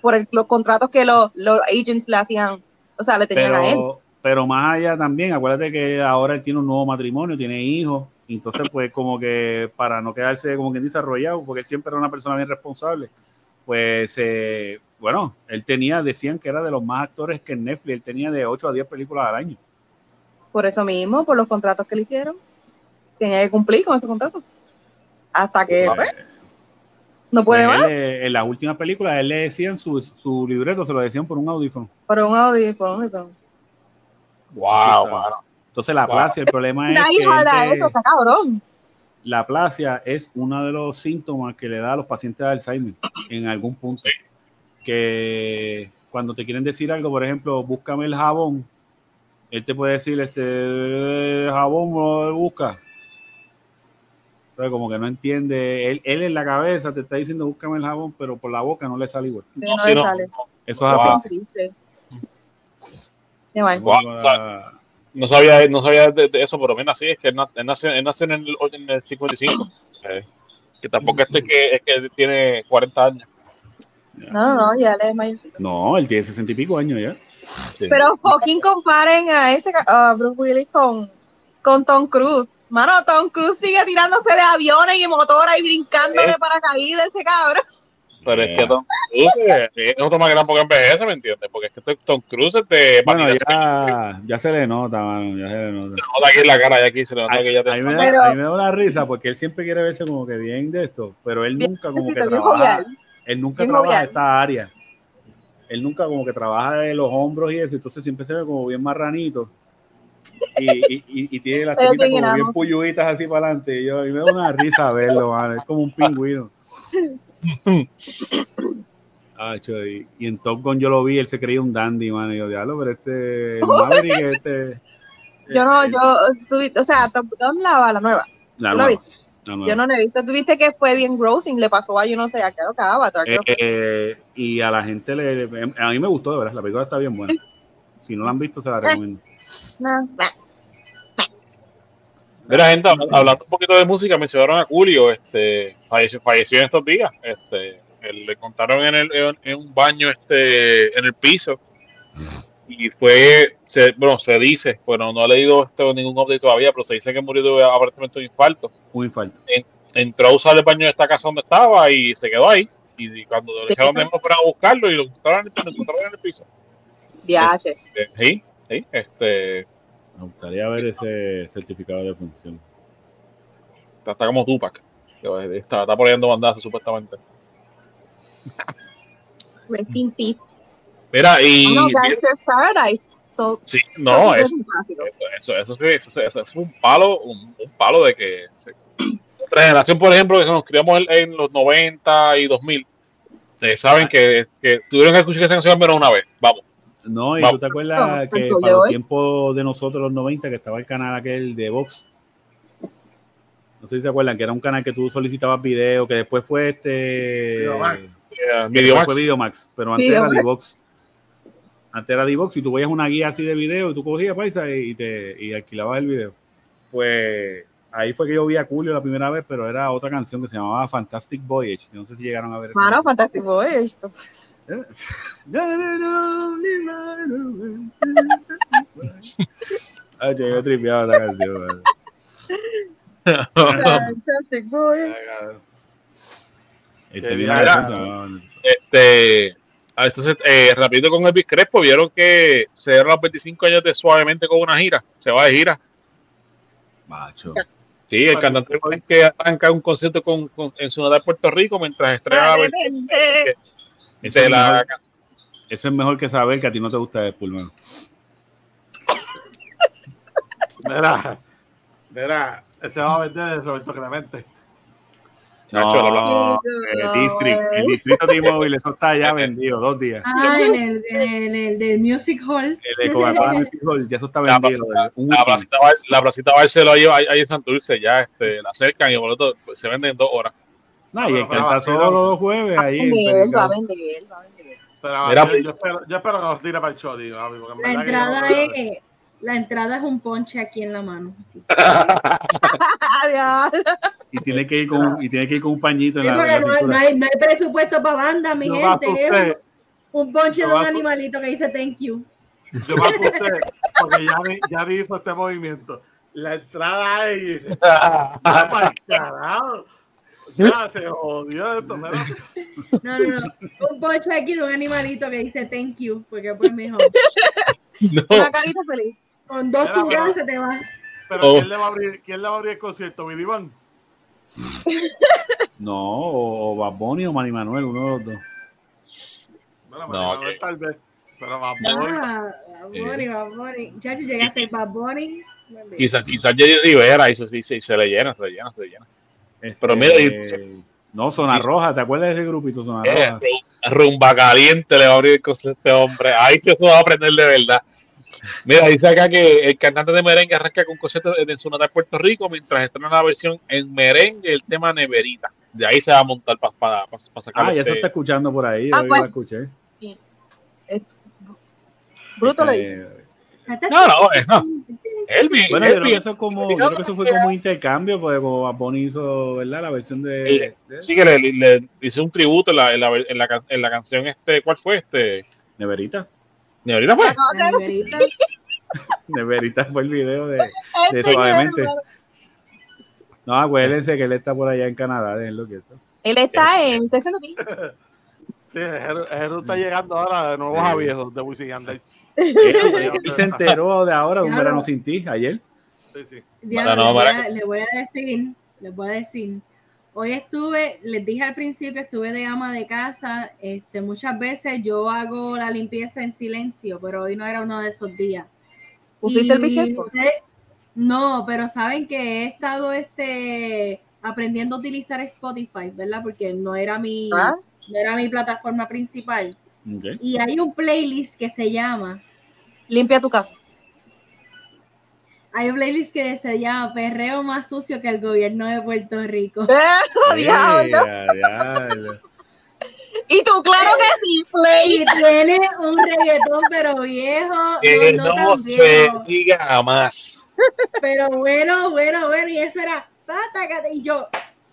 por los contratos que los, los agents le hacían, o sea, le tenían a él. Pero más allá también, acuérdate que ahora él tiene un nuevo matrimonio, tiene hijos, entonces pues como que para no quedarse como quien dice arrollado, porque él siempre era una persona bien responsable, pues eh, bueno, él tenía, decían que era de los más actores que en Netflix, él tenía de 8 a 10 películas al año. Por eso mismo, por los contratos que le hicieron, tenía que cumplir con esos contratos. Hasta que pues, no puede pues más. en las últimas películas, él le decían su, su libreto, se lo decían por un audífono. Por un audífono. Wow, Entonces la plasia, el problema es que cabrón. La plasia es uno de los síntomas que le da a los pacientes de Alzheimer en algún punto. Que cuando te quieren decir algo, por ejemplo, búscame el jabón, él te puede decir, este jabón busca. Pero como que no entiende, él, él en la cabeza te está diciendo búscame el jabón, pero por la boca no le sale igual. No, no, sale. Eso es wow. No sabía, no sabía de, eso, pero bien así, es que él nació, en, el, en el 55. Eh, que tampoco este que, es que tiene 40 años. No, no, ya le es mayor. No, él tiene 60 y pico años ya. Pero fucking comparen a ese Bruce Willis con, con Tom Cruise. Mano, Tom Cruise sigue tirándose de aviones y motoras y brincando de eh. paracaídas ese cabrón. Pero es que Tom Cruise es otro más grande porque envejece, ¿me entiendes? Porque es que Tom Cruise es de... Bueno, ya, ya se le nota, mano, ya se le nota. Se nota aquí en la cara, ya aquí se le nota que ya te... A mí, me da, a mí me da una risa porque él siempre quiere verse como que bien de esto, pero él nunca como que trabaja, él nunca trabaja esta área. Él nunca como que trabaja de los hombros y eso, entonces siempre se ve como bien marranito. Y, y, y, tiene las tetitas como bien puyuitas así para adelante. Y yo, a mí me da una risa verlo, man. es como un pingüino. Ah, y, y, en Top Gun yo lo vi, él se creía un dandy, man. Y yo, diablo, pero este, Maverick, este. Yo no, yo, o sea, Top Gun la, la nueva. La nueva. Yo no lo he visto. Tuviste que fue bien grossing, le pasó a yo no sé a qué Avatar. Eh, y a la gente le, A mí me gustó, de verdad. La película está bien buena. Si no la han visto, se la recomiendo. Mira, gente, hablando un poquito de música, mencionaron a Julio, este, falleció, falleció en estos días. Este, le contaron en, el, en, un baño este, en el piso. Y fue, se, bueno, se dice, bueno, no he leído este, ningún update todavía, pero se dice que murió de aparentemente un infarto. Un infarto. entró a usar el baño de esta casa donde estaba y se quedó ahí. Y, cuando le dijeron para buscarlo y lo encontraron, lo encontraron en el piso. Ya, sí. Sí, sí, este me gustaría ver ese certificado de función. Está, como Tupac. Está, está poniendo bandazos supuestamente. Mira, y. No, sí, no, es, eso, eso, eso, eso, es un palo, un, palo de que. Nuestra generación, por ejemplo, que nos criamos en, los 90 y 2000, eh, saben que, que tuvieron que escuchar esa canción menos una vez. Vamos. No, y tú te acuerdas que para el tiempo de nosotros, los 90, que estaba el canal aquel de Vox. No sé si se acuerdan, que era un canal que tú solicitabas video, que después fue este. Videomax. Fue Videomax, pero antes era Divox. Antes era Divox y tú veías una guía así de video y tú cogías paisa y, te y alquilabas el video. Pues ahí fue que yo vi a Julio la primera vez, pero era otra canción que se llamaba Fantastic Voyage. No sé si llegaron a ver. Claro, Fantastic Voyage. Ay, yo tripeado la canción. Este, este, entonces, eh, rapidito con Elvis Crespo, vieron que se dieron los 25 años de suavemente con una gira, se va de gira. Macho. Sí, el cantante que arranca un concierto con, en su natal Puerto Rico mientras estrena eso, es mejor, eso es mejor que saber que a ti no te gusta el pulmón. Verá, verá, ese va a vender de Roberto Clemente. No, el, district, el distrito de móvil, eso está ya vendido, dos días. Ah, en el, en el del Music Hall. El de Coca-Cola Music Hall, ya eso está vendido. La, la, placita, la placita Barceló ahí, ahí en Santurce, ya este, la acercan y boleto, pues, se venden en dos horas. No, y el que está solo los jueves ahí. Va a vender, va a vender. Pero, yo, espero, yo espero que nos tire para el show, digo, la entrada es la entrada es un ponche aquí en la mano. y tiene que ir con y tiene que ir con un pañito en la, no, no, hay, no, hay, presupuesto para banda, mi gente. un ponche de un animalito que dice thank you. Yo me asusté porque ya, ya hizo este movimiento. La entrada es y para carajo! Ya se jodió esto, No, no, no. Un pocho aquí de un animalito que dice thank you, porque pues mejor. No. Una carita feliz. Con dos sugas se te va. Pero oh. ¿quién, le va a abrir, ¿quién le va a abrir el concierto? ¿Vidivan? No, o Bad Bunny o Mani Manuel, uno de los dos. Bueno, no, Manuel, tal vez. Pero Bad Bunny. Ah, Bad Bunny, Bad Bunny. Ya llegué a ser Bad Bunny. Quizás quizás Jerry Rivera, eso sí, sí, se le llena, se le llena, se le llena. Este, Pero mira, no, Zona Roja, ¿te acuerdas de ese grupito Zona eh, Roja? rumba caliente le va a abrir el concierto a este hombre. Ahí se va a aprender de verdad. Mira, dice acá que el cantante de merengue arranca con concierto en su natal Puerto Rico mientras estrena la versión en merengue el tema Neverita. De ahí se va a montar para pa, pa, sacar. Ah, ya se está escuchando por ahí. Ah, pues, escuché. Bruto este, No, no, no. Elvis, bueno, yo creo que eso como, yo creo que eso fue como un intercambio, porque como Baboni hizo, ¿verdad? La versión de. Sí, que le, le, hice un tributo en la, en, la, en, la, en la canción, este, ¿cuál fue este? Neverita. Neverita fue. Neverita. Neverita fue el video de, de Suavemente. No, acuérdense que él está por allá en Canadá, déjenlo quieto. Él está en. Sí, Jero está llegando ahora de nuevo a viejos de Wisin Yandel. Él se enteró de ahora de un verano sin ti, ayer. Sí, sí. le, voy a, decir, les voy a decir, hoy estuve, les dije al principio, estuve de ama de casa, este, muchas veces yo hago la limpieza en silencio, pero hoy no era uno de esos días. Y, no, pero saben que he estado este, aprendiendo a utilizar Spotify, ¿verdad? Porque no era mi, ah. no era mi plataforma principal. Y hay un playlist que se llama Limpia tu casa. Hay un playlist que se llama Perreo más sucio que el gobierno de Puerto Rico. Y tú, claro que sí, Play. Y tiene un reggaetón, pero viejo. Que no, se diga más. Pero bueno, bueno, bueno, y eso era, y yo,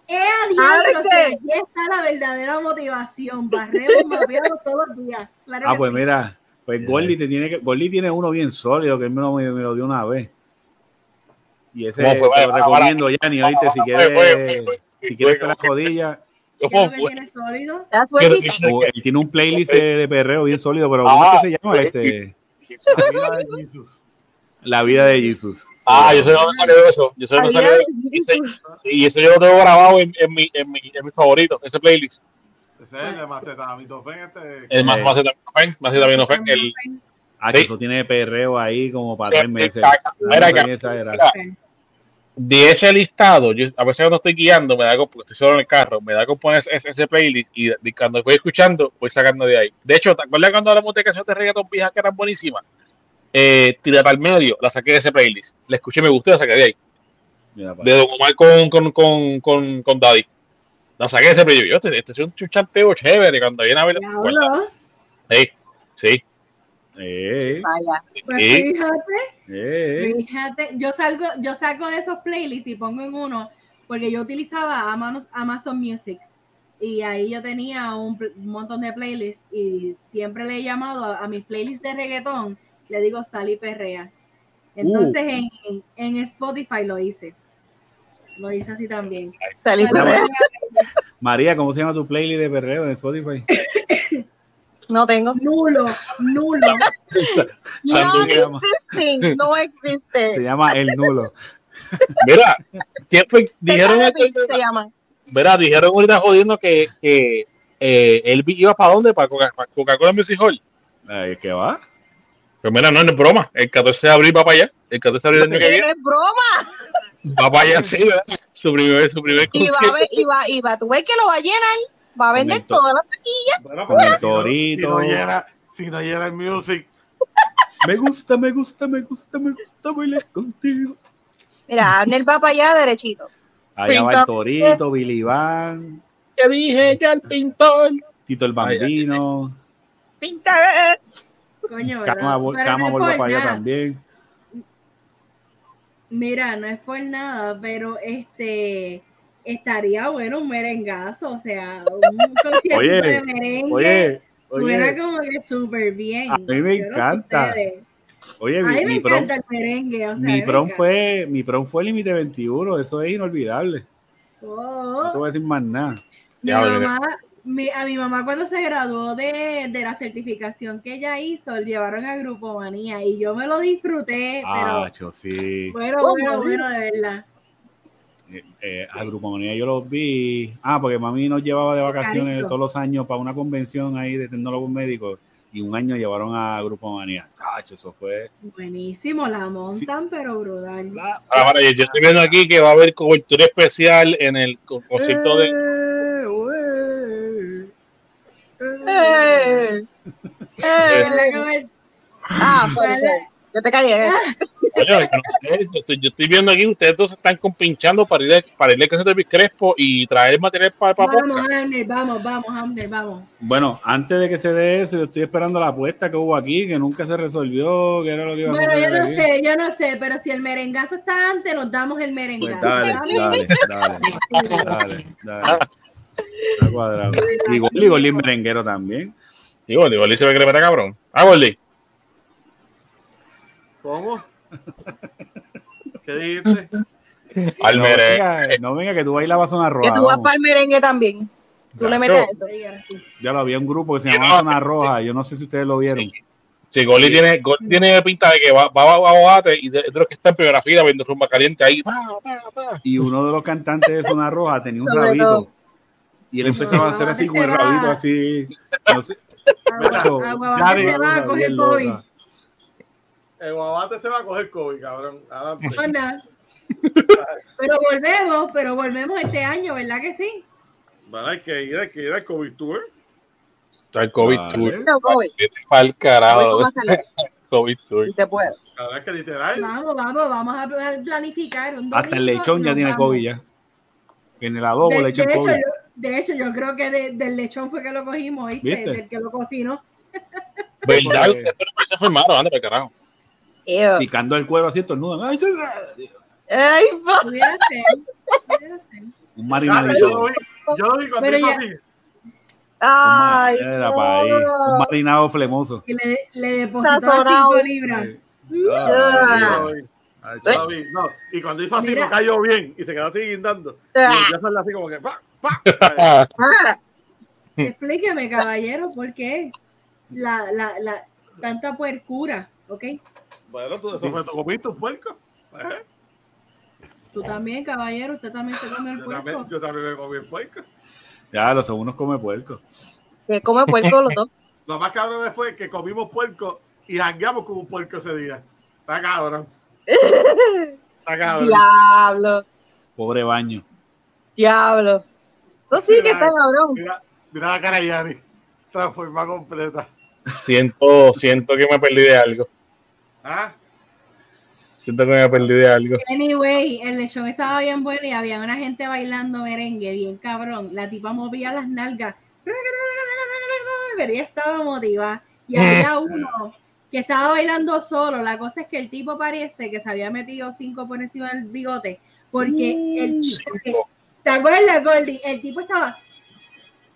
¡eh, adiós! aquí está la verdadera motivación. Barremos, mapeamos todos los días. ah, pues mira, pues Gordy te tiene que, Gordy tiene uno bien sólido que él me lo, me lo dio una vez. Y ese te lo recomiendo, Yanni, oíste, si quieres, si quieres con la jodilla. tiene sólido? Él tiene un playlist de perreo bien sólido, pero ¿cómo es que se llama este? La vida de Jesús. La vida de Jesús. Ah, yo sé dónde salió eso. Yo sé dónde salió eso. Y eso yo lo tengo grabado en, en, mi, en, mi, en mi favorito, ese playlist. Ese es el de Macetaminofén. Este, el más Macetaminofén. Macetaminofén. El, ah, que eso tiene perreo ahí como para tres meses. de ese listado, yo, a veces cuando estoy guiando, me da porque estoy solo en el carro, me da con poner ese, ese, playlist y, cuando voy escuchando, voy sacando de ahí. De hecho, ¿te acuerdas cuando hablamos de canciones de reggaeton viejas que eran buenísimas? Eh, tiré para el medio, la saqué de ese playlist. La escuché, me gustó y la saqué de ahí. de Don Omar con, con, con, con, con Daddy. La saqué ese pero yo, este, este, es un chuchanteo chévere cuando viene a ver. Sí, sí. Eh, pues fíjate, fíjate, yo salgo, yo salgo de esos playlists y pongo en uno, porque yo utilizaba Amazon Music y ahí yo tenía un, montón de playlists y siempre le he llamado a, mis playlists de reggaetón, le digo sal y perrea. Entonces uh. en, en Spotify lo hice. Lo hice así también. María, ¿cómo se llama tu playlist de perreo en Spotify? No tengo. Nulo, nulo. no, existe, no existe. Se llama el nulo. Mira, ¿quién fue? Dijeron se llama. Mira, dijeron ahorita jodiendo que, que eh, él iba para dónde, para Coca-Cola Music Hall. ¿Qué va? Pues mira, no, no es broma. El 14 de abril va para allá. El 14 de abril del año que viene. es broma! Va para allá, sí, ¿verdad? Su primer, su primer concierto. Y va, y va, tú ves que lo va a llenar, va a vender todas las taquillas. Bueno, con el torito. Si no llena, si no llena el music. Me gusta, me gusta, me gusta, me gusta bailar contigo. Mira, Arnel va para allá derechito. Allá va el torito, Billy Van. Que dije ya el pintor. Tito el Bambino. Pinta. Coño, Cama, Cama volvió para allá también. Mira, no es por nada, pero este estaría bueno un merengazo, o sea, un concierto de merengue. Oye, suena como que súper bien. A mí me encanta. Oye, a mí me encanta el merengue. O sea, mi prom fue, mi prom fue límite 21, eso es inolvidable. Oh. No te voy a decir más nada. Mi mamá, a mi mamá cuando se graduó de, de, la certificación que ella hizo, llevaron a Grupo Manía y yo me lo disfruté. Ah, pero sí. Bueno, bueno, bueno, de verdad. Eh, eh, a Grupo Manía yo los vi. Ah, porque mami nos llevaba de vacaciones todos los años para una convención ahí de tecnólogos médicos. y un año llevaron a Grupo Manía. Cacho, eso fue. Buenísimo, la montan, pero brutal. Ah, yo estoy viendo aquí que va a haber cobertura especial en el concierto de. Eh, eh. Ah, pues, yo te caí. yo, estoy, viendo aquí, ustedes dos están compinchando para ir, para ir a de Crespo y traer material para, para Vamos, vamos, vamos, vamos. Bueno, antes de que se dé eso, yo estoy esperando la apuesta que hubo aquí, que nunca se resolvió, que era lo que iba bueno, a yo no sé, yo no sé, pero si el merengazo está antes, nos damos el merengazo. Pues dale, dale, dale, dale, dale. Está cuadrado. Y Goli, Goli merenguero también. Y Goli, Goli se ve que le mete cabrón. Ah, Goli. ¿Cómo? ¿Qué dijiste? Al merengue. No venga, que tú bailabas zona roja. Que tú vas para el merengue también. Tú le metes eso. Ya lo había un grupo que se llamaba Zona Roja. Yo no sé si ustedes lo vieron. Sí, Goli, Tiene, tiene pinta de que va, va, a Bogate y de, de, los que está en primera fila viendo rumba caliente ahí. Y uno de los cantantes de Zona Roja tenía un rabito. Y él empezaba a hacer así con el rabito así. No sé. Se va a coger COVID. El guabate se va a coger COVID, cabrón. pero volvemos, pero volvemos este año, ¿verdad que sí? Bueno, hay que ir, hay que ir al COVID Tour. Está el COVID Tour. No, COVID. Para carajo. COVID Tour. te puedo. Cabrón, es que literal. Vamos, vamos, vamos a planificar. Un Hasta el lechón ya tiene COVID ya. En el adobo le echan COVID. De hecho, yo creo que del lechón fue que lo cogimos, ¿viste? Del que lo cocinó. ¿Verdad? Ustedes se formaron, anda, carajo. Picando el cuero así, estornudan. ¡Ay, Ay Un marinado. Yo lo vi cuando hizo así. Ay, un marinado flemoso. Que le, le depositó 5 libras. No, y cuando hizo así no cayó bien y se quedó así guindando. Y yo salí así como que ¡pa! ¡Pa! Explíqueme, caballero, por qué la, la, la tanta puercura, ¿ok? Bueno, tú eso fue tu comiste un puerco. ¿Eh? Tú también, caballero, usted también se come el puerco. Yo también, yo también me comí el puerco. Ya, los segundos come puerco. Que come puerco los dos. Lo más cabrón fue que comimos puerco y jangueamos con un puerco ese día. Está cabrón. Está cabrón. Diablo. Pobre baño. Diablo. No sí que está cabrón. Mira, mira la cara de Yanni. Transformada completa. Siento, siento que me perdí de algo. ¿Ah? Siento que me había perdido algo. Anyway, el lechón estaba bien bueno y había una gente bailando merengue, bien cabrón. La tipa movía las nalgas. Pero ella estaba motivada. Y había uno que estaba bailando solo. La cosa es que el tipo parece que se había metido cinco por encima del bigote. Porque el tipo, ¿te acuerdas, Goldie? El tipo estaba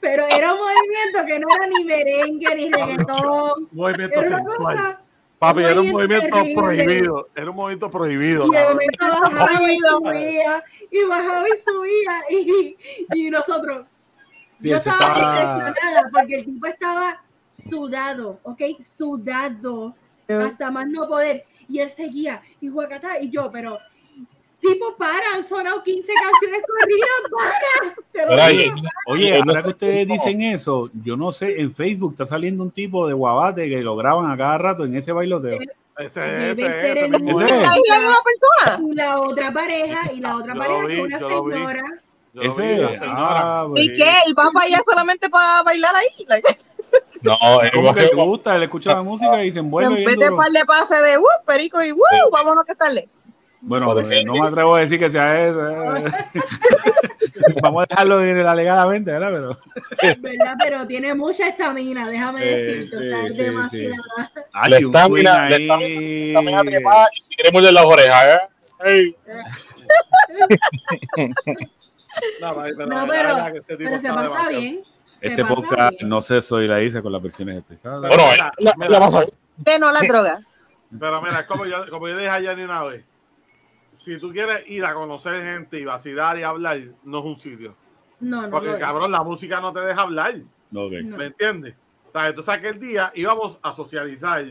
pero era un movimiento que no era ni merengue ni reggaetón. Movimiento era una cosa Papi, era un movimiento prohibido. Era un movimiento prohibido. Y de momento bajaba y subía, y bajaba y subía, y, y nosotros. yo estaba, impresionada porque el tipo estaba sudado, ¿ok? Sudado, hasta más no poder. Y él seguía, y Guacatá, y yo, pero tipo, para, han sonado 15 canciones corridas, para. oye, ahora que ustedes dicen eso, yo no sé, en Facebook está saliendo un tipo de guabate que lo graban a cada rato en ese bailoteo. Ese, ese, ese, Y la otra pareja, y la otra pareja es una señora. Ese, ah, ¿Y qué? ¿Y va para allá solamente para bailar ahí? No, es como que te gusta, él escucha la música y se envuelve. En vez de par de pase de uh, perico y uh, vámonos que estarle. Bueno, no me atrevo a decir que sea eso. Eh. Vamos a dejarlo alegadamente, ¿verdad? Pero... ¿Verdad? Pero tiene mucha estamina, déjame eh, decirte. o sea, es demasiada. Ah, la estamina, la estamina trepada y si queremos de las orejas, ¿eh? no, pero, no, pero, este pero se pasa bien. Este podcast, no sé, soy la hice con las versiones especiales. Bueno, la, la, la, Que no la droga. Pero mira, como yo, como yo dije ayer ni una vez, si tú quieres ir a conocer gente y vacilar y hablar, no es un sitio. No, no. Porque, cabrón, la música no te deja hablar. No, ¿Me entiendes? Entonces aquel día íbamos a socializar.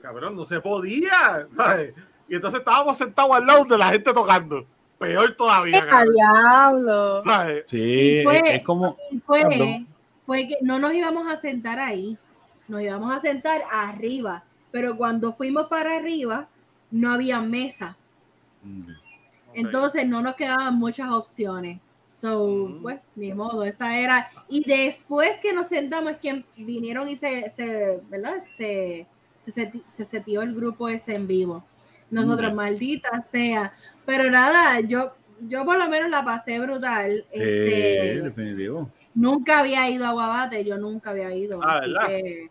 Cabrón, no se podía. ¿sabes? Y entonces estábamos sentados al lado de la gente tocando. Peor todavía. ¡Qué diablo! ¿sabes? Sí, es como. Fue, fue que no nos íbamos a sentar ahí nos íbamos a sentar arriba, pero cuando fuimos para arriba no había mesa. Mm. Entonces no nos quedaban muchas opciones. So, mm. pues, ni modo, esa era. Y después que nos sentamos, que vinieron y se, se ¿verdad? Se, se, se setió el grupo ese en vivo. Nosotros, maldita sea. Pero nada, yo, yo por lo menos la pasé brutal. Sí, este, definitivo. Nunca había ido a Guabate, yo nunca había ido. Ah, así que,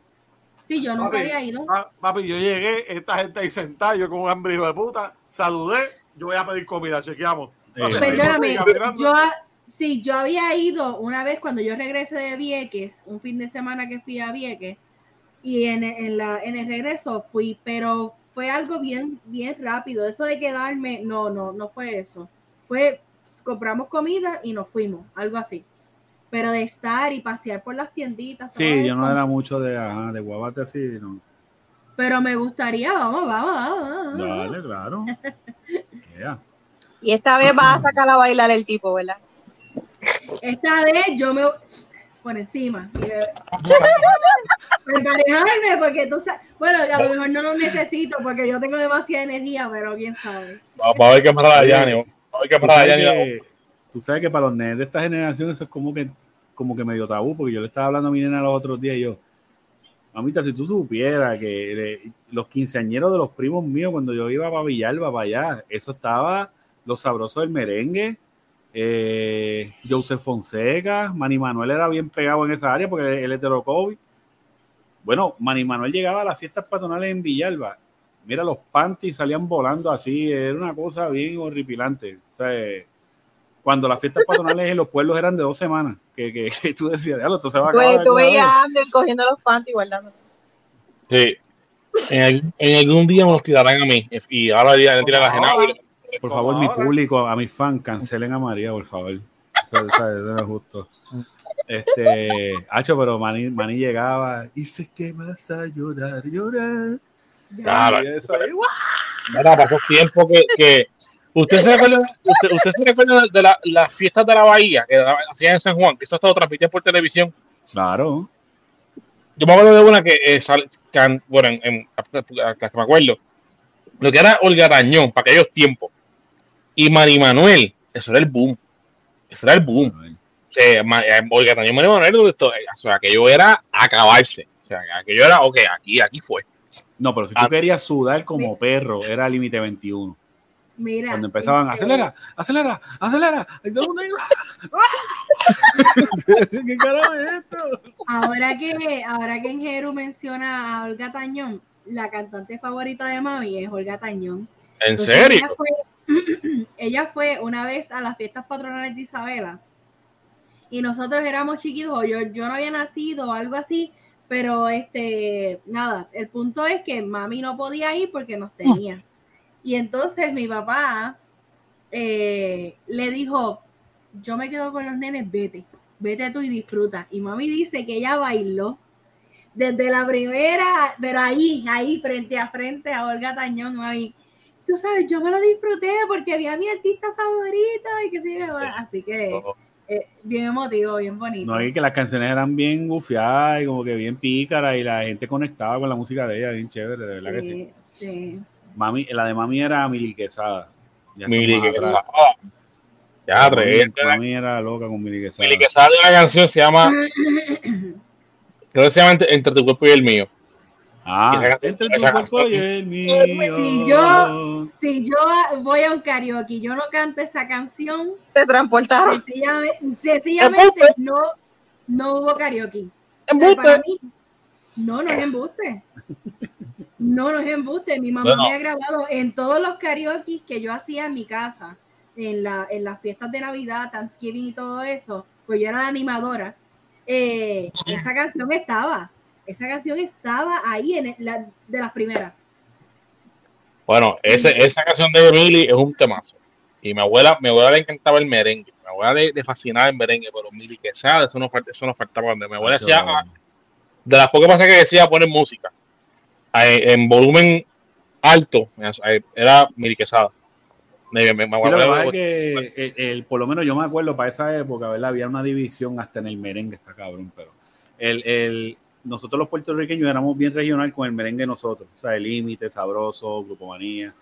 sí, yo nunca había ido. Papi, yo llegué, esta gente ahí sentada, yo con un hambre de puta, saludé, yo voy a pedir comida, chequeamos. Perdóname, yo, sí, yo había ido una vez cuando yo regresé de Vieques, un fin de semana que fui a Vieques, y en, en, la, en el regreso fui, pero fue algo bien, bien rápido. Eso de quedarme, no, no, no fue eso. Fue, compramos comida y nos fuimos, algo así. Pero de estar y pasear por las tienditas. Sí, yo no era mucho de, de guabate así, no. Pero me gustaría, vamos, vamos, vamos. Dale, claro. Y esta vez vas a sacar a bailar el tipo, ¿verdad? Esta vez yo me por encima. Emparejarme, porque tú sabes, bueno, a lo mejor no lo necesito porque yo tengo demasiada energía, pero quién sabe. Vamos a ver qué pasa a Yanni. A ver qué pasa a Yanni. Tú sabes que para los nenes de esta generación eso es como que, como que medio tabú, porque yo le estaba hablando a mi nena los otros días y yo, mamita, si tú supieras que los quinceañeros de los primos míos, cuando yo iba para Villalba, para allá, eso estaba lo sabroso del merengue, eh, Joseph Fonseca, Manny Manuel era bien pegado en esa área porque el heterocovid. Bueno, Manny Manuel llegaba a las fiestas patronales en Villalba. Mira, los panties salían volando así, era una cosa bien horripilante. Cuando las fiestas patronales en los pueblos eran de dos semanas, que, que, tú decías, ya, esto se va a acabar. Tú veías cogiendo los panties y guardando. Sí. En, algún día me los tirarán a mí y ahora le tiran a la por favor, mi público, a mis fans, cancelen a María, por favor. Eso, no es justo. Este, Hacho, pero Mani, Mani llegaba y sé que vas a llorar, llorar. Claro. Mira, pasó tiempo que, que ¿Usted se recuerda, usted, usted se recuerda de la, las fiestas de la Bahía que hacían en San Juan? Que eso estaba transmitido por televisión. Claro. Yo me acuerdo de una que, eh, bueno, en, en, hasta que me acuerdo, lo que era Olga Tañón para aquellos tiempos y Mari Manuel, eso era el boom. Eso era el boom. O sea, eh, Olga también Mari Manuel, o sea, aquello era acabarse. O sea, aquello era, ok, aquí, aquí fue. No, pero si tú ah. querías sudar como perro, era límite 21. Mira. Cuando empezaban, este, acelera, acelera, acelera. Y todo el mundo ¿Qué carajo es esto? Ahora que, ahora que en Jeru menciona a Olga Tañón, la cantante favorita de Mami es Olga Tañón. ¿En serio? ella fue una vez a las fiestas patronales de Isabela y nosotros éramos chiquitos, yo, yo no había nacido o algo así, pero este, nada, el punto es que mami no podía ir porque nos tenía. Y entonces mi papá eh, le dijo, yo me quedo con los nenes, vete, vete tú y disfruta. Y mami dice que ella bailó desde la primera, pero ahí, ahí, frente a frente a Olga Tañón, ahí tú sabes, yo me lo disfruté porque había a mi artista favorito y que sí, así que eh, bien emotivo, bien bonito. No, y que las canciones eran bien gufiadas y como que bien pícaras y la gente conectaba con la música de ella, bien chévere, de verdad que sí. sí. Mami, la de mami era Mili Quesada. Mili Quesada. Ya, mami, mami era loca con Mili Quesada. Mili Quesada de una canción se llama creo que se llama Entre tu cuerpo y el mío. Ah, entre tu cuerpo y el mío. Si yo, si yo voy a un karaoke y yo no canto esa canción, te transportaron. Sencillamente, no, no hubo karaoke. para mí, no, no es embuste. No, no es embuste. Mi mamá me ha grabado en todos los karaoke que yo hacía en mi casa, en, la, en las fiestas de Navidad, Thanksgiving y todo eso, pues yo era la animadora. Eh, esa canción estaba esa canción estaba ahí en la, de las primeras. Bueno, ese, esa canción de Emily es un temazo. Y mi abuela, mi abuela le encantaba el merengue. Mi abuela le, le fascinaba el merengue, pero Emily que sea, eso no, eso no faltaba. Mi abuela decía, ah, de las pocas cosas que decía poner música en volumen alto, era Mili Quesada. Me, me, me que el, por lo menos yo me acuerdo para esa época, ¿verdad? Había una división hasta en el merengue, está cabrón, pero el, el, nosotros los puertorriqueños éramos bien regional con el merengue nosotros, o sea, el límite, sabroso, grupo manía,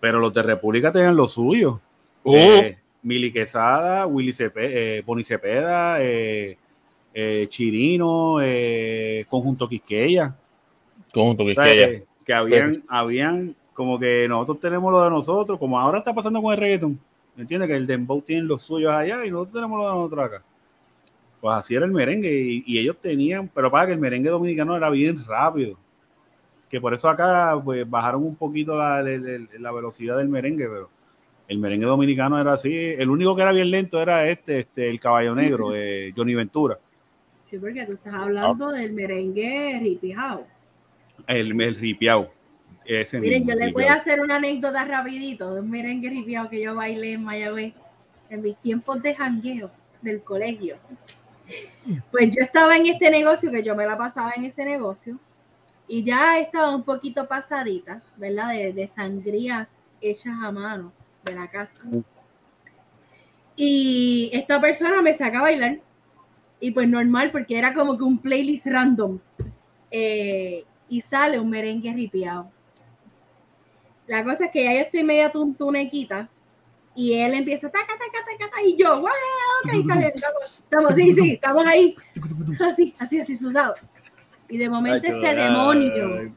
pero los de República tenían lo suyo. Uh. Eh, Mili Quesada, Willy Cepeda, eh, Boni Cepeda, eh, Chirino, Conjunto Quisqueya. Que habían, habían, como que nosotros tenemos lo de nosotros, como ahora está pasando con el reggaeton. ¿Me entiendes? Que el dembow tiene los suyos allá y nosotros tenemos lo de nosotros acá. Pues así era el merengue y, ellos tenían, pero para que el merengue dominicano era bien rápido. Que por eso acá pues bajaron un poquito la, velocidad del merengue, pero el merengue dominicano era así. El único que era bien lento era este, este el caballo negro de Johnny Ventura. Sí, porque tú estás hablando del merengue ripiao. El, el ripiao. Miren, yo les voy a hacer una anécdota rapidito de un merengue ripiao que yo bailé en Mayagüez en mis tiempos de jangueo del colegio. Pues yo estaba en este negocio, que yo me la pasaba en ese negocio, y ya estaba un poquito pasadita, ¿verdad? De, sangrías hechas a mano de la casa. Y esta persona me saca a bailar, y pues normal, porque era como que un playlist random, eh, y sale un merengue ripiado. La cosa es que ya yo estoy media tuntunequita, y él empieza, taca, taca, taca, taca, y yo, wow, bien, estamos, sí, sí, estamos ahí, así, así, así, sudado. Y de momento ese demonio,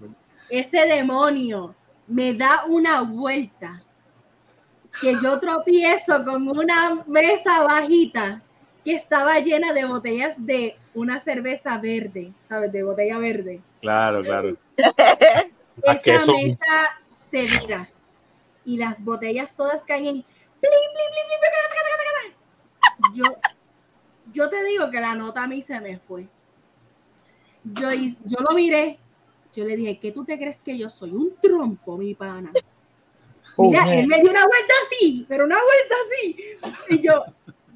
ese demonio me da una vuelta, que yo tropiezo con una mesa bajita que estaba llena de botellas de una cerveza verde, ¿sabes? De botella verde. Claro, claro. Esa mesa se vira y las botellas todas caen en yo, yo te digo que la nota a mí se me fue. Yo, yo lo miré, yo le dije, ¿qué tú te crees que yo soy? Un trompo, mi pana. Mira, él me dio una vuelta así, pero una vuelta así. Y yo,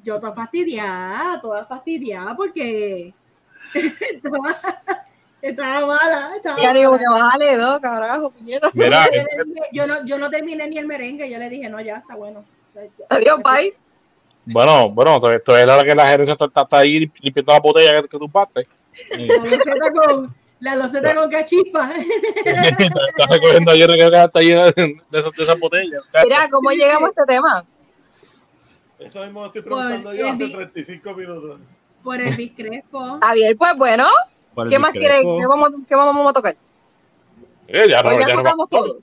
yo toda fastidiada, toda fastidiada, porque estaba mala. Estaba ya digo, vale, dos, carajo, Mira, yo, no, yo no terminé ni el merengue, yo le dije, no, ya está bueno. Adiós, bye. Bueno, bueno, esto es la hora que la gerencia está, está ahí limpiando la botella que, tú partes. La loseta con, la loseta con cachispa. Estás recogiendo ayer que está llena de, esas, de esas botellas. Mira, ¿cómo llegamos a este tema? Eso mismo estoy preguntando yo hace 35 minutos. Por el discrepo. Bien, pues bueno. ¿Qué más quieres? ¿Qué vamos, ¿Qué vamos a tocar? Eh, ya, no, pues ya, ya tocamos todo.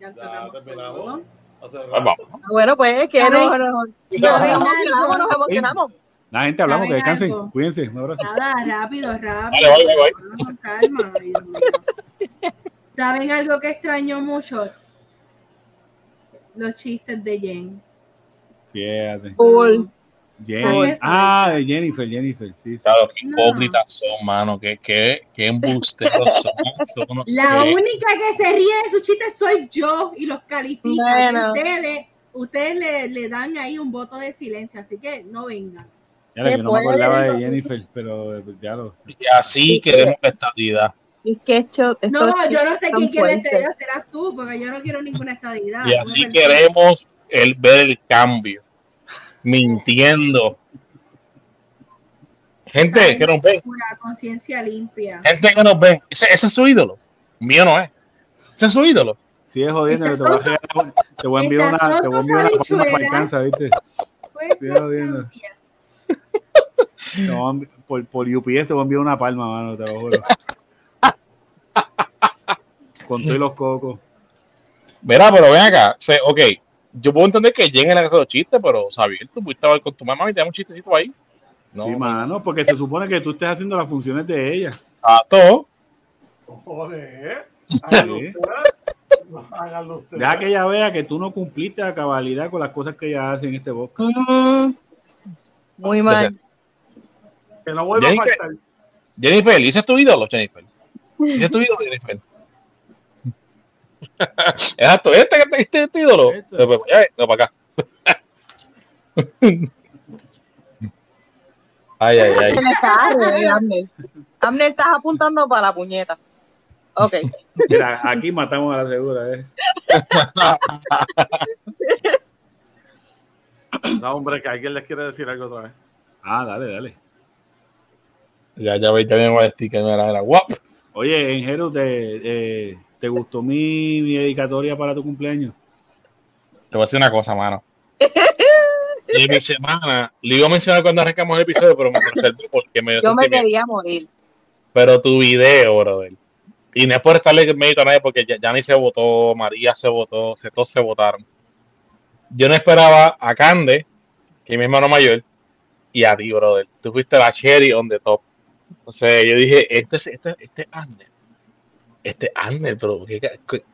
Ya, ya terminamos. Ah, bueno, pues que nos, nos emocionamos. La gente hablamos, que descansen, cuídense, un abrazo. Nada, rápido, rápido. Vale, vale, vale. Calma, ¿Saben algo que extraño mucho? Los chistes de Jen. Fíjate. Cool. Ah, de Jennifer, Jennifer, sí. Claro, qué hipócritas son, mano, qué, qué, qué embusteros son. La única que se ríe de sus chistes soy yo y los califica. Ustedes, ustedes le, le, dan ahí un voto de silencio, así que no vengan. Ya, yo no me acordaba de Jennifer, pero ya lo. Y así queremos la estabilidad. no, yo no sé quién quiere estabilidad, serás tú, porque yo no quiero ninguna estabilidad. Y así queremos el ver el cambio mintiendo. Gente que nos ve. conciencia limpia. Gente que nos ve. Ese, es su ídolo. Mío no es. Ese es su ídolo. Si es jodiendo, te voy, a, te voy a enviar una, te voy a enviar una, palma para alcanza, ¿viste? Pues sí, jodiendo. No, por, por UPS te voy a enviar una palma, mano, te lo juro. Con todos los cocos. Verá, pero ven acá. ok, yo puedo entender que lleguen a hacer los chistes, pero Xavier, tú pudiste hablar con tu mamá y te un chistecito ahí. No, sí, mano, porque se supone que tú estés haciendo las funciones de ella. Ah, todo. Joder. Deja que ella vea que tú no cumpliste a cabalidad con las cosas que ella hace en este bosque. Mm, muy mal. Que no vuelva a faltar. Jennifer, ¿ese es tu ídolo, Jennifer? ¿Ese es tu ídolo, Jennifer? Exacto, este que este, este, este ídolo. Este. Pues, no, para acá. ay, ay, ay. Amner, estás apuntando para la puñeta. Ok. Mira, aquí matamos a la segura, ¿eh? no, hombre, que alguien les quiere decir algo otra vez. Ah, dale, dale. Ya, ya, ya me a decir que no era, era guapo. Oye, Enjero, ¿te, eh, ¿te gustó mi, mi dedicatoria para tu cumpleaños? Te voy a decir una cosa, mano. Y mi semana, le iba a mencionar cuando arrancamos el episodio, pero me conservé porque me. Yo me quería morir. Pero tu video, brother. Y no es por estarle mérito a nadie, porque ya, ni se votó, María se votó, se, todos se votaron. Yo no esperaba a Cande, que es mi hermano mayor, y a ti, brother. Tú fuiste la cherry on the top. O sea, yo dije, este es este, este Ander. Este Ander, pero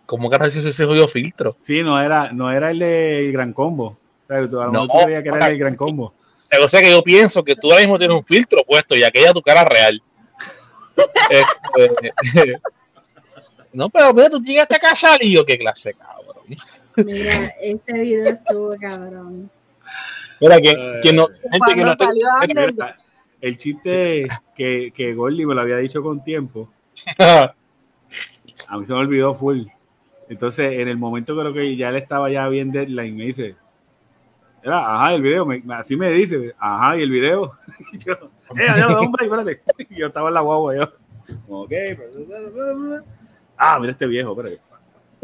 ¿cómo que hizo ese jodido filtro? Sí, no era, no era el de Gran Combo. O sea, tú, a lo no, tú que era el Gran Combo. O sea que yo pienso que tú ahora mismo tienes un filtro puesto y aquella tu cara real. este, no, pero mira, tú llegaste a casa y yo, qué clase, cabrón. Mira, este video estuvo cabrón. Mira, que, que no, gente que no está, el chiste que, que Gordy me lo había dicho con tiempo, a mí se me olvidó full. Entonces, en el momento creo que ya él estaba ya bien deadline, me dice, era, ajá, el video, así me dice, ajá, y el video. y yo, eh, hombre, espérate. Y yo estaba en la guagua, yo, ok, ah, mira este viejo, espérate.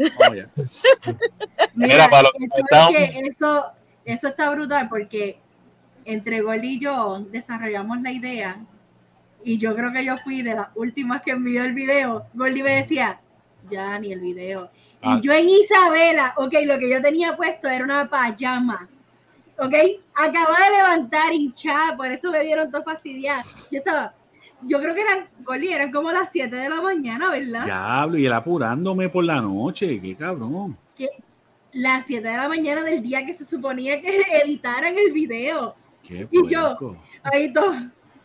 Mira, para lo que eso, eso está brutal porque entre Gol y yo desarrollamos la idea y yo creo que yo fui de las últimas que envió el video. Gordy me decía, ya ni el video. Y ah. yo en Isabela, ok, lo que yo tenía puesto era una pajama. Ok, acababa de levantar hinchada, por eso me vieron todo fastidiada. Yo estaba, yo creo que eran, Gordy, eran como las 7 de la mañana, ¿verdad? Diablo, y él apurándome por la noche, qué cabrón. Las 7 de la mañana del día que se suponía que editaran el video y yo, ahí todo,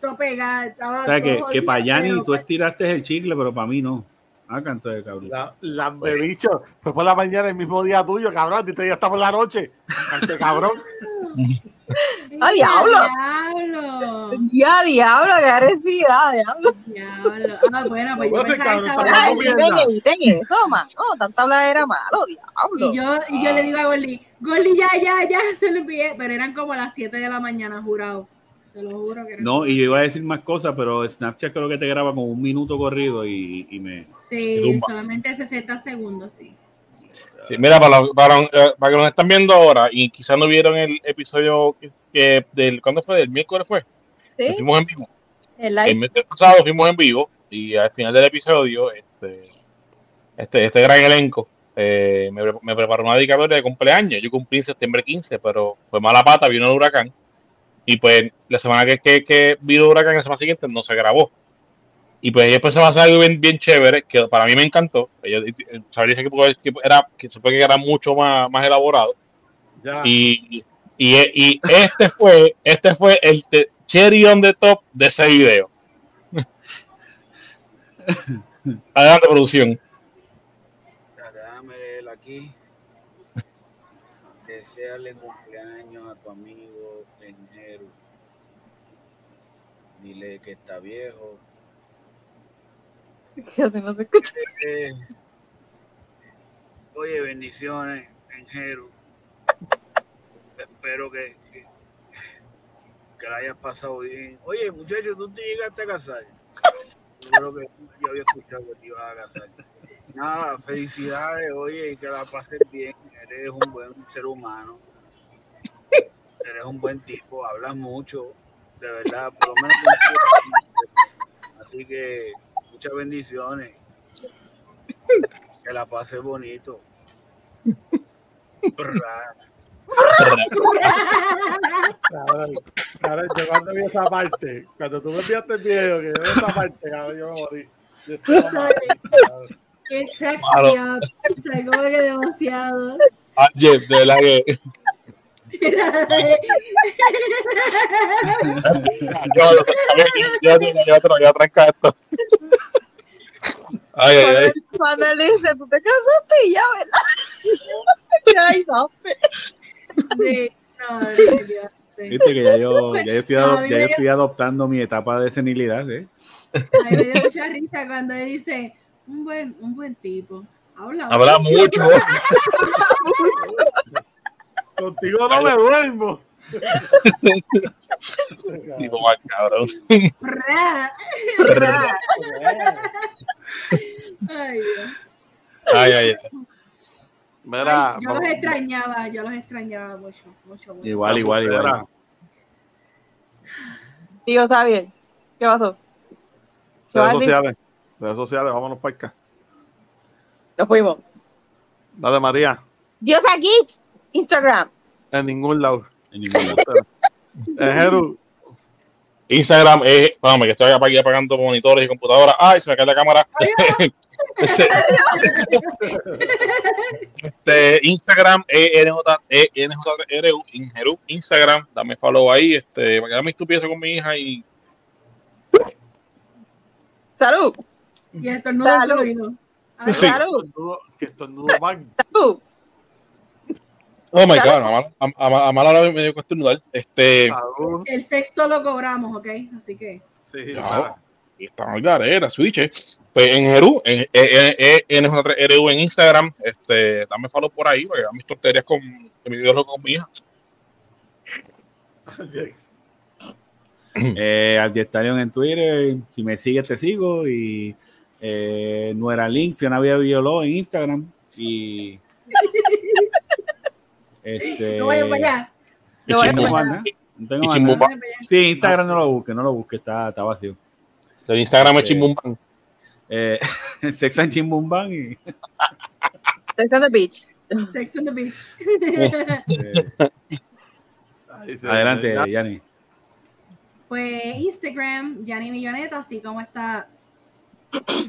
todo pegado. o sea, que, que para Yanni tú estiraste el chicle, pero para mí no. Ah, canto de cabrón. La, la bebicho, fue por la mañana el mismo día tuyo, cabrón. Y ya está por la noche. Canto cabrón. ¡Ah, diablo! ¡Ya, diablo! ¡Qué agresividad, diablo! Diablo. Ah, bueno, pues yo pensaba que estaba... Eviten eso, mano. Tanta habladera malo, diablo. Y yo, y yo le digo a Goli, Goli, ya, ya, ya, se lo envié. Pero eran como las 7 de la mañana, jurado. Te lo juro que No, y yo iba a decir más cosas, pero Snapchat creo que te graba como un minuto corrido y, y me... Sí, solamente 60 segundos, sí. Sí, mira, para, para, eh, para, que nos están viendo ahora y quizás no vieron el episodio que, del, ¿cuándo fue? ¿Del miércoles fue? Sí. Fuimos en vivo. El, el mes pasado fuimos en vivo y al final del episodio, este, este, este gran elenco eh, me, me, preparó una dedicatoria de cumpleaños. Yo cumplí en septiembre 15, pero fue mala pata, vino el huracán. Y pues la semana que, que, que vino huracán, la semana siguiente no se grabó. Y pues ellos pensaban hacer algo bien, bien chévere, que para mí me encantó. Ellos sabrían que, era, que se puede que era mucho más, más elaborado. Y, y, y, este fue, este fue el cherry on the top de ese video. Adelante, producción. Déjame leerlo aquí. Desearle cumpleaños a tu amigo Enjero. Dile que está viejo, eh, oye, bendiciones, Enjero. Espero que, que, que, la hayas pasado bien. Oye, muchachos, ¿tú te llegaste a casar? Yo creo que yo había escuchado que te ibas a casar. Nada, felicidades, oye, y que la pases bien. Eres un buen ser humano. Eres un buen tipo, hablas mucho, de verdad, por lo menos. Así que muchas bendiciones. Que la pase bonito. Cabrón, yo cuando vi esa parte, cuando tú me enviaste el video, que yo vi esa parte, cabrón, yo me morí. Qué sexy, como que demasiado. Ah, Jeff, de la que. Yo, yo, yo, yo, yo, yo, yo, esto. Ay, ay, ay. Cuando él dice, tú te casaste y ya, ¿verdad? Ay, no. Sí, no, Viste que ya yo, ya yo, estoy, no, ya yo estoy adoptando mi etapa de senilidad, ¿eh? Ay, me dio mucha risa cuando él dice, un buen, un buen tipo. Habla, Habla mucho. Contigo no me duermo. Tipo más cabrón. Ay, Dios. Ay, ay, ay. Mira, Ay, yo los extrañaba, yo los extrañaba mucho, mucho, mucho. Igual, igual, igual. Tío, está bien. ¿Qué pasó? ¿Qué redes sociales. Redes sociales, vámonos para acá. Nos fuimos. Dale, María. Dios aquí, Instagram. En ningún lado. En ningún lado. En Jeru. Instagram es, espérame, que estoy aquí apagando monitores y computadoras. Ay, se me cae la cámara. Este, Instagram es NJ, eh, NJRU, Injeru, Instagram, dame follow ahí, este, me quedé mi estupidez con mi hija y Salud. Y estornudo Salud. Salud. Que más. Salud. Oh my god, Claro. a mal- a, a, a mala hora me dio estornudar. Este. El sexto lo cobramos, ¿ok? Así que. Sí, está mal garera, switch. eh. Pues en Jeru, en, eh, eh, NJ3RU en Instagram, este, dame follow por ahí, porque mis tonterías con, mi video con mi hija. Eh, Aldiestarion en Twitter. Si me sigues, te sigo. Y eh, Nuera Link, Fiona Vía Violó en Instagram. Y. este, No vayan para allá. No, tengo nada. Vayan para allá. Sí, Instagram no lo busque, no lo busque, está, está vacío. El Instagram es Eh, Chimbumban. Eh, Sex and Chimbumban y. Sex on the beach. Sex on the beach. eh, adelante, ya. Yanni. Pues Instagram, Yanni Milloneta, así como está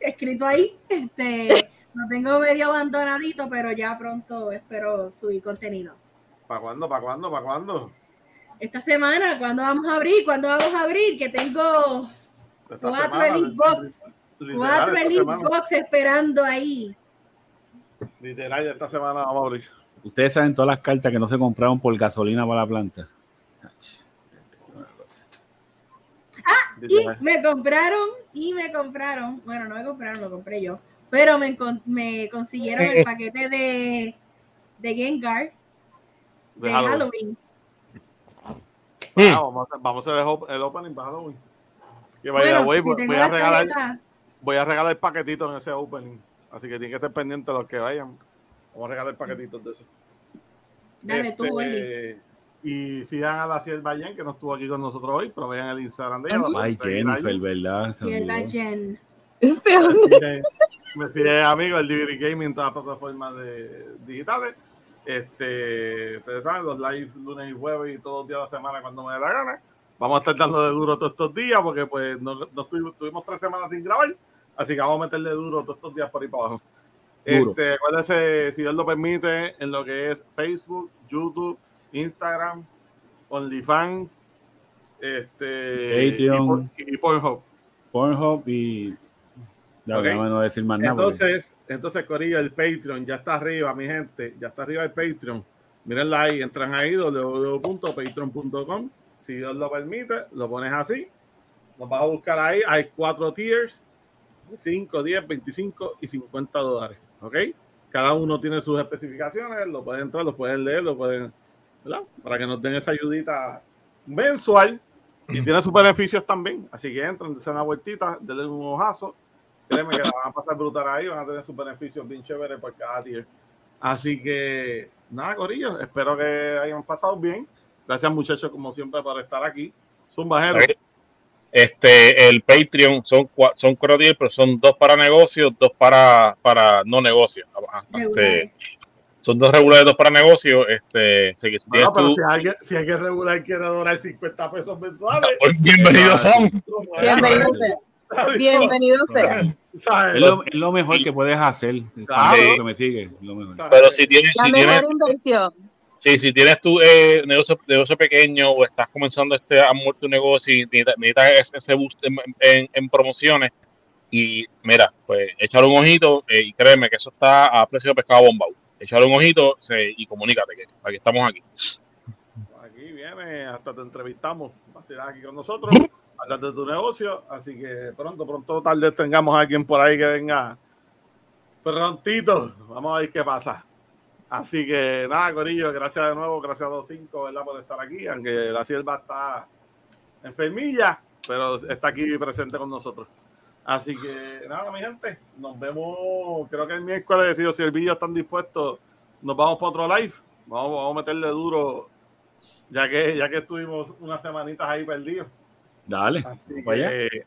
escrito ahí. Este, lo tengo medio abandonadito, pero ya pronto espero subir contenido. ¿Para cuándo? ¿Para cuándo? ¿Para cuándo? Esta semana, ¿cuándo vamos a abrir? ¿Cuándo vamos a abrir? Que tengo Esta cuatro semana, Elite Box, literal, cuatro Elite semana. Box esperando ahí. Literal, esta semana vamos a abrir. Ustedes saben todas las cartas que no se compraron por gasolina para la planta. Y Literal. me compraron, y me compraron, bueno, no me compraron, lo compré yo, pero me, me consiguieron el paquete de, de Gengar de De Halloween. Halloween. Ah, vamos, a, vamos a hacer el op- el opening para Halloween. Que vaya, Bueno, si voy, a regalar, voy a regalar paquetitos en ese opening. Así que tienen que estar pendientes los que vayan. Vamos a regalar paquetitos de eso. Dale tú, Wendy. Este, Y sigan a la Sierva Jen, que no estuvo aquí con nosotros hoy, pero vean el Instagram de ella. la Ay. Jennifer, ¿verdad? Olvidó. Jen. Este Me sigue amigo el DVD Gaming en todas las plataformas de, digitales. Este, ustedes saben, los live lunes y jueves y todos los días de la semana cuando me dé la gana. Vamos a estar dando de duro todos estos días porque pues no, no estuvimos, tuvimos tres semanas sin grabar. Así que vamos a meterle duro todos estos días por ahí para abajo. Duro. Este, acuérdense, si Dios lo permite, en lo que es Facebook, YouTube, Instagram, OnlyFans, este, Patreon. y, por- y Pornhub. Pornhub y. Ya, Ok. déjame no decir más nada. porque- Entonces, entonces, Corillo, el Patreon ya está arriba, mi gente. Ya está arriba el Patreon. Mírenla ahí, entran ahí, www.patreon.com. Si Dios lo permite, lo pones así. Nos vas a buscar ahí. Hay cuatro tiers: 5, 10, 25 y 50 dólares. ¿Ok? Cada uno tiene sus especificaciones. Lo pueden entrar, lo pueden leer, lo pueden. ¿Verdad? Para que nos den esa ayudita mensual. Y tiene sus beneficios también. Así que entran, dense una vueltita, denle un ojazo. Créeme que la van a pasar brutal ahí, van a tener sus beneficios bien chéveres por cada tier. Así que, nada, Corillo, espero que hayan pasado bien. Gracias, muchachos, como siempre, por estar aquí. Zumba, Jero. Este, el Patreon son, son cuatro días, pero son dos para negocios, dos para, para no negocios. Ah, Este, son dos regulares, dos para negocios. Este, si Bueno, pero si alguien, si alguien regular quiere donar 50 pesos mensuales, bienvenidos son. Bienvenido sea. Bienvenido sea. Es lo, es lo mejor que puedes hacer. Claro. Que me sigue. lo mejor. Pero si tienes, La si tienes, mejor inversión. sí, si tienes tu eh, negocio, negocio pequeño o estás comenzando este amor tu negocio y necesitas, necesitas ese- ese boost en, en- en promociones, y mira, pues échale un ojito eh, y créeme que eso está a precio de pescado bombado. Échale un ojito se- y comunícate que aquí estamos aquí. Aquí viene, hasta te entrevistamos. Vas a ir aquí con nosotros, hablar de tu negocio. Así que pronto, pronto, tal vez tengamos a alguien por ahí que venga prontito. Vamos a ver qué pasa. Así que nada, Corillo, gracias de nuevo, gracias a 25, ¿verdad? Por estar aquí, aunque la sierva está enfermilla, pero está aquí presente con nosotros. Así que nada, mi gente, nos vemos, creo que el miércoles, si el vídeo están dispuestos, nos vamos para otro live. Vamos, vamos a meterle duro, ya que, ya que estuvimos unas semanitas ahí perdidos. Dale. Así que,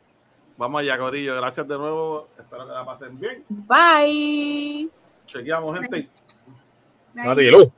vamos allá, Corillo. Gracias de nuevo. Espero que la pasen bien. Bye. Chequeamos, gente. Bye.